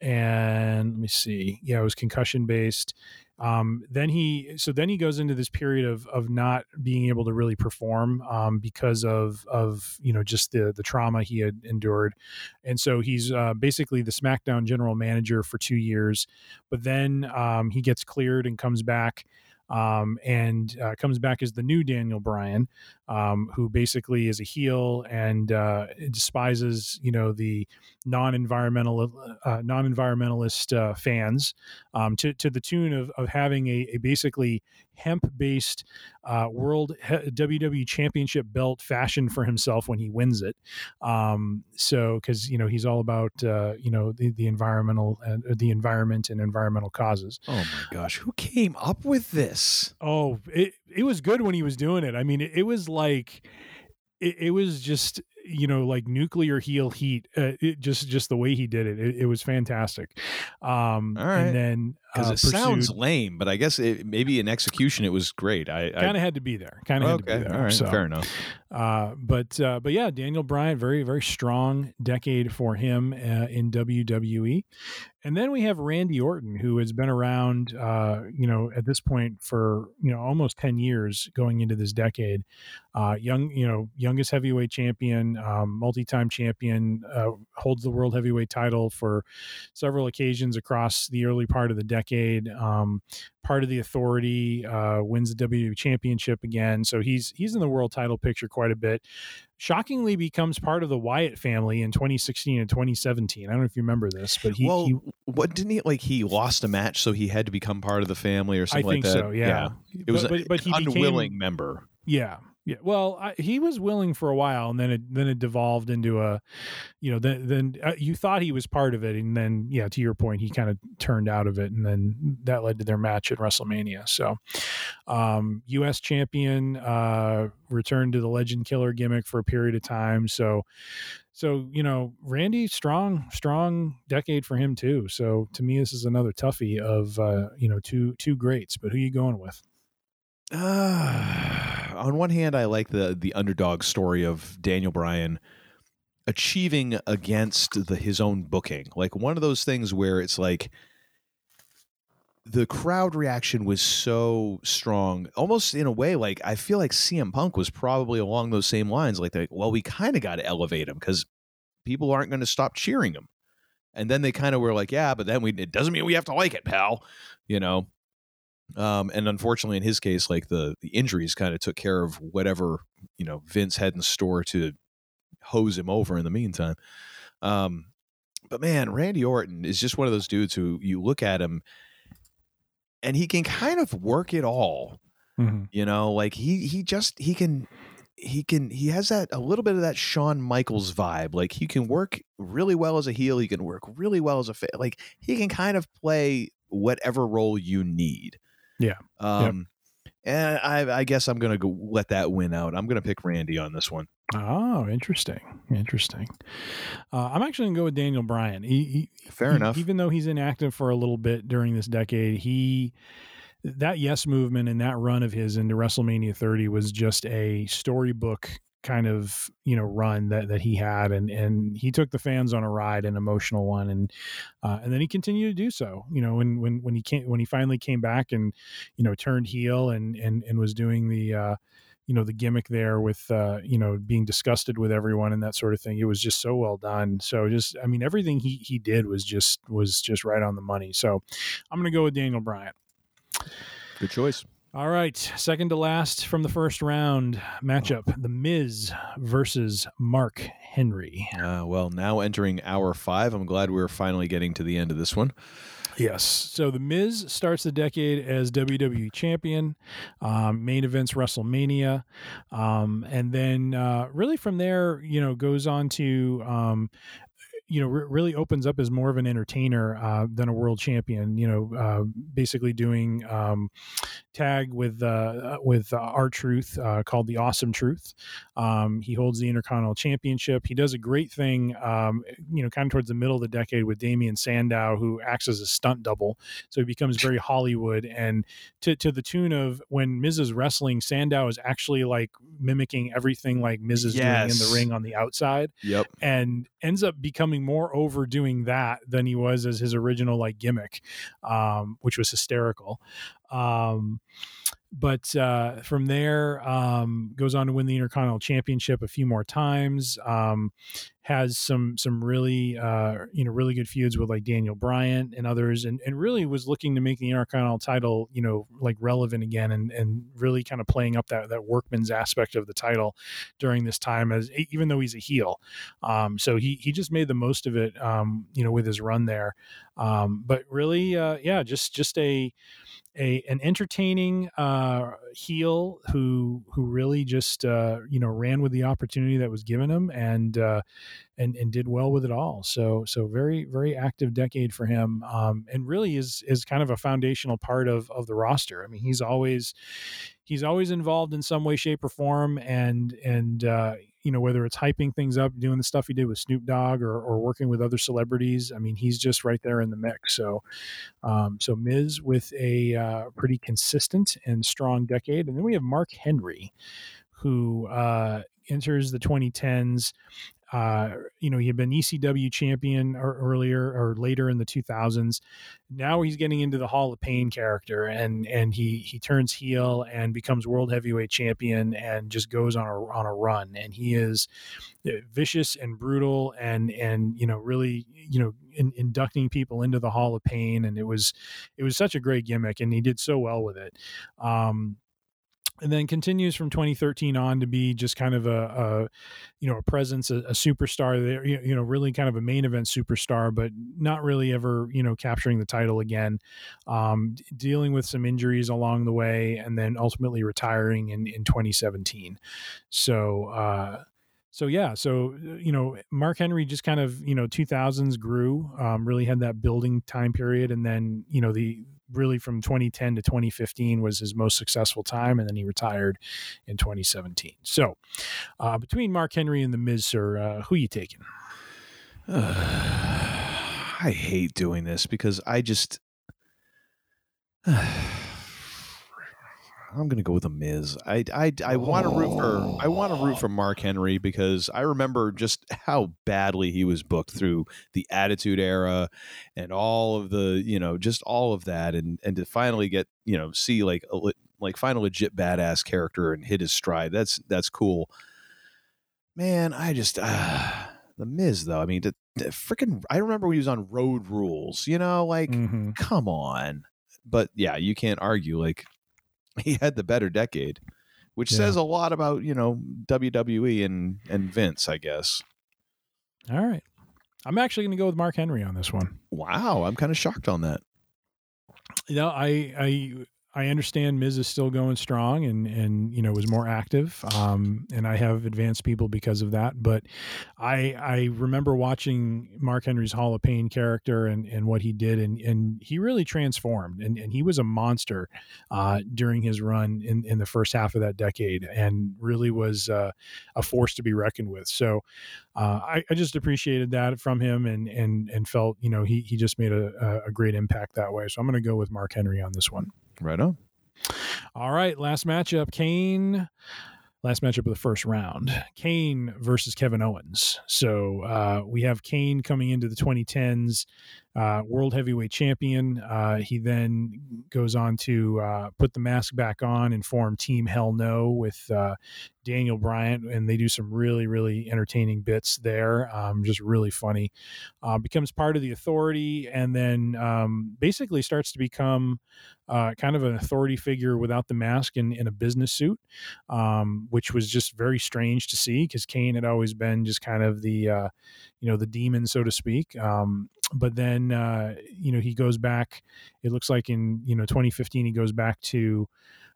and let me see. Yeah, it was concussion based. Um, then he so then he goes into this period of of not being able to really perform um, because of of you know just the the trauma he had endured, and so he's uh, basically the SmackDown general manager for two years, but then um, he gets cleared and comes back. Um, and uh, comes back as the new Daniel Bryan, um, who basically is a heel and uh, despises, you know, the non-environmental, uh, non-environmentalist uh, fans, um, to to the tune of of having a, a basically hemp-based uh, world he- WWE Championship belt fashioned for himself when he wins it. Um, so because you know he's all about uh, you know the, the environmental uh, the environment and environmental causes. Oh my gosh, who came up with this? Oh, it it was good when he was doing it. I mean, it, it was like it, it was just you know like nuclear heel heat. Uh, it just just the way he did it, it, it was fantastic. Um, All right. and then Because uh, it sounds lame, but I guess it, maybe in execution it was great. I, I kind of had to be there. Kind of had to be there. all right, so. fair enough. Uh, but uh, but yeah, Daniel Bryan, very very strong decade for him uh, in WWE, and then we have Randy Orton, who has been around, uh, you know, at this point for you know almost ten years, going into this decade. Uh, young, you know, youngest heavyweight champion, um, multi-time champion, uh, holds the world heavyweight title for several occasions across the early part of the decade. Um, part of the authority uh, wins the WWE championship again, so he's he's in the world title picture quite a bit. Shockingly, becomes part of the Wyatt family in 2016 and 2017. I don't know if you remember this, but he, well, he what didn't he like? He lost a match, so he had to become part of the family or I something think like that. so. Yeah, it was but, but, but an unwilling became, member. Yeah, yeah. Well, I, he was willing for a while, and then it then it devolved into a, you know, then then uh, you thought he was part of it, and then yeah, to your point, he kind of turned out of it, and then that led to their match at WrestleMania. So, um, U.S. champion, uh, returned to the Legend Killer gimmick for a period of time. So, so you know, Randy strong, strong decade for him too. So to me, this is another toughie of uh, you know two two greats. But who you going with? Uh, on one hand, I like the the underdog story of Daniel Bryan achieving against the his own booking. Like one of those things where it's like the crowd reaction was so strong, almost in a way like I feel like CM Punk was probably along those same lines. Like, like well, we kind of got to elevate him because people aren't going to stop cheering him. And then they kind of were like, yeah, but then we it doesn't mean we have to like it, pal. You know. Um, and unfortunately, in his case, like the the injuries kind of took care of whatever you know Vince had in store to hose him over in the meantime. Um, but man, Randy Orton is just one of those dudes who you look at him and he can kind of work it all. Mm-hmm. You know, like he he just he can he can he has that a little bit of that Shawn Michaels vibe. Like he can work really well as a heel. He can work really well as a fa- like he can kind of play whatever role you need. Yeah. Um, And I, I guess I'm gonna go let that win out. I'm gonna pick Randy on this one. Oh, interesting, interesting. Uh, I'm actually gonna go with Daniel Bryan. He, he, Fair he- enough. Even though he's inactive for a little bit during this decade, he that Yes movement and that run of his into WrestleMania 30 was just a storybook kind of you know run that that he had and and he took the fans on a ride an emotional one and uh, and then he continued to do so you know when when when he came when he finally came back and you know turned heel and and and was doing the uh you know the gimmick there with uh you know being disgusted with everyone and that sort of thing it was just so well done. So just i mean everything he he did was just was just right on the money. So i'm gonna go with daniel bryan Good choice. All right, second to last from the first round matchup: The Miz versus Mark Henry. Uh, well, now entering hour five. I'm glad we're finally getting to the end of this one. Yes. So The Miz starts the decade as WWE champion, um, main events WrestleMania, um, and then uh, really from there, you know, goes on to. Um, you know, re- really opens up as more of an entertainer uh, than a world champion. You know, uh, basically doing um, tag with uh, with R Truth uh, called the Awesome Truth. Um, he holds the Intercontinental Championship. He does a great thing. Um, you know, kind of towards the middle of the decade with Damien Sandow, who acts as a stunt double. So he becomes very Hollywood, and to to the tune of when Miz is wrestling, Sandow is actually like mimicking everything like Miz is doing in the ring on the outside Yep. and ends up becoming more overdoing that than he was as his original like gimmick, um, which was hysterical. Um, but uh, from there, um, goes on to win the Intercontinental Championship a few more times. Um, has some some really uh, you know really good feuds with like Daniel Bryan and others, and, and really was looking to make the Intercontinental title you know like relevant again, and and really kind of playing up that that workman's aspect of the title during this time as even though he's a heel. Um, so he he just made the most of it, um, you know, with his run there. Um, but really, uh, yeah, just just a a an entertaining uh, heel who who really just uh, you know ran with the opportunity that was given him and uh, and and did well with it all. So so very very active decade for him, um, and really is is kind of a foundational part of of the roster. I mean, he's always he's always involved in some way, shape, or form, and and uh, you know whether it's hyping things up, doing the stuff he did with Snoop Dogg, or or working with other celebrities. I mean, he's just right there in the mix. So um, so Miz with a uh, pretty consistent and strong decade, and then we have Mark Henry, who uh, enters the 2010s. Uh, you know, he had been ECW champion or earlier or later in the 2000s. Now he's getting into the Hall of Pain character, and and he he turns heel and becomes world heavyweight champion, and just goes on a on a run. And he is uh, vicious and brutal, and and you know really you know in, inducting people into the Hall of Pain, and it was it was such a great gimmick, and he did so well with it. Um, and then continues from 2013 on to be just kind of a, a you know a presence a, a superstar there you know really kind of a main event superstar but not really ever you know capturing the title again. Um, dealing with some injuries along the way and then ultimately retiring in in 2017 so uh so yeah so uh, you know mark henry just kind of you know 2000s grew um, really had that building time period and then you know the really from 2010 to 2015 was his most successful time and then he retired in 2017 so uh, between mark henry and the miz sir uh, who you taking I hate doing this because I just. I'm gonna go with a Miz. I I, I want to root for I want to root for Mark Henry because I remember just how badly he was booked through the Attitude Era and all of the you know just all of that and and to finally get you know see like a like find a legit badass character and hit his stride. That's that's cool. Man, I just uh, the Miz though. I mean, the, the freaking I remember when he was on Road Rules. You know, like Mhm. come on. But yeah, you can't argue. Like he had the better decade, which Yeah. says a lot about you know WWE and and Vince, I guess. all right i'm actually going to go with mark henry on this one Wow, I'm kind of shocked on that. you know i i I understand Miz is still going strong and and you know was more active. Um, and I have advanced people because of that. But I I remember watching Mark Henry's Hall of Pain character and and what he did, and and he really transformed, and and he was a monster uh, during his run in in the first half of that decade, and really was uh, a force to be reckoned with. So. Uh, I, I just appreciated that from him and and and felt you know he he just made a, a great impact that way. So I'm going to go with Mark Henry on this one. Right on. All right, last matchup Kane. Last matchup of the first round Kane versus Kevin Owens. So uh, we have Kane coming into the 2010s, uh, world heavyweight champion. Uh, he then goes on to uh, put the mask back on and form Team Hell No with uh, Daniel Bryan, and they do some really, really entertaining bits there. Um, just really funny. Uh, becomes part of the authority, and then um, basically starts to become uh, kind of an authority figure without the mask in, in a business suit, um, which was just very strange to see because Kane had always been just kind of the, you know, the demon, so to speak. Um, but then, uh, you know, he goes back. It looks like in you know 2015 he goes back to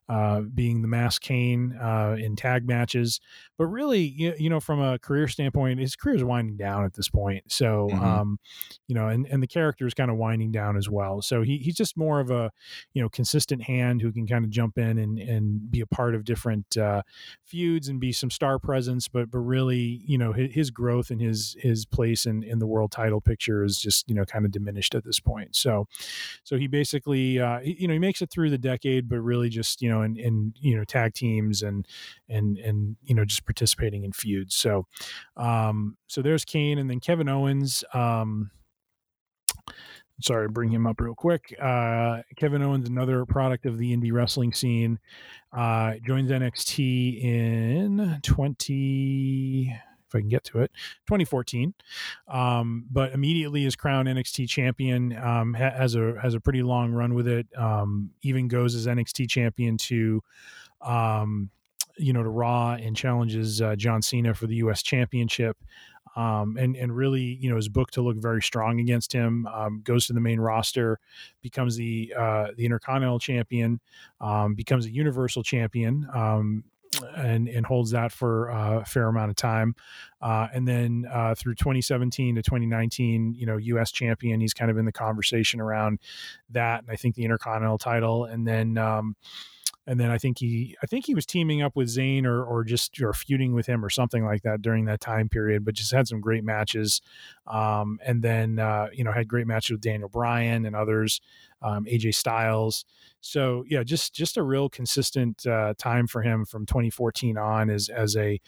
uh, being the Mass Kane uh, in tag matches. But really, you, you, know, from a career standpoint, his career is winding down at this point. So, mm-hmm. um, you know, and, and the character is kind of winding down as well. So he, he's just more of a, you know, consistent hand who can kind of jump in and, and be a part of different uh, feuds and be some star presence. But, but really, you know, his, his growth and his, his place in, in the world title picture is just, you know, kind of diminished at this point. So, so he basically, uh, he, you know, he makes it through the decade, but really just, you know, in, in, you know, tag teams and, and, and, you know, just participating in feuds. So, um, so there's Kane, and then Kevin Owens. Um, sorry, bring him up real quick. Uh, Kevin Owens, another product of the indie wrestling scene, uh, joins NXT in 20 if I can get to it, 2014. Um, but immediately is crowned NXT champion. Um, ha- has a has a pretty long run with it. Um, even goes as NXT champion to um, you know, to Raw and challenges uh, John Cena for the U.S. Championship. Um, and and really, you know, is booked to look very strong against him. Um, goes to the main roster, becomes the uh, the Intercontinental Champion, becomes a Universal Champion, and and holds that for uh, a fair amount of time. Uh, and then uh, through 2017 to 2019, you know, U.S. champion. He's kind of in the conversation around that, and I think the Intercontinental title. And then um, and then I think he I think he was teaming up with Zayn or or just or feuding with him or something like that during that time period. But just had some great matches, um, and then uh, you know had great matches with Daniel Bryan and others, um, AJ Styles. So yeah, just just a real consistent uh, time for him from 2014 on as as a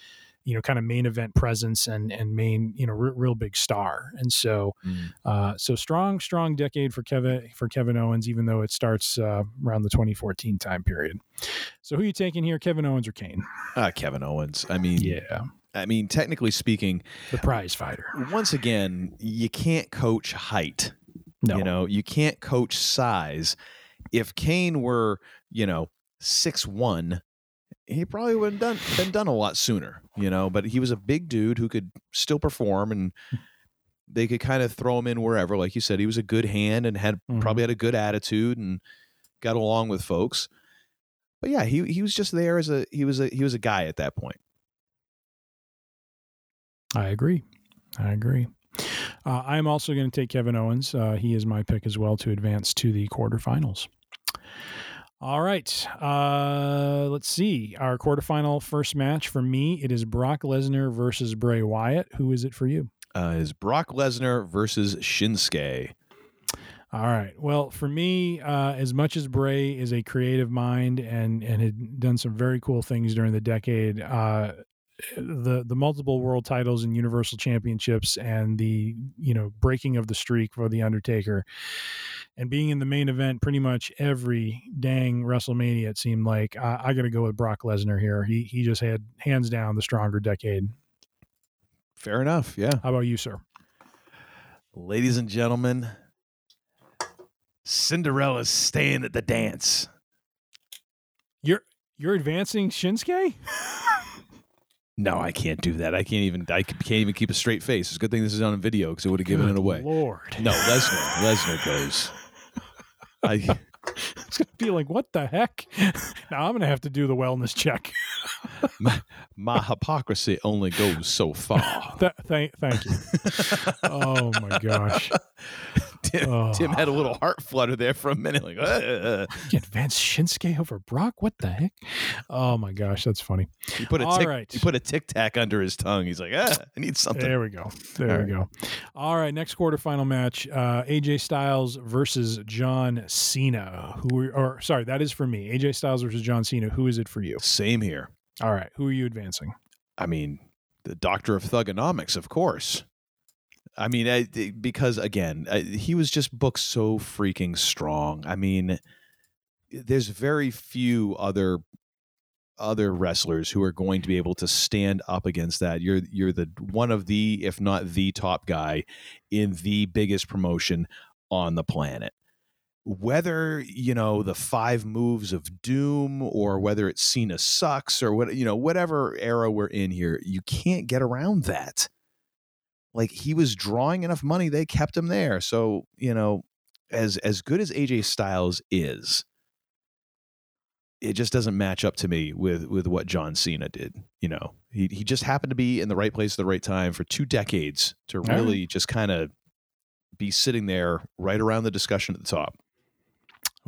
you know kind of main event presence and and main you know r- real big star. And so mm. uh, so strong strong decade for Kevin for Kevin Owens even though it starts uh, around the 2014 time period. So who are you taking here Kevin Owens or Kane? Uh, Kevin Owens. I mean yeah. I mean technically speaking the prize fighter. once again you can't coach height. No. you know you can't coach size. If Kane were you know six one he probably would have done been done a lot sooner, you know. But he was a big dude who could still perform, and they could kind of throw him in wherever. Like you said, he was a good hand and had mm-hmm. probably had a good attitude and got along with folks. But yeah, he he was just there as a he was a he was a guy at that point. I agree. I agree. Uh, I am also going to take Kevin Owens. Uh, he is my pick as well to advance to the quarterfinals. All right. Uh, let's see. Our quarterfinal first match for me, it is Brock Lesnar versus Bray Wyatt. Who is it for you? Uh, is Brock Lesnar versus Shinsuke. All right. Well, for me, uh, as much as Bray is a creative mind and and had done some very cool things during the decade, uh, the the multiple world titles and universal championships and the you know breaking of the streak for the Undertaker and being in the main event pretty much every dang WrestleMania it seemed like I, I got to go with Brock Lesnar here. He he just had hands down the stronger decade. Fair enough. Yeah. How about you, sir? Ladies and gentlemen, Cinderella's staying at the dance. You're you're advancing Shinsuke? No, I can't do that. I can't even. I can't even keep a straight face. It's a good thing this is on video because it would have given it away. Lord, no, Lesnar. Lesnar goes. I. it's going to be like, what the heck? now I'm going to have to do the wellness check. my, my hypocrisy only goes so far. Th- thank, thank you. oh my gosh. Tim, Oh. Tim had a little heart flutter there for a minute, like, uh, You advance Shinsuke over Brock? What the heck? Oh my gosh, that's funny. he put a All tic, right. he put a tic tac under his tongue. He's like, ah, I need something. There we go. There All we go. All right, next quarterfinal match: uh, AJ Styles versus John Cena. Who, are, or sorry, that is for me. AJ Styles versus John Cena. Who is it for you? Same here. All right, who are you advancing? I mean, the doctor of thuganomics, of course. I mean, I, because again, I, he was just booked so freaking strong. I mean, there's very few other other wrestlers who are going to be able to stand up against that. You're you're the one of the, if not the top guy in the biggest promotion on the planet. Whether you know the five moves of doom or whether it's Cena sucks or what you know whatever era we're in here, you can't get around that. Like he was drawing enough money, they kept him there. So you know, as as good as AJ Styles is, it just doesn't match up to me with with what John Cena did. You know, he he just happened to be in the right place at the right time for two decades to right. really just kind of be sitting there right around the discussion at the top.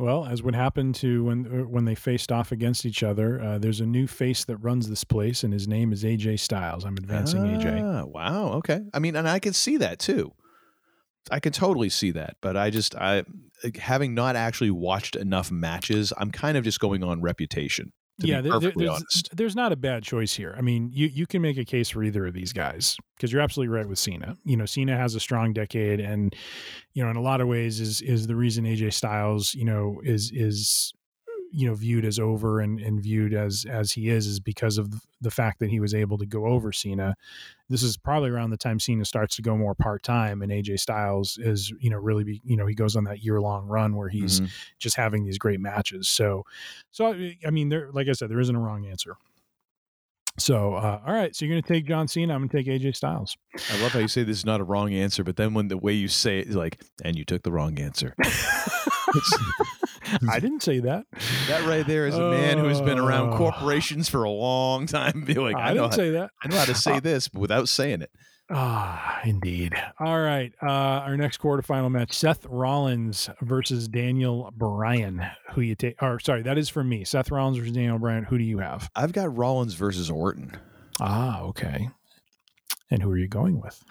Well, as would happen to when uh, when they faced off against each other, uh, there's a new face that runs this place, and his name is AJ Styles. I'm advancing AJ. Ah, Wow. Okay. I mean, and I can see that too. I can totally see that, but I just I having not actually watched enough matches, I'm kind of just going on reputation. Yeah, there- there- there's, there's not a bad choice here. I mean, you you can make a case for either of these guys because you're absolutely right with Cena. You know, Cena has a strong decade, and you know, in a lot of ways, is is the reason AJ Styles, you know, is is you know viewed as over and, and viewed as as he is is because of the fact that he was able to go over Cena. This is probably around the time Cena starts to go more part time, and AJ Styles is you know really be you know he goes on that year long run where he's Mhm. just having these great matches. So, so I I mean, there like I said, there isn't a wrong answer. So, uh, all right, so you're going to take John Cena. I'm going to take AJ Styles. I love how you say this is not a wrong answer, but then when the way you say it is like, and you took the wrong answer. I didn't say that. that right there is a man who has been around Oh. corporations for a long time. Be like, I, I didn't how, say that. I know how to say this but without saying it. Ah, indeed. All right. Uh, our next quarterfinal match: Seth Rollins versus Daniel Bryan. Who you take? Or sorry, that is for me. Seth Rollins versus Daniel Bryan. Who do you have? I've got Rollins versus Orton. Ah, okay. And who are you going with?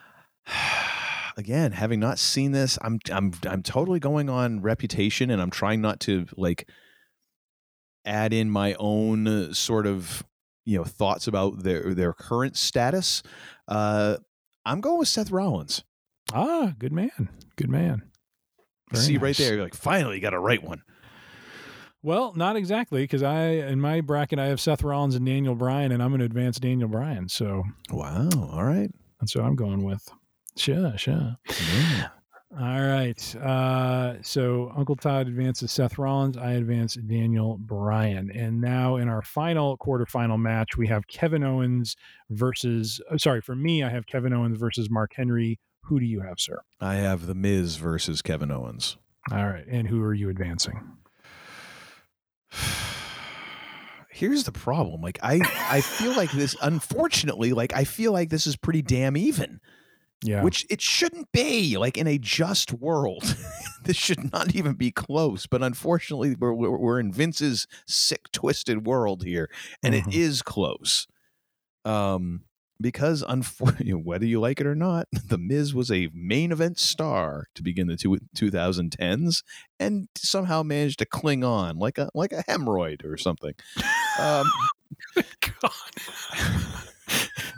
Again, having not seen this, I'm I'm I'm totally going on reputation, and I'm trying not to like add in my own uh, sort of you know thoughts about their their current status. Uh, I'm going with Seth Rollins. Ah, good man. Good man. Very See right there, you're like finally you got a right one. Well, not exactly, because I in my bracket I have Seth Rollins and Daniel Bryan, and I'm going to advance Daniel Bryan. So Wow. All right. that's what I'm going with. Sure, sure. Yeah. All right. Uh, so Uncle Todd advances Seth Rollins. I advance Daniel Bryan. And now in our final quarterfinal match, we have Kevin Owens versus. uh, Sorry, for me, I have Kevin Owens versus Mark Henry. Who do you have, sir? I have the Miz versus Kevin Owens. All right. And who are you advancing? Here's the problem. Like I I feel like this unfortunately, like I feel like this is pretty damn even. Yeah. Which it shouldn't be. Like in a just world, this should not even be close. But unfortunately, we're we're, in Vince's sick, twisted world here, and it Mhm. is close. Um, because unfortunately, whether you like it or not, the Miz was a main event star to begin the two, 2010s, and somehow managed to cling on like a like a hemorrhoid or something. Um, God.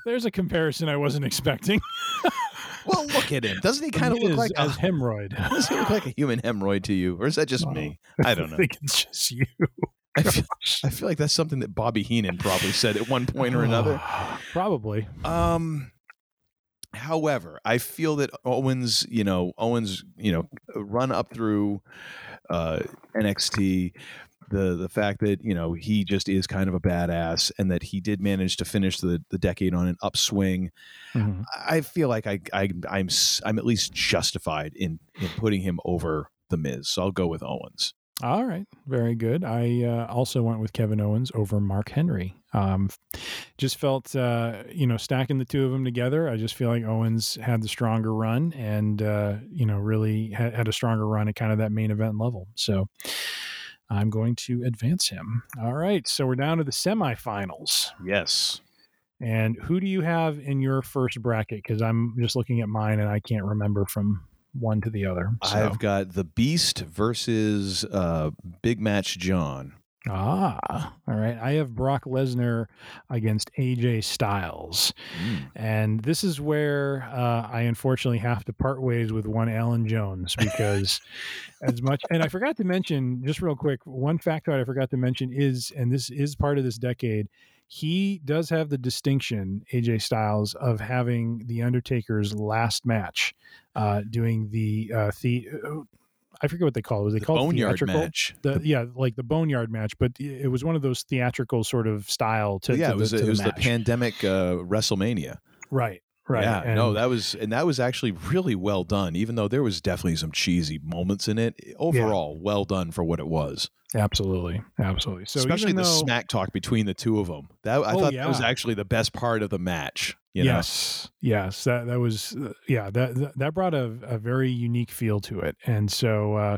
There's a comparison I wasn't expecting. well, look at him. Doesn't he kind of look like a, hemorrhoid. does he look like a human hemorrhoid to you, or is that just me? I don't know. I think it's just you. I feel, I feel like that's something that Bobby Heenan probably said at one point or another. Probably. Um, however, I feel that Owens, you know, Owens, you know, run up through uh, NXT, the the fact that you know he just is kind of a badass, and that he did manage to finish the the decade on an upswing. Mhm. I feel like I, I I'm I'm at least justified in in putting him over the Miz, so I'll go with Owens. All right, very good. I uh, also went with Kevin Owens over Mark Henry. Um, just felt, uh, you know, stacking the two of them together. I just feel like Owens had the stronger run, and uh, you know, really had, had a stronger run at kind of that main event level. So I'm going to advance him. All right, so we're down to the semifinals. Yes. And who do you have in your first bracket? Because I'm just looking at mine and I can't remember from one to the other. So. I've got the Beast versus uh, Big Match John. Ah, all right. I have Brock Lesnar against AJ Styles. Mm. And this is where uh, I unfortunately have to part ways with one Allen Jones because, as much, and I forgot to mention, just real quick, one factor I forgot to mention is, and this is part of this decade, he does have the distinction, AJ Styles, of having the Undertaker's last match, uh, doing the uh, the. I forget what they call it. Was they The called theatrical? match. The, yeah, like the boneyard match, but it was one of those theatrical sort of style to. yeah, to it was the, it was the pandemic uh, WrestleMania. right, right. Yeah, no, that was and that was actually really well done. Even though there was definitely some cheesy moments in it, overall well done for what it was. absolutely, absolutely. So Especially the smack talk between the two of them. That I Oh, thought that was actually the best part of the match. You know? yes, yes, that that was uh, yeah that that- brought a, a very unique feel to it, and so, uh,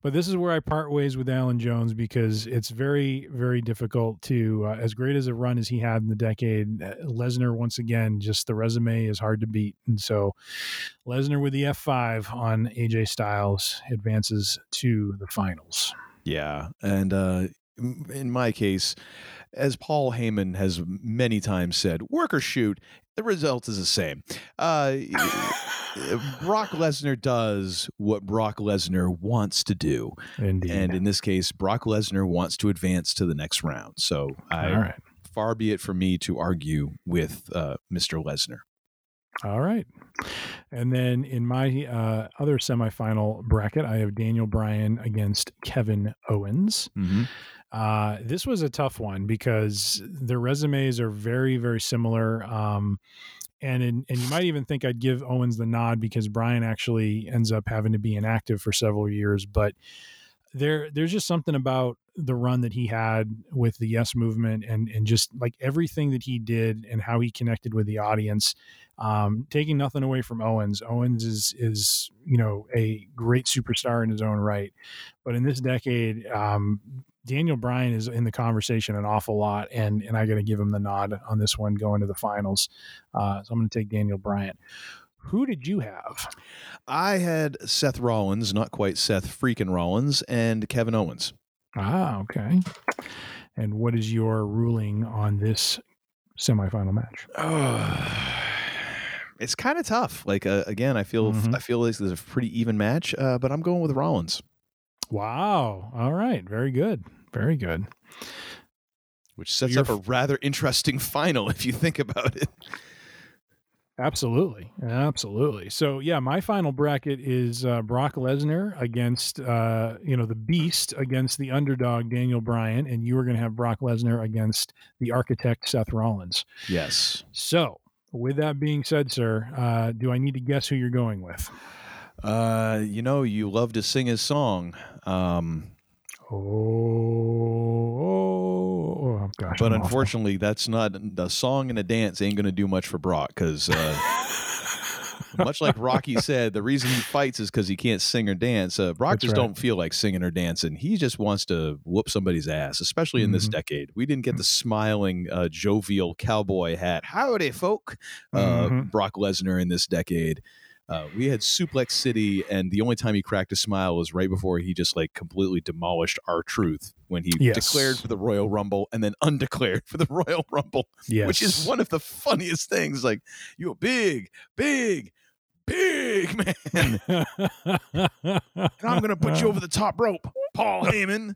but this is where I part ways with Allen Jones because it's very very difficult to uh, as great as a run as he had in the decade. uh, Lesnar once again, just the resume is hard to beat, and so Lesnar with the F five on AJ Styles advances to the finals. Yeah, and uh, in my case, as Paul Heyman has many times said, work or shoot, the result is the same. Uh, Brock Lesnar does what Brock Lesnar wants to do, Indeed. and in this case, Brock Lesnar wants to advance to the next round. So, I, All right. far be it from me to argue with uh, Mr. Lesnar. All right. And then in my uh, other semifinal bracket, I have Daniel Bryan against Kevin Owens. Mm-hmm. Uh, this was a tough one because their resumes are very, very similar. Um, and in, and you might even think I'd give Owens the nod because Bryan actually ends up having to be inactive for several years. But there, there's just something about the run that he had with the Yes movement and and just like everything that he did and how he connected with the audience. Um, taking nothing away from Owens, Owens is is you know a great superstar in his own right, but in this decade, um, Daniel Bryan is in the conversation an awful lot, and and I got to give him the nod on this one going to the finals. Uh, so I'm going to take Daniel Bryan. Who did you have? I had Seth Rollins, not quite Seth freaking Rollins, and Kevin Owens. Ah, okay. And what is your ruling on this semifinal match? it's kind of tough. Like uh, again, I feel Mhm. I feel like there's a pretty even match, uh, but I'm going with Rollins, Wow. All right. Very good. Very good. which sets You're up a rather interesting final if you think about it. Absolutely. Absolutely. So, yeah, my final bracket is uh, Brock Lesnar against, uh, you know, the beast against the underdog, Daniel Bryan. And you are going to have Brock Lesnar against the architect, Seth Rollins. Yes. So, with that being said, sir, uh, do I need to guess who you're going with? Uh, you know, you love to sing his song, um, Oh, oh gosh. but I'm awful. unfortunately, that's not the song and a dance ain't going to do much for Brock because. Uh, Much like Rocky said, the reason he fights is because he can't sing or dance. Uh, Brock That's just right. don't feel like singing or dancing. He just wants to whoop somebody's ass, especially in this Mhm. decade. We didn't get the smiling, uh, jovial cowboy hat. Howdy, folk. Uh, Mhm. Brock Lesnar in this decade. Uh, we had Suplex City, and the only time he cracked a smile was right before he just like completely demolished R Truth when he Yes. declared for the Royal Rumble and then undeclared for the Royal Rumble yes. which is one of the funniest things. Like you're big, big, big man, and I'm gonna put you over the top rope, Paul Heyman,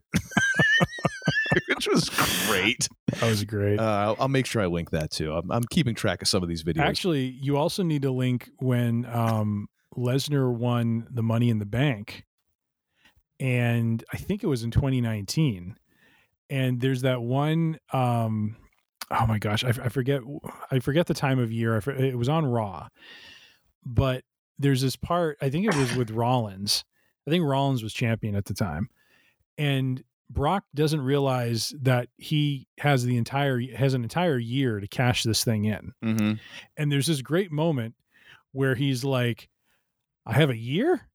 which was great. That was great. Uh, I'll, I'll make sure I link that too. I'm, I'm keeping track of some of these videos. Actually, you also need to link when um, Lesnar won the Money in the Bank, and I think it was in 2019. And there's that one. Um, oh my gosh, I, I forget. I forget the time of year. I it was on Raw, but there's this part. I think it was with Rollins. I think Rollins was champion at the time, and Brock doesn't realize that he has the entire has an entire year to cash this thing in. Mm-hmm. And there's this great moment where he's like, "I have a year."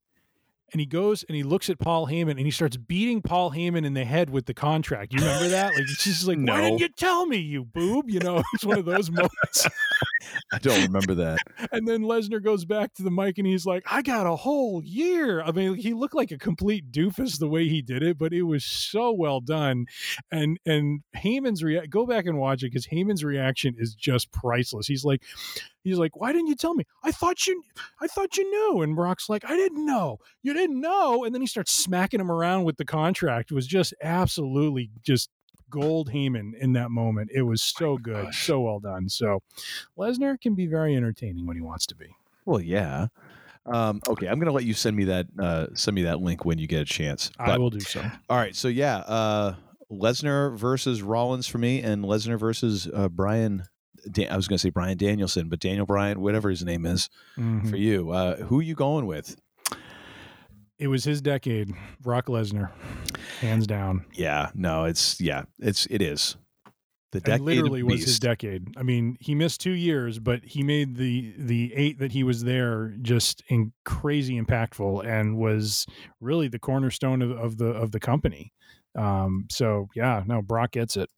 And he goes and he looks at Paul Heyman and he starts beating Paul Heyman in the head with the contract. You remember that? Like she's just like, "Why didn't you tell me, you boob?" You know, it's one of those moments. I don't remember that. And then Lesnar goes back to the mic and he's like, I got a whole year. I mean, he looked like a complete doofus the way he did it, but it was so well done. And and Heyman's rea- go back and watch it because Heyman's reaction is just priceless. He's like, he's like, Why didn't you tell me? I thought you I thought you knew. And Brock's like, I didn't know. You didn't know. And then he starts smacking him around with the contract. It was just absolutely just gold Heyman in that moment. It was so good, so well done. So Lesnar can be very entertaining when he wants to be. Well, yeah. Um, okay, I'm gonna let you send me that uh, send me that link when you get a chance. I will do so. All right, so yeah, uh, Lesnar versus Rollins for me, and Lesnar versus uh, Brian. Dan- I was gonna say Bryan Danielson, but Daniel Bryan, whatever his name is, Mhm. for you. Uh, who are you going with? It was his decade, Brock Lesnar, hands down. Yeah, no, it's yeah, it's it is the It decade literally was his decade. I mean, he missed two years, but he made the the eight that he was there just in crazy impactful and was really the cornerstone of, of the of the company. Um, so yeah, no, Brock gets it.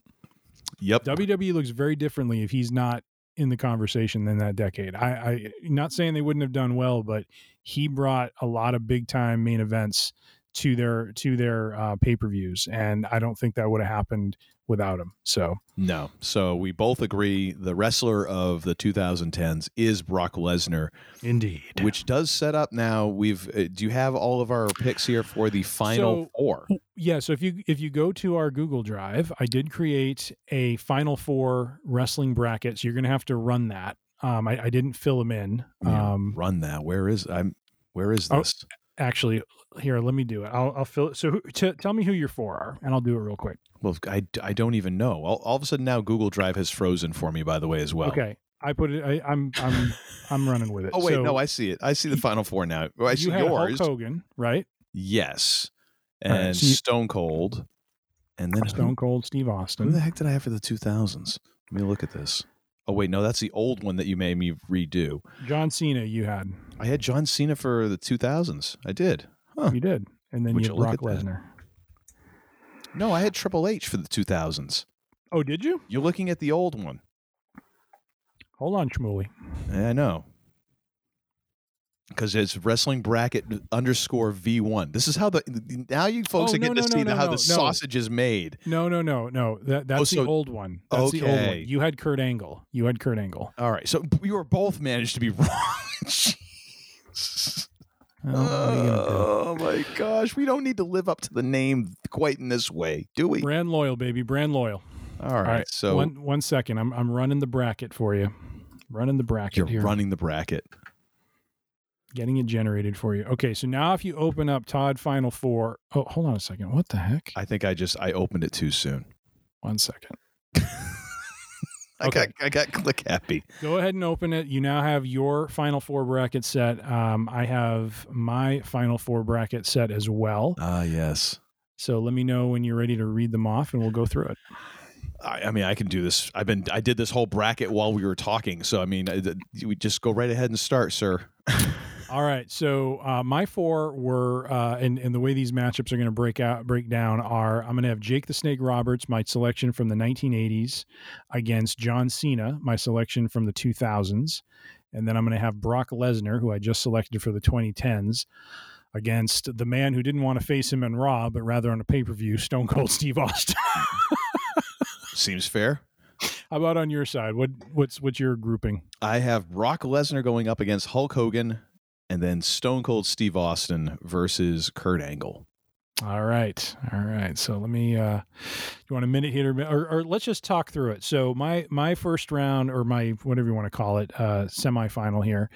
Yep. WWE looks very differently if he's not in the conversation than that decade. I, I not saying they wouldn't have done well, but he brought a lot of big time main events to their to their uh, pay per views, and I don't think that would have happened without him. So No. So we both agree the wrestler of the 2010s is Brock Lesnar, indeed. which does set up now. We've uh, do you have all of our picks here for the final So- four? Yeah, so if you if you go to our Google Drive, I did create a Final Four wrestling bracket. So you're going to have to run that. Um, I, I didn't fill them in. Yeah, Um, Run that. Where is I'm? Where is Oh, this? Actually, here, let me do it. I'll, I'll fill it. So who, t- tell me who your four are, and I'll do it real quick. Well, I, I don't even know. All, all of a sudden now Google Drive has frozen for me. By the way, as well. Okay, I put it. I, I'm I'm I'm running with it. Oh wait, So no, I see it. I see the final four now. I see you had yours. Hulk Hogan, right? Yes, All right, and so you- Stone Cold, and then Stone Cold Steve austin who the heck did I have for the two thousands? Let me look at this. Oh wait, no, that's the old one that you made me redo. John Cena, you had. I had John Cena for the two thousands. I did. Huh. You did, and then Would you you had Brock? Lesnar. No, I had Triple H for the two thousands. Oh, did you? You're looking at the old one. Hold on, Shmuley. I know. Because it's wrestling bracket underscore V one. This is how the now you folks Oh, are no, getting to no, see no, how no, the no. sausage is made. No, no, no, no. That that's oh, so- the old one. That's the old one. Okay. You had Kurt Angle. You had Kurt Angle. All right, so we were both managed to be wrong. Well, oh, what are you gonna do? oh my gosh, we don't need to live up to the name quite in this way, do we? Brand loyal, baby. Brand loyal. All right, All right. so one one second. I'm I'm running the bracket for you. Running the bracket you're here. running the bracket. Getting it generated for you. Okay, so now if you open up Todd Final Four. Oh, hold on a second. What the heck? I think I just I opened it too soon. One second. I Okay. got I got click happy. Go ahead and open it. You now have your Final Four bracket set. Um, I have my Final Four bracket set as well. Ah, yes. So let me know when you're ready to read them off, and we'll go through it. I, I mean, I can do this. I've been I did this whole bracket while we were talking. So I mean, I, we just go right ahead and start, sir. All right. So uh, my four were, uh, and and the way these matchups are going to break out, break down are, I'm going to have Jake the Snake Roberts, my selection from the 1980s, against John Cena, my selection from the 2000s, and then I'm going to have Brock Lesnar, who I just selected for the 2010s. Against the man who didn't want to face him in Raw, but rather on a pay per view, Stone Cold Steve Austin. Seems fair. How about on your side? What what's what's your grouping? I have Brock Lesnar going up against Hulk Hogan, and then Stone Cold Steve Austin versus Kurt Angle. All right. All right. So let me uh you want a minute here or, or let's just talk through it. So my my first round or my whatever you want to call it, uh semifinal here.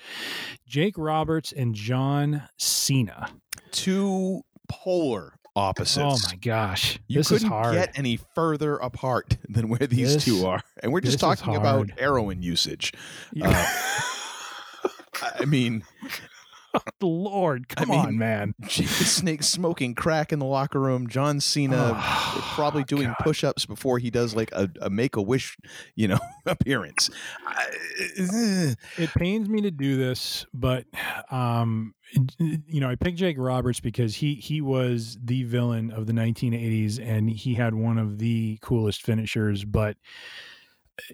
Jake Roberts and John Cena. Two polar opposites. Oh my gosh. You this couldn't hard. get any further apart than where these This- two are, and we're just talking about heroin usage. Yeah. Uh, I mean, Lord, come mean, on, man. The Snake smoking crack in the locker room. John Cena Oh, probably doing God. push-ups before he does like a, a Make a Wish, you know, appearance. It pains me to do this, but um, you know, I picked Jake Roberts because he he was the villain of the 1980s, and he had one of the coolest finishers. But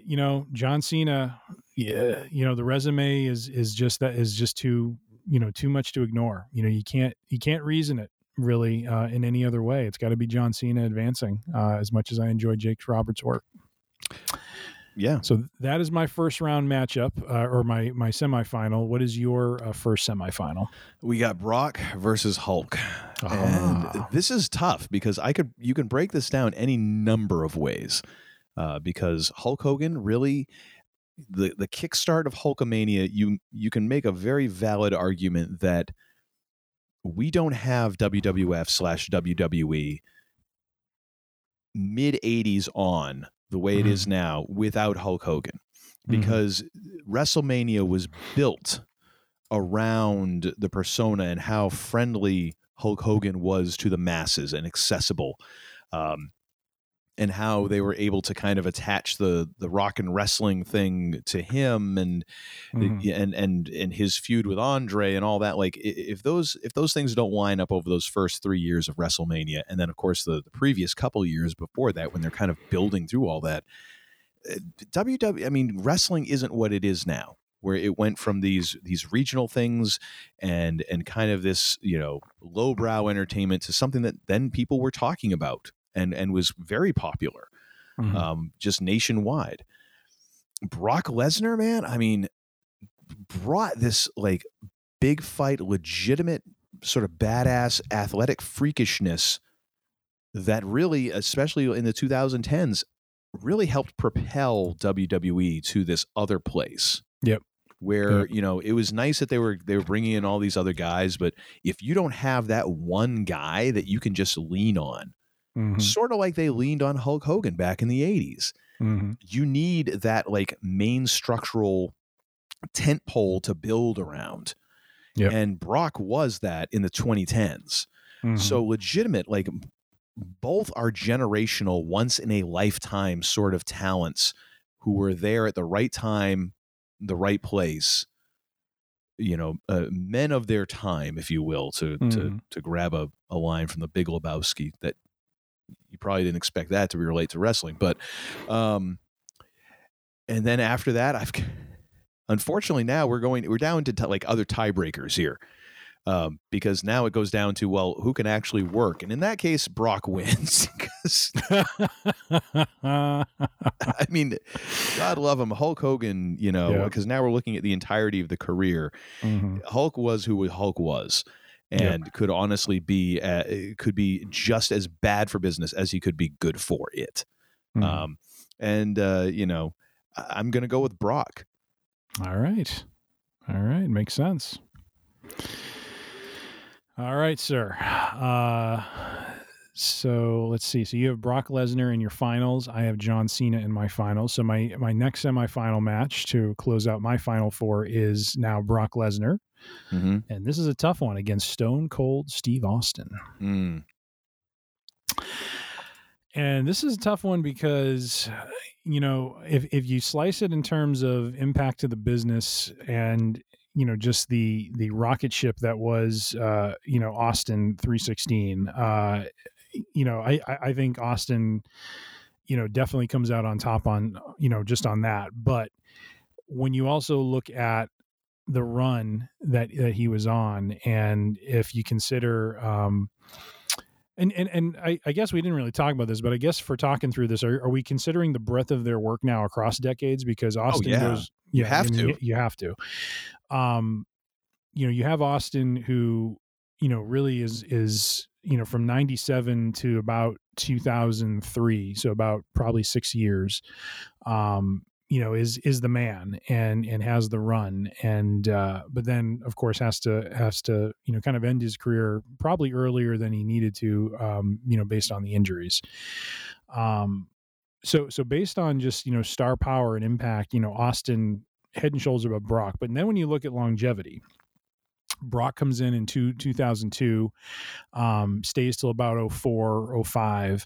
you know, John Cena, yeah, you know, the resume is is just that is just too you know too much to ignore. You know, you can't you can't reason it really uh, in any other way. It's got to be John Cena advancing. Uh, as much as I enjoy Jake Roberts' work. yeah. So that is my first round matchup, uh, or my my semifinal. What is your uh, first semifinal? We got Brock versus Hulk. Ah. And this is tough because I could you can break this down any number of ways. Uh, because Hulk Hogan really the the kickstart of Hulkamania, you you can make a very valid argument that we don't have WWF slash WWE mid 80s on the way it is now without Hulk Hogan. Because WrestleMania was built around the persona and how friendly Hulk Hogan was to the masses and accessible. Um, and how they were able to kind of attach the the rock and wrestling thing to him and Mhm. and and and his feud with Andre and all that like if those if those things don't line up over those first 3 years of WrestleMania and then of course the, the previous couple years before that when they're kind of building through all that WWE I mean wrestling isn't what it is now where it went from these these regional things and and kind of this you know lowbrow entertainment to something that then people were talking about and and was very popular Mhm. um, just nationwide. Brock Lesnar, man, I mean, brought this like big fight, legitimate sort of badass athletic freakishness that really, especially in the 2010s, really helped propel WWE to this other place. Yep. Where Yep. you know it was nice that they were they were bringing in all these other guys, but if you don't have that one guy that you can just lean on, Mhm. sort of like they leaned on Hulk Hogan back in the 80s. Mhm. You need that like main structural tent pole to build around. Yep. And Brock was that in the 2010s. Mhm. So legitimate, like both are generational, once in a lifetime sort of talents who were there at the right time, the right place. You know, uh, men of their time, if you will, to to Mhm. to grab a, a line from the Big Lebowski that you probably didn't expect that to relate to wrestling, but um, and then after that, I've unfortunately now we're going we're down to t- like other tiebreakers here um, because now it goes down to well who can actually work, and in that case, Brock wins because I mean, God love him, Hulk Hogan, you know, Yeah. because now we're looking at the entirety of the career. Mhm. Hulk was who Hulk was. And could honestly be uh, could be just as bad for business as he could be good for it. Mhm. Um, and uh, you know, I'm going to go with Brock. All right. All right. Makes sense. All right, sir. Uh, so let's see. So you have Brock Lesnar in your finals. I have John Cena in my finals. So my my next semifinal match to close out my final four is now Brock Lesnar, Mm-hmm. and this is a tough one against Stone Cold Steve Austin. Mm. And this is a tough one because, you know, if, if you slice it in terms of impact to the business and, you know, just the the rocket ship that was, uh, you know, Austin 316, uh, you know, I, I I think Austin, you know, definitely comes out on top on, you know, just on that. But when you also look at the run that that he was on, and if you consider, um, and and and I, I guess we didn't really talk about this, but I guess for talking through this, are, are we considering the breadth of their work now across decades? Because Austin yeah. goes, You have I mean, to. you, you have to. Um, you know, you have Austin who, you know, really is is you know from '97 to about 2003, so about probably six years. Um, you know is is the man and and has the run. And uh but then of course has to has to you know kind of end his career probably earlier than he needed to um you know based on the injuries. Um so so based on just you know star power and impact you know austin head and shoulders above brock but then when you look at longevity Brock comes in in two, 2002, um, stays till about 04, 05,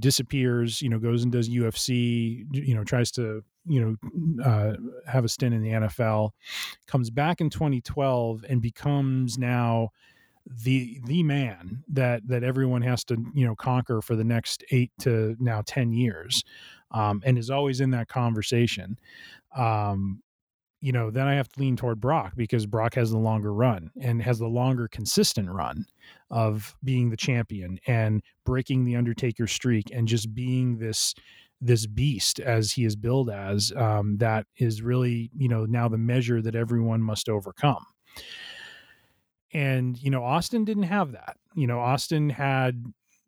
disappears, you know, goes and does UFC, you know, tries to, you know, uh, have a stint in the NFL, comes back in 2012 and becomes now the the man that that everyone has to you know conquer for the next eight to now 10 years um, and is always in that conversation. Um, you know, then I have to lean toward Brock because Brock has the longer run and has the longer consistent run of being the champion and breaking the Undertaker streak and just being this this beast as he is billed as um, that is really you know now the measure that everyone must overcome. And you know austin didn't have that. You know austin had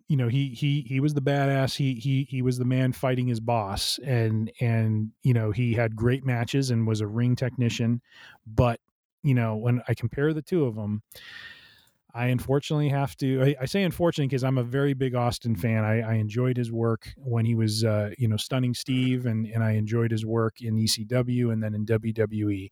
you know he he he was the badass. He he he was the man fighting his boss. And and you know he had great matches and was a ring technician. But you know when i compare the two of them i unfortunately have to i, I say unfortunately because i'm a very big austin fan. I, I enjoyed his work when he was uh, you know stunning steve and and i enjoyed his work in ecw and then in wwe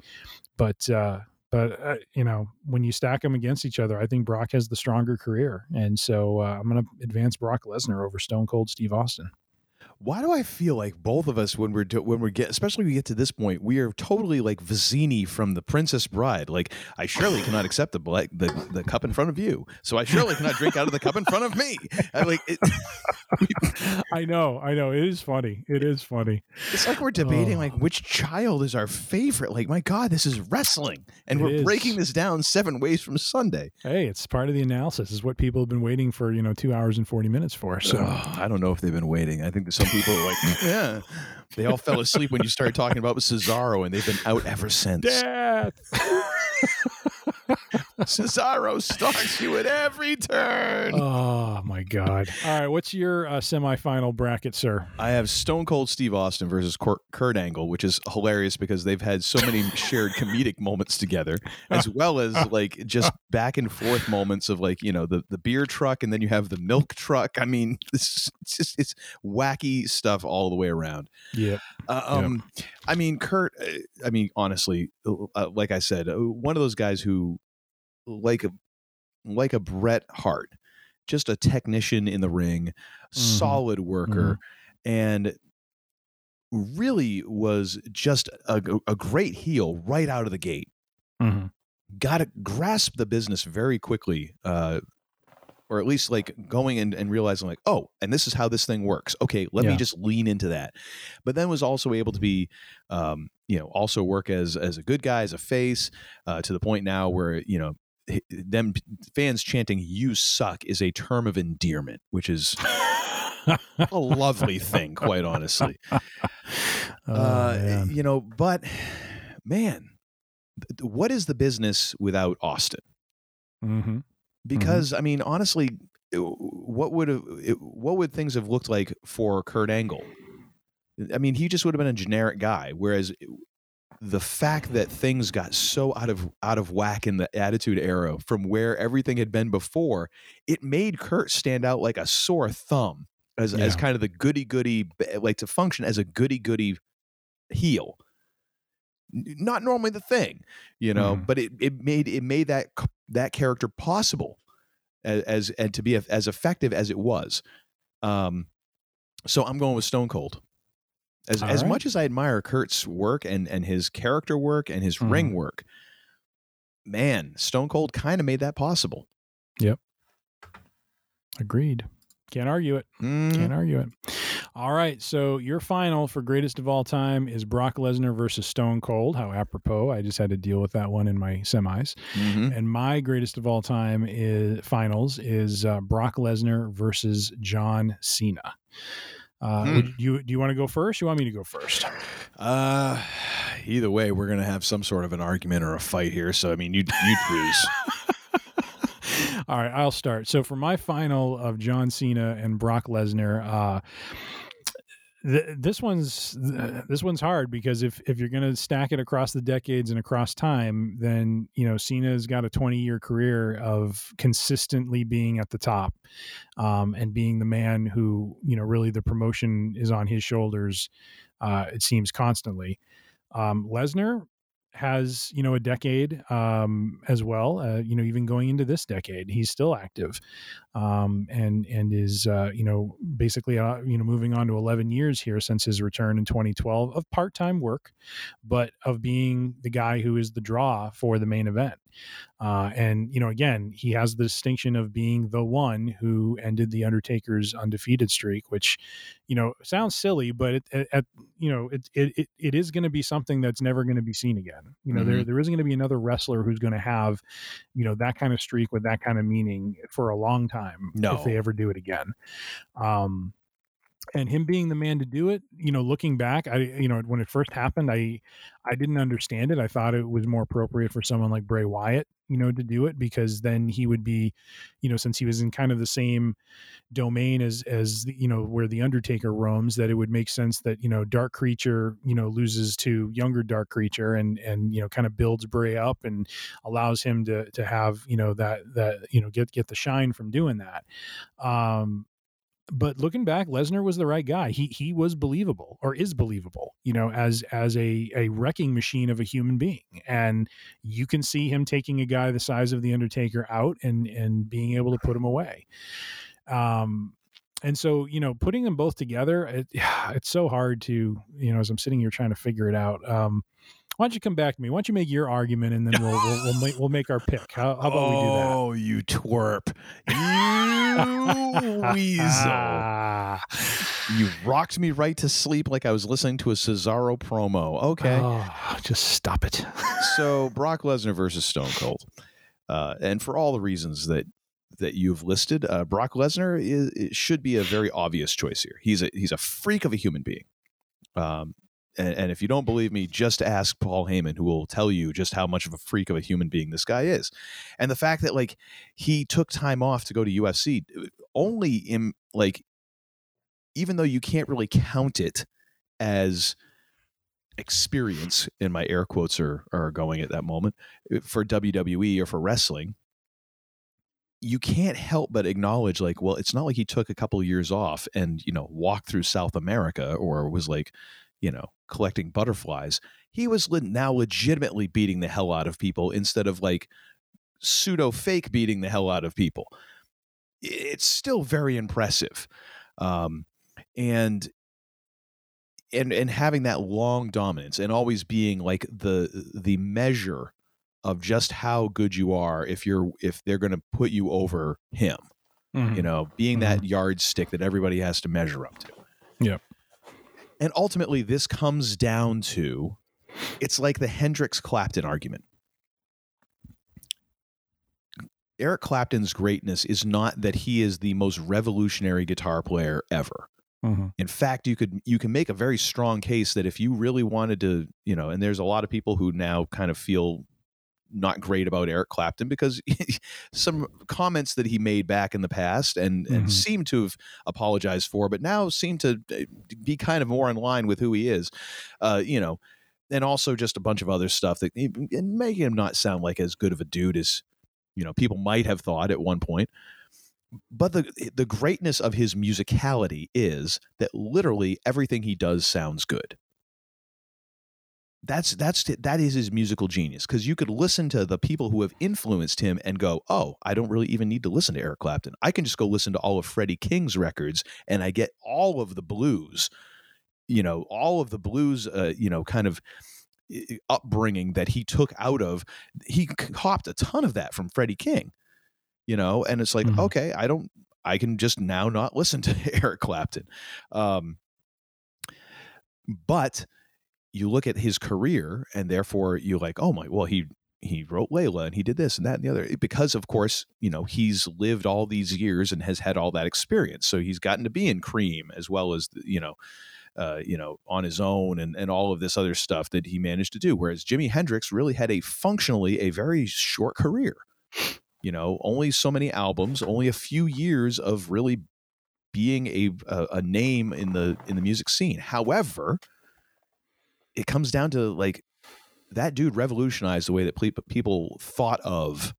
but uh but uh, you know, when you stack them against each other, I think Brock has the stronger career, and so uh, I'm going to advance Brock Lesnar over Stone Cold Steve Austin why do I feel like both of us when we're do, when we get especially when we get to this point we are totally like Vizzini from the Princess Bride. Like I surely cannot accept the black the, the cup in front of you. So I surely cannot drink out of the cup in front of me. I like it, I know I know. It is funny. It is funny. It's like we're debating oh. like which child is our favorite. Like my god this is wrestling. And it we're is. breaking this down seven ways from Sunday. Hey it's part of the analysis. Is what people have been waiting for you know two hours and 40 minutes for so. Oh, I don't know if they've been waiting. I think some people like, yeah. They all fell asleep when you started talking about Cesaro, and they've been out ever since. Death. Cesaro stalks you at every turn. Oh my god! All right, what's your uh, semifinal bracket, sir? I have Stone Cold Steve Austin versus Kurt, Angle, which is hilarious because they've had so many shared comedic moments together, as well as like just back and forth moments of like you know the the beer truck, and then you have the milk truck. I mean, it's just it's wacky stuff all the way around. Yeah. Uh, um, yep. I mean, Kurt. Uh, I mean, honestly, uh, like I said, uh, one of those guys who like a like a Bret Hart, just a technician in the ring, mm-hmm. solid worker, mm-hmm. and really was just a, a, great heel right out of the gate. Mm-hmm. Got to grasp the business very quickly, uh, or at least like going and, and realizing like, oh, and this is how this thing works. Okay, let yeah. me just lean into that. But then was also able to be, um, you know, also work as as a good guy, as a face, uh, to the point now where you know them fans chanting "You suck" is a term of endearment, which is a lovely thing, quite honestly. Oh, uh, you know, but man, what is the business without Austin? Mm-hmm. Because mm-hmm. I mean, honestly, what would have what would things have looked like for Kurt Angle? I mean, he just would have been a generic guy. Whereas the fact that things got so out of out of whack in the attitude era from where everything had been before, it made Kurt stand out like a sore thumb as yeah. as kind of the goody goody like to function as a goody goody heel. Not normally the thing, you know, mm. but it, it made it made that that character possible as, as and to be as effective as it was. Um, so I'm going with Stone Cold. As All as right. much as I admire Kurt's work and and his character work and his mm. ring work, man, Stone Cold kind of made that possible. Yep. Agreed. Can't argue it. Mm. Can't argue it. All right. So your final for greatest of all time is Brock Lesnar versus Stone Cold. How apropos. I just had to deal with that one in my semis. Mm-hmm. And my greatest of all time is finals is uh, Brock Lesnar versus John Cena. Uh, hmm. you do you want to go first? You want me to go first? Uh, either way, we're gonna have some sort of an argument or a fight here. So I mean, you you choose. All right, I'll start. So for my final of John Cena and Brock Lesnar, uh, this one's this one's hard because if if you're going to stack it across the decades and across time, then you know Cena's got a 20 year career of consistently being at the top, um, and being the man who you know really the promotion is on his shoulders. Uh, it seems constantly. Um, Lesnar has you know a decade um, as well. Uh, you know, even going into this decade, he's still active, um, and and is uh, you know basically uh, you know moving on to 11 years here since his return in 2012 of part time work, but of being the guy who is the draw for the main event. Uh, and you know, again, he has the distinction of being the one who ended the Undertaker's undefeated streak, which you know sounds silly, but it, at you know it it it is going to be something that's never going to be seen again. You know, mm-hmm. there there isn't going to be another wrestler who's going to have you know that kind of streak with that kind of meaning for a long time no. if they ever do it again. Um, and him being the man to do it you know looking back i you know when it first happened i i didn't understand it i thought it was more appropriate for someone like bray wyatt you know to do it because then he would be you know since he was in kind of the same domain as as you know where the undertaker roams that it would make sense that you know dark creature you know loses to younger dark creature and and you know kind of builds bray up and allows him to to have you know that that you know get get the shine from doing that um but looking back, Lesnar was the right guy. He he was believable or is believable, you know, as as a a wrecking machine of a human being. And you can see him taking a guy the size of the Undertaker out and and being able to put him away. Um and so you know putting them both together it, it's so hard to you know as i'm sitting here trying to figure it out um why don't you come back to me? Why don't you make your argument and then we'll we'll, we'll, make, we'll make our pick. How, how about oh, we do that? Oh, you twerp! You weasel! you rocked me right to sleep like I was listening to a Cesaro promo. Okay, oh, just stop it. so Brock Lesnar versus Stone Cold, uh, and for all the reasons that that you've listed, uh, Brock Lesnar is, should be a very obvious choice here. He's a he's a freak of a human being. Um, and, and, if you don't believe me, just ask Paul Heyman, who will tell you just how much of a freak of a human being this guy is. And the fact that like he took time off to go to UFC only in like, even though you can't really count it as experience, and my air quotes are are going at that moment uh, for WWE or for wrestling. You can't help but acknowledge, like, well, it's not like he took a couple of years off and you know walked through South America or was like you know, collecting butterflies. He was now legitimately beating the hell out of people instead of like pseudo fake beating the hell out of people. It's still very impressive. Um, and and and having that long dominance and always being like the the measure of just how good you are if you're if they're going to put you over him mm-hmm. you know being mm-hmm. that yardstick that everybody has to measure up to yeah and ultimately, this comes down to it's like the Hendrix Clapton argument. Eric Clapton's greatness is not that he is the most revolutionary guitar player ever. Mm-hmm. In fact, you could you can make a very strong case that if you really wanted to, you know, and there's a lot of people who now kind of feel not great about Eric Clapton because some comments that he made back in the past and, mm-hmm. and seemed to have apologized for, but now seem to eh, be kind of more in line with who he is. Uh, you know, and also just a bunch of other stuff that making him not sound like as good of a dude as you know people might have thought at one point. But the the greatness of his musicality is that literally everything he does sounds good that's that's that is his musical genius because you could listen to the people who have influenced him and go oh i don't really even need to listen to eric clapton. I can just go listen to all of freddie king's records and i get all of the blues. You know all of the blues uh, you know kind of upbringing that he took out of he copped a ton of that from freddie king you know? And it's like mm-hmm. okay i don't i can just now not listen to eric clapton. Um but you look at his career and therefore you're like, oh my, well, he he wrote Layla and he did this and that and the other because of course you know he's lived all these years and has had all that experience so he's gotten to be in cream as well as you know uh, you know on his own and, and all of this other stuff that he managed to do whereas jimi hendrix really had a functionally a very short career. You know only so many albums only a few years of really being a, a, a name in the in the music scene. However it comes down to like that dude revolutionized the way that people thought of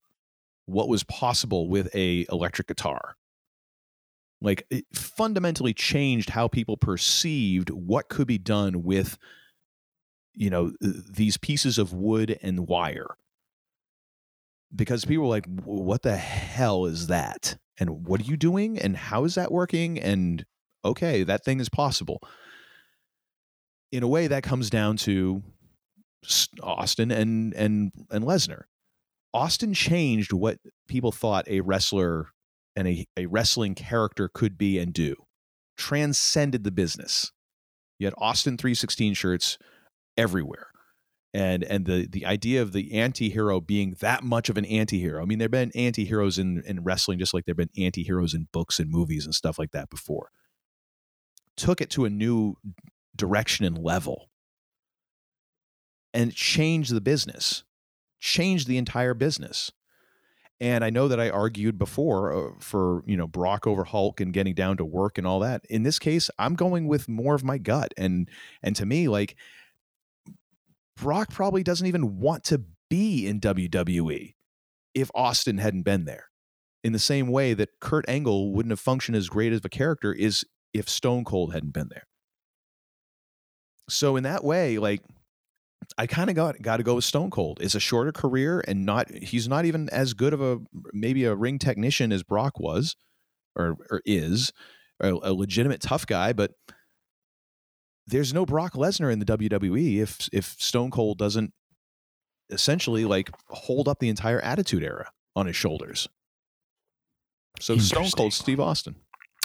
what was possible with a electric guitar. Like it fundamentally changed how people perceived what could be done with you know these pieces of wood and wire. Because people were like what the hell is that? And what are you doing? And how is that working? And okay that thing is possible in a way that comes down to Austin and and and Lesnar. Austin changed what people thought a wrestler and a, a wrestling character could be and do. Transcended the business. You had Austin 316 shirts everywhere. And and the the idea of the anti-hero being that much of an anti-hero. I mean, there've been anti-heroes in, in wrestling just like there've been anti-heroes in books and movies and stuff like that before. Took it to a new direction and level and change the business, change the entire business. And I know that I argued before uh, for, you know, Brock over Hulk and getting down to work and all that. In this case, I'm going with more of my gut. And and to me, like Brock probably doesn't even want to be in WWE if Austin hadn't been there. In the same way that Kurt Angle wouldn't have functioned as great of a character is if Stone Cold hadn't been there. So in that way, like I kind of got got to go with Stone Cold. It's a shorter career, and not he's not even as good of a maybe a ring technician as Brock was, or or is, a, a legitimate tough guy. But there's no Brock Lesnar in the WWE if if Stone Cold doesn't essentially like hold up the entire Attitude Era on his shoulders. So Stone Cold Steve Austin.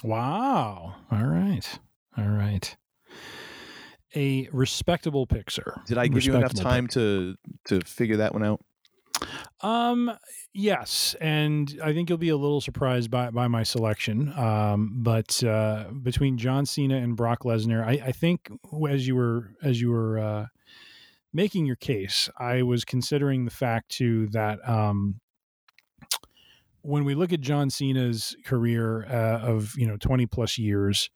Wow. All right. All right a respectable sir. Did I give you enough time to to figure that one out? Um, yes, and I think you'll be a little surprised by by my selection. Um, but uh, between John Cena and Brock Lesnar, I, I think as you were as you were uh, making your case, I was considering the fact too that um, when we look at John Cena's career uh, of you know twenty plus years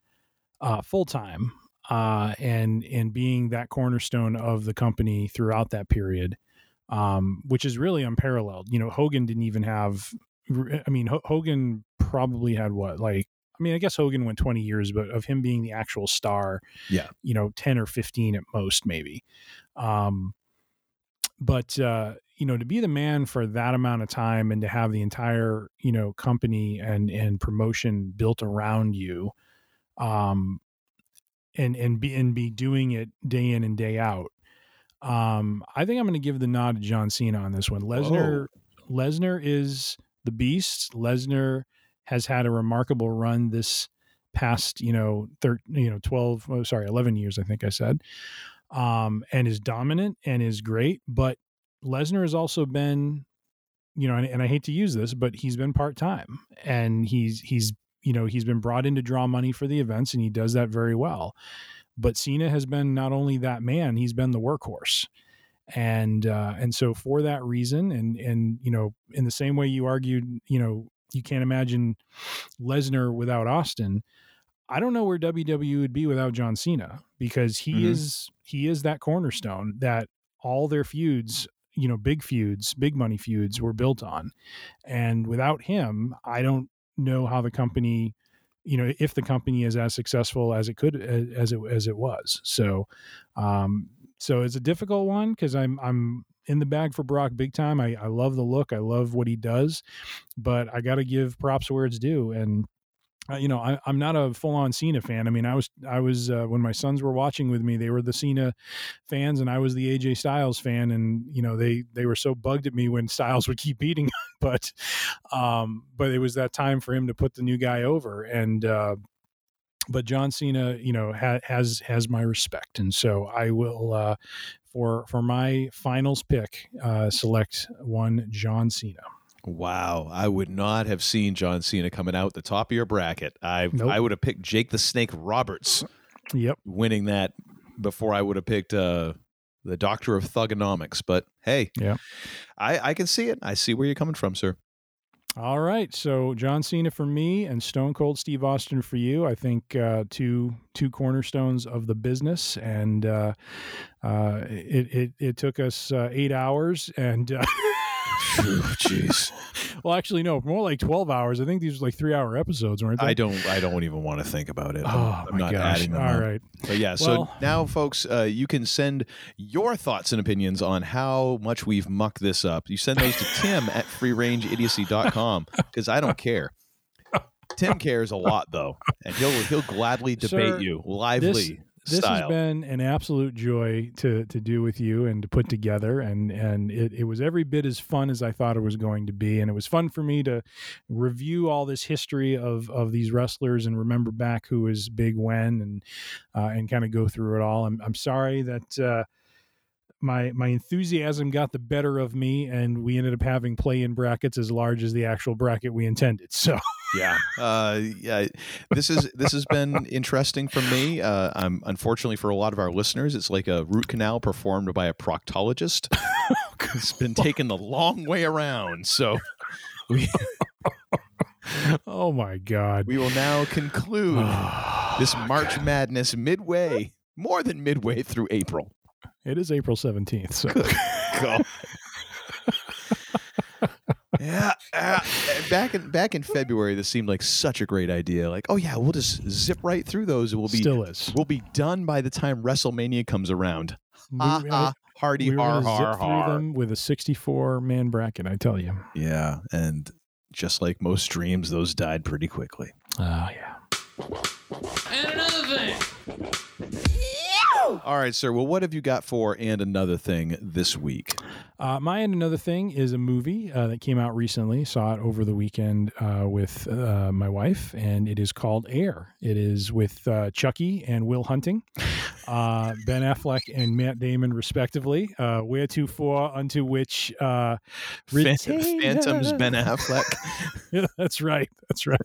uh, full time, uh, and and being that cornerstone of the company throughout that period, um, which is really unparalleled. You know, Hogan didn't even have. I mean, H- Hogan probably had what like. I mean, I guess Hogan went 20 years, but of him being the actual star, yeah, you know, 10 or 15 at most, maybe. Um, but uh, you know, to be the man for that amount of time and to have the entire you know company and and promotion built around you, um, and and be and be doing it day in and day out. Um, I think I'm going to give the nod to John Cena on this one. Lesnar, oh. Lesnar is the beast. Lesnar has had a remarkable run this past, you know, thir- you know, 12, oh, sorry, 11 years, I think I said, um, and is dominant and is great. But Lesnar has also been, you know, and, and I hate to use this, but he's been part time and he's, he's you know, he's been brought in to draw money for the events and he does that very well. But Cena has been not only that man, he's been the workhorse. And uh, and so for that reason, and and you know, in the same way you argued, you know, you can't imagine Lesnar without Austin. I don't know where WWE would be without John Cena because he mm-hmm. is he is that cornerstone that all their feuds, you know, big feuds, big money feuds were built on. And without him, I don't know how the company you know if the company is as successful as it could as it as it was. So um so it's a difficult one because i'm i'm in the bag for brock big time. I, I love the look. I love what he does but i gotta give props where it's due. And uh, you know, I, am not a full on Cena fan. I mean, I was, I was, uh, when my sons were watching with me, they were the Cena fans and I was the AJ Styles fan. And, you know, they, they were so bugged at me when Styles would keep beating, but, um, but it was that time for him to put the new guy over. And, uh, but John Cena, you know, ha- has, has my respect. And so I will, uh, for, for my finals pick, uh, select one John Cena. Wow, I would not have seen John Cena coming out the top of your bracket. I nope. I would have picked Jake the Snake Roberts. Yep, winning that before I would have picked uh, the Doctor of Thuganomics. But hey, yeah, I I can see it. I see where you're coming from, sir. All right, so John Cena for me and Stone Cold Steve Austin for you. I think uh, two two cornerstones of the business, and uh, uh, it, it it took us uh, eight hours and. Jeez. well, actually, no, more like twelve hours. I think these were like three-hour episodes, weren't they? I don't. I don't even want to think about it. I'm, Oh, I'm my not gosh. adding them. All up. right. But yeah. So now, folks, uh, you can send your thoughts and opinions on how much we've mucked this up. You send those to Tim at freerangeidiocy.com because I don't care. Tim cares a lot though, and he'll he'll gladly debate Sir, you lively This style. has been an absolute joy to to do with you and to put together, and and it, it was every bit as fun as I thought it was going to be, and it was fun for me to review all this history of of these wrestlers and remember back who was big when, and uh, and kind of go through it all. I'm I'm sorry that. Uh, my my enthusiasm got the better of me, and we ended up having play-in brackets as large as the actual bracket we intended. So yeah. Uh yeah this is this has been interesting for me. Uh i'm unfortunately for a lot of our listeners it's like a root canal performed by a proctologist. It's been taken the long way around so we oh my god, we will now conclude this march madness midway more than midway through april it is April seventeenth. So. God. yeah, uh, back in back in February, this seemed like such a great idea. Like, oh yeah, we'll just zip right through those, and we'll be Still is. We'll be done by the time WrestleMania comes around. We- Ha we- ha, hardy we were har gonna har zip through them with a 64 man bracket. I tell you. Yeah, and just like most dreams, those died pretty quickly. Oh yeah. And another thing. All right, sir. Well, what have you got for and another thing this week? Uh, my and another thing is a movie uh, that came out recently. Saw it over the weekend uh, with uh, my wife, and it is called Air. It is with uh, Chucky and Will Hunting, uh, Ben Affleck and Matt Damon, respectively. Uh, where to for unto which uh, Phan- Phantoms Ben Affleck. yeah, that's right. That's right.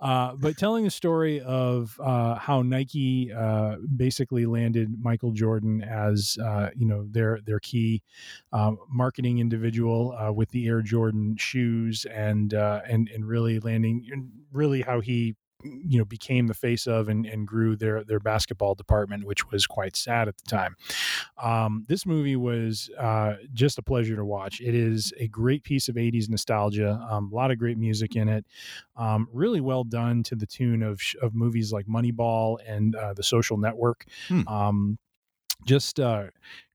Uh, but telling the story of uh, how Nike uh, basically landed Michael Jordan as uh, you know their their key um, marketing individual uh, with the Air Jordan shoes and uh, and and really landing really how he you know became the face of and, and grew their their basketball department which was quite sad at the time. Um, this movie was uh, just a pleasure to watch. It is a great piece of 80s nostalgia um, a lot of great music in it. Um, really well done to the tune of of movies like moneyball and uh, the social network. Hmm. Just uh,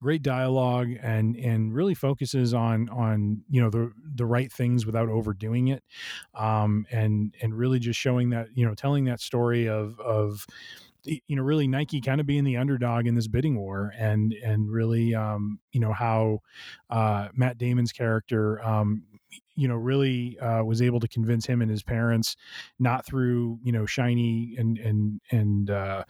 great dialogue and and really focuses on on you know the the right things without overdoing it um, and and really just showing that you know telling that story of of you know really Nike kind of being the underdog in this bidding war and and really um, you know how uh, Matt Damon's character um, you know really uh, was able to convince him and his parents not through you know shiny and and and uh,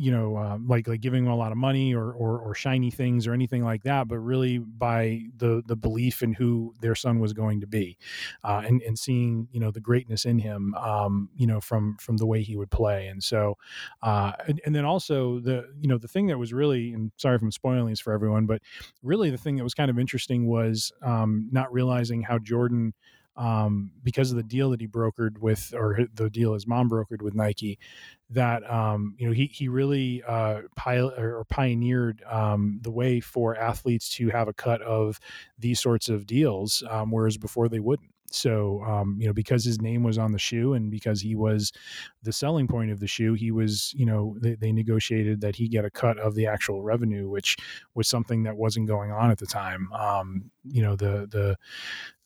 you know, um, like like giving them a lot of money or, or or shiny things or anything like that, but really by the the belief in who their son was going to be, uh, and and seeing you know the greatness in him, um, you know, from from the way he would play, and so, uh, and, and then also the you know the thing that was really, and sorry if I'm spoiling this for everyone, but really the thing that was kind of interesting was um, not realizing how Jordan um, because of the deal that he brokered with, or the deal his mom brokered with Nike, that um, you know he he really uh, pilot or pioneered um, the way for athletes to have a cut of these sorts of deals, um, whereas before they wouldn't. So um, you know because his name was on the shoe and because he was the selling point of the shoe, he was you know they, they negotiated that he get a cut of the actual revenue, which was something that wasn't going on at the time. Um, you know the the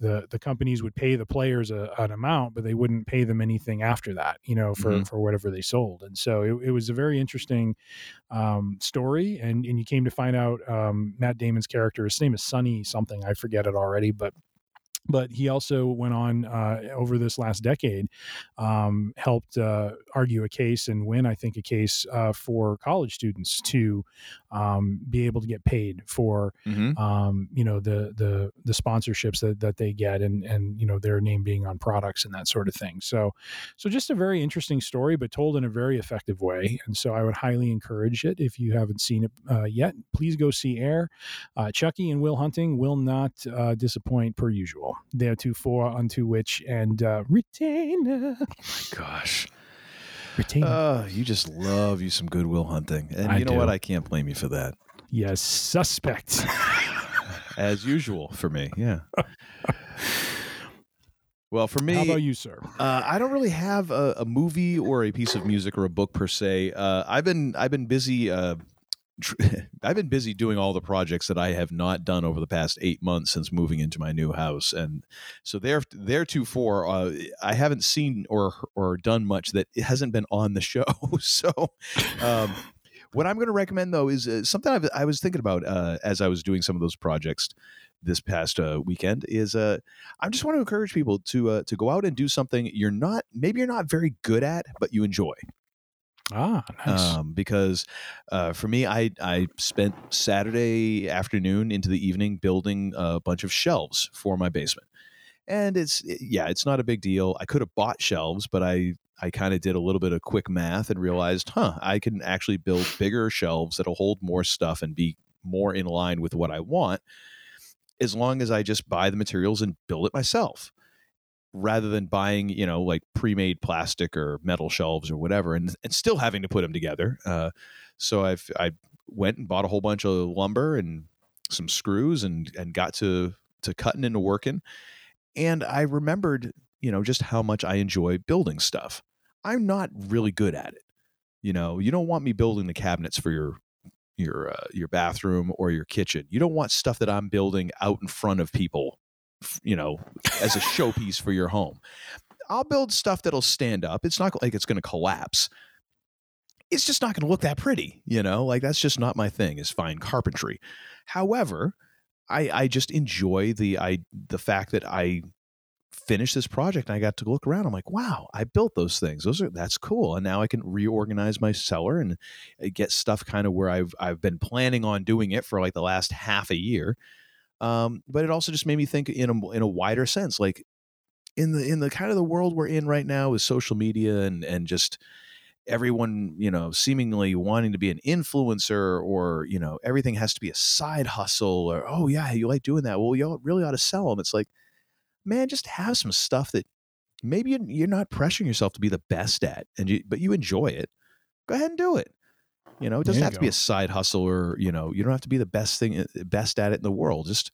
the the companies would pay the players a, an amount, but they wouldn't pay them anything after that, you know, for Mhm. for whatever they sold. And so it, it was a very interesting um, story. And and you came to find out um, Matt Damon's character, his name is Sonny something, I forget it already, but but he also went on uh, over this last decade, um, helped uh, argue a case and win, I think, a case uh, for college students to um, be able to get paid for, Mhm. um, you know, the the the sponsorships that, that they get and and you know their name being on products and that sort of thing. So, so just a very interesting story, but told in a very effective way. And so I would highly encourage it if you haven't seen it uh, yet. Please go see Air. Uh, Chucky and Will Hunting will not uh, disappoint per usual. There to for unto which and uh, retainer. Oh my gosh. Retainer. Oh, you just love you some Good Will Hunting, and I you know do. what? I can't blame you for that. yes, suspect. as usual for me. Yeah. Well, for me, How about you, sir? Uh, I don't really have a, a, movie or a piece of music or a book per se. Uh, I've been I've been busy. Uh, I've been busy doing all the projects that I have not done over the past eight months since moving into my new house, and so there, theretofore, uh, I haven't seen or or done much that hasn't been on the show. so. Um, what I'm going to recommend though is uh, something I've, i was thinking about uh, as I was doing some of those projects this past uh, weekend. Is uh, I just want to encourage people to uh, to go out and do something you're not maybe you're not very good at, but you enjoy. Ah, nice. Um, because uh, for me, I I spent Saturday afternoon into the evening building a bunch of shelves for my basement, and it's yeah, it's not a big deal. I could have bought shelves, but I I kind of did a little bit of quick math and realized, huh, I can actually build bigger shelves that'll hold more stuff and be more in line with what I want as long as I just buy the materials and build it myself rather than buying, you know, like pre-made plastic or metal shelves or whatever and, and still having to put them together. Uh, so I've, I went and bought a whole bunch of lumber and some screws and, and got to, to cutting into working. And I remembered you know just how much I enjoy building stuff. I'm not really good at it. You know, you don't want me building the cabinets for your your uh, your bathroom or your kitchen. You don't want stuff that I'm building out in front of people, you know, as a showpiece for your home. I'll build stuff that'll stand up. It's not like it's going to collapse. It's just not going to look that pretty, you know? Like that's just not my thing is fine carpentry. However, I I just enjoy the I the fact that I finished this project and I got to look around. I'm like, wow, I built those things. Those are that's cool. And now I can reorganize my cellar and uh, get stuff kind of where I've I've been planning on doing it for like the last half a year. Um, but it also just made me think in a in a wider sense, like in the in the kind of the world we're in right now with social media and and just everyone you know seemingly wanting to be an influencer or you know everything has to be a side hustle or oh yeah you like doing that well you really ought to sell them it's like man, just have some stuff that maybe you're not pressuring yourself to be the best at, and you, but you enjoy it. Go ahead and do it. You know, it doesn't have go. to be a side hustle or you know, you don't have to be the best thing, eh, best at it in the world. Just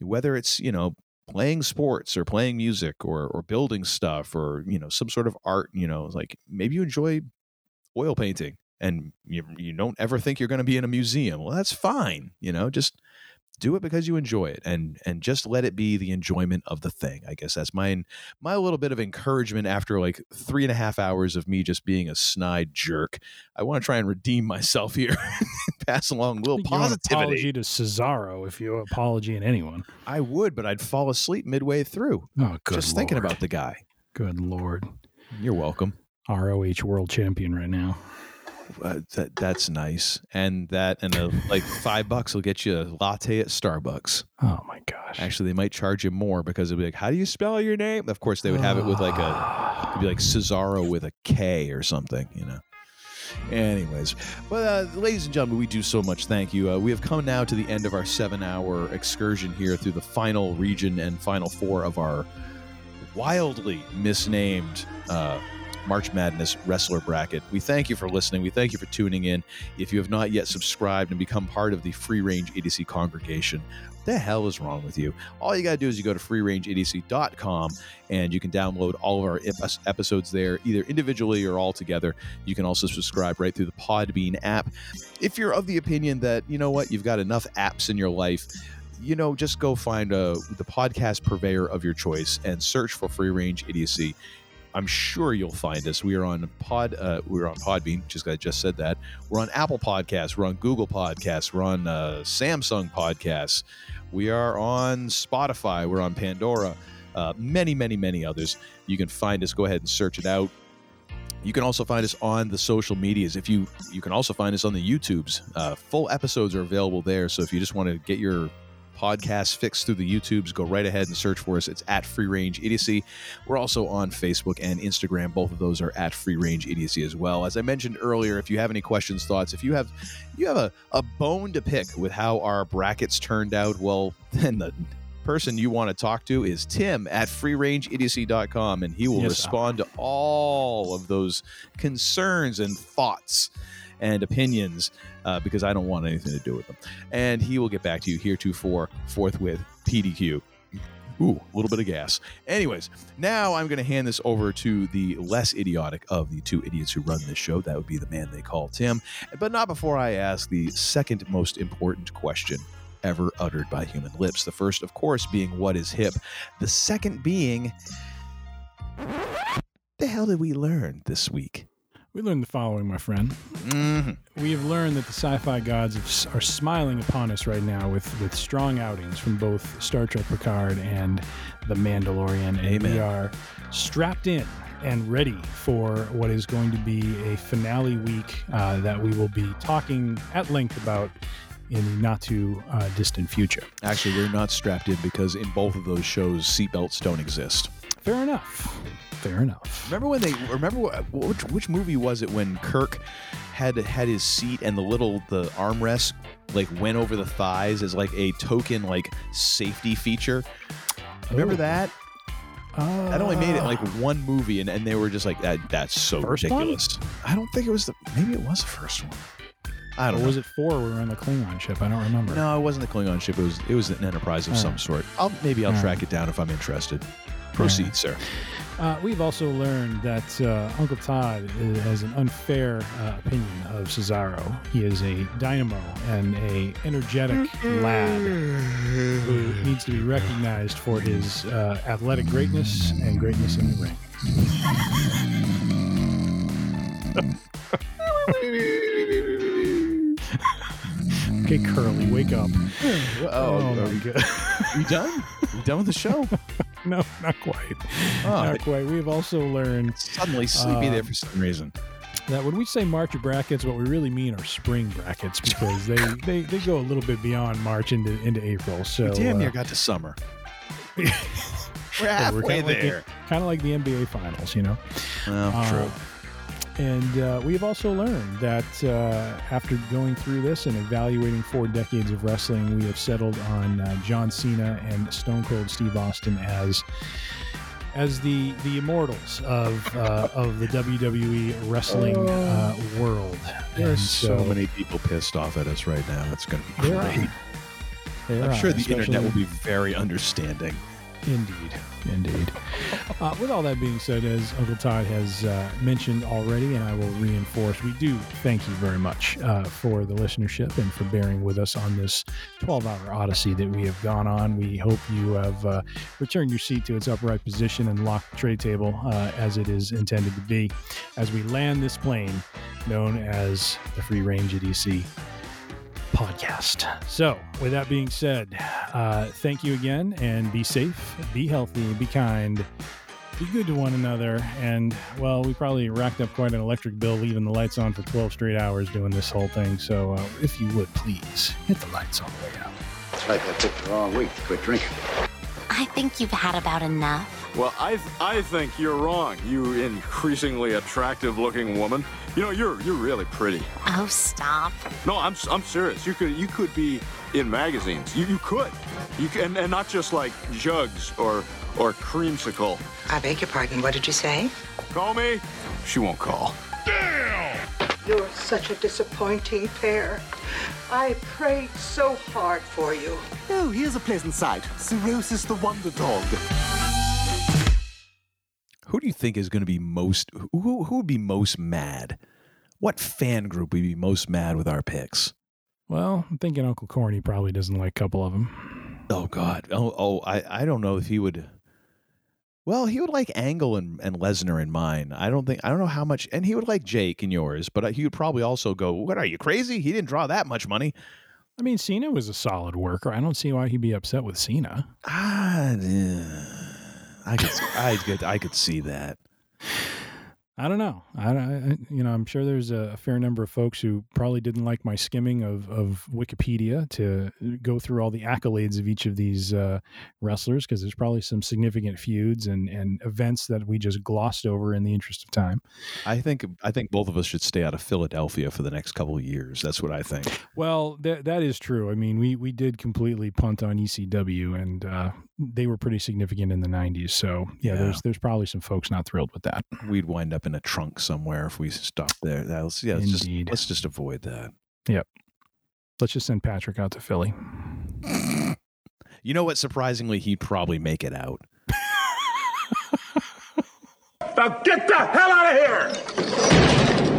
whether it's you know playing sports or playing music or or building stuff or you know some sort of art. You know, like maybe you enjoy oil painting and you you don't ever think you're going to be in a museum. Well, that's fine. You know, just do it because you enjoy it and and just let it be the enjoyment of the thing i guess that's my my little bit of encouragement after like three and a half hours of me just being a snide jerk i want to try and redeem myself here pass along a little positivity. apology to cesaro if you apology in anyone. I would but i'd fall asleep midway through oh good just lord. thinking about the guy. Good lord. You're welcome. ROH world champion right now uh, that that's nice, and that and a, like five bucks will get you a latte at Starbucks. Oh my gosh! Actually, they might charge you more because it'll be like, "How do you spell your name?" Of course, they would have it with like a, it'd be like Cesaro with a K or something, you know. Anyways, but uh, ladies and gentlemen, we do so much thank you. Uh, we have come now to the end of our seven-hour excursion here through the final region and final four of our wildly misnamed. Uh, March Madness wrestler bracket. We thank you for listening. We thank you for tuning in. If you have not yet subscribed and become part of the Free Range Idiocy congregation, what the hell is wrong with you? All you got to do is you go to freerangeidiocy.com and you can download all of our episodes there, either individually or all together. You can also subscribe right through the Podbean app. If you're of the opinion that, you know what, you've got enough apps in your life, you know, just go find uh, the podcast purveyor of your choice and search for Free Range Idiocy. I'm sure you'll find us. We are on Pod. Uh, we're on Podbean. Just I just said that. We're on Apple Podcasts. We're on Google Podcasts. We're on uh, Samsung Podcasts. We are on Spotify. We're on Pandora. Uh, many, many, many others. You can find us. Go ahead and search it out. You can also find us on the social medias. If you you can also find us on the YouTubes. Uh, full episodes are available there. So if you just want to get your podcast fixed through the YouTubes, go right ahead and search for us. It's at Free Range Idiocy. We're also on Facebook and Instagram. Both of those are at Free Range Idiocy as well. As I mentioned earlier, if you have any questions, thoughts, if you have you have a, a bone to pick with how our brackets turned out, well, then the person you want to talk to is Tim at freerangeidiocy.com, and he will yes, respond to all of those concerns and thoughts and opinions uh, because I don't want anything to do with them. And he will get back to you heretofore forthwith PDQ. Ooh, a little bit of gas. Anyways, now I'm going to hand this over to the less idiotic of the two idiots who run this show. That would be the man they call Tim. But not before I ask the second most important question ever uttered by human lips. The first, of course, being what is hip. The second being, the hell did we learn this week? We learned the following, my friend. Mm-hmm. We have learned that the sci-fi gods are smiling upon us right now with, with strong outings from both Star Trek Picard and The Mandalorian. And Amen. we are strapped in and ready for what is going to be a finale week uh, that we will be talking at length about in the not too uh, distant future. Actually, we're not strapped in because in both of those shows, seatbelts don't exist. Fair enough. Fair enough. Remember when they remember what, which, which movie was it when Kirk had had his seat and the little the armrest like went over the thighs as like a token like safety feature. Remember Oh. that? Uh, That only made it like one movie, and, and they were just like that. That's so First one? ridiculous. I don't think it was the. Maybe it was the first one. I don't know. was it four? We were on the Klingon ship. I don't remember. No, it wasn't the Klingon ship. It was it was an enterprise of All some right. sort. I'll maybe I'll All track it down if I'm interested. Proceed, sir. Uh, we've also learned that uh, Uncle Todd i- has an unfair uh, opinion of Cesaro. He is a dynamo and a energetic lad who needs to be recognized for his uh, athletic greatness and greatness in the ring. okay, Curly, wake up. Oh, my are we, we done? We done with the show? No, not quite. Oh, not quite. We've also learned suddenly sleepy Uh, there for some reason. that when we say March brackets, what we really mean are spring brackets because they, they, they go a little bit beyond March into into April. So we damn uh, near got to summer. we're halfway we're kinda there. Like the, kind of like the NBA finals, you know. well, Uh, true. And uh, we've also learned that uh, after going through this and evaluating four decades of wrestling, we have settled on uh, John Cena and Stone Cold Steve Austin as as the the immortals of uh, of the WWE wrestling uh, world. There are And so, many people pissed off at us right now. It's going to be are. great. I'm sure the internet will be very understanding. Indeed, indeed. Uh, with all that being said, as Uncle Todd has uh, mentioned already, and I will reinforce, we do thank you very much uh, for the listenership and for bearing with us on this 12 hour odyssey that we have gone on. We hope you have uh, returned your seat to its upright position and locked the tray table uh, as it is intended to be as we land this plane known as the Free Range Idiocy podcast. So, with that being said, uh, thank you again and be safe, be healthy, be kind, be good to one another. And, well, we probably racked up quite an electric bill leaving the lights on for 12 straight hours doing this whole thing. So, uh, if you would please hit the lights all the way out. It's like I picked the wrong week to quit drinking. I think you've had about enough. Well, I I think you're wrong, you increasingly attractive looking woman. You know, you're you're really pretty. Oh, stop. No, I'm I'm serious. You could you could be in magazines. You you could. You can and not just like jugs or or creamsicle. I beg your pardon, what did you say? Call me. She won't call. You're such a disappointing pair. I prayed so hard for you. Oh, here's a pleasant sight. Cirrhosis the Wonder Dog. Who do you think is going to be most? Who who would be most mad? What fan group would be most mad with our picks? Well, I'm thinking Uncle Corny probably doesn't like a couple of them. Oh God! Oh, oh I, I don't know if he would. Well, he would like Angle and, and Lesnar in mine. I don't think I don't know how much, and he would like Jake in yours. But he would probably also go, "What are you crazy? He didn't draw that much money." I mean, Cena was a solid worker. I don't see why he'd be upset with Cena. Ah, yeah. I could, I could, I could see that. I don't know. I, I you know, I'm sure there's a, a fair number of folks who probably didn't like my skimming of, of Wikipedia to go through all the accolades of each of these uh, wrestlers because there's probably some significant feuds and, and events that we just glossed over in the interest of time. I think, I think both of us should stay out of Philadelphia for the next couple of years. That's what I think. Well, that that is true. I mean, we we did completely punt on ECW, and uh, they were pretty significant in the 90s. So yeah, Yeah. there's there's probably some folks not thrilled with that. We'd wind up in a trunk somewhere if we stopped there. That was, yeah, let's just, Indeed. let's just avoid that. Yep. Let's just send Patrick out to Philly. You know what? Surprisingly, he'd probably make it out. Now get the hell out of here!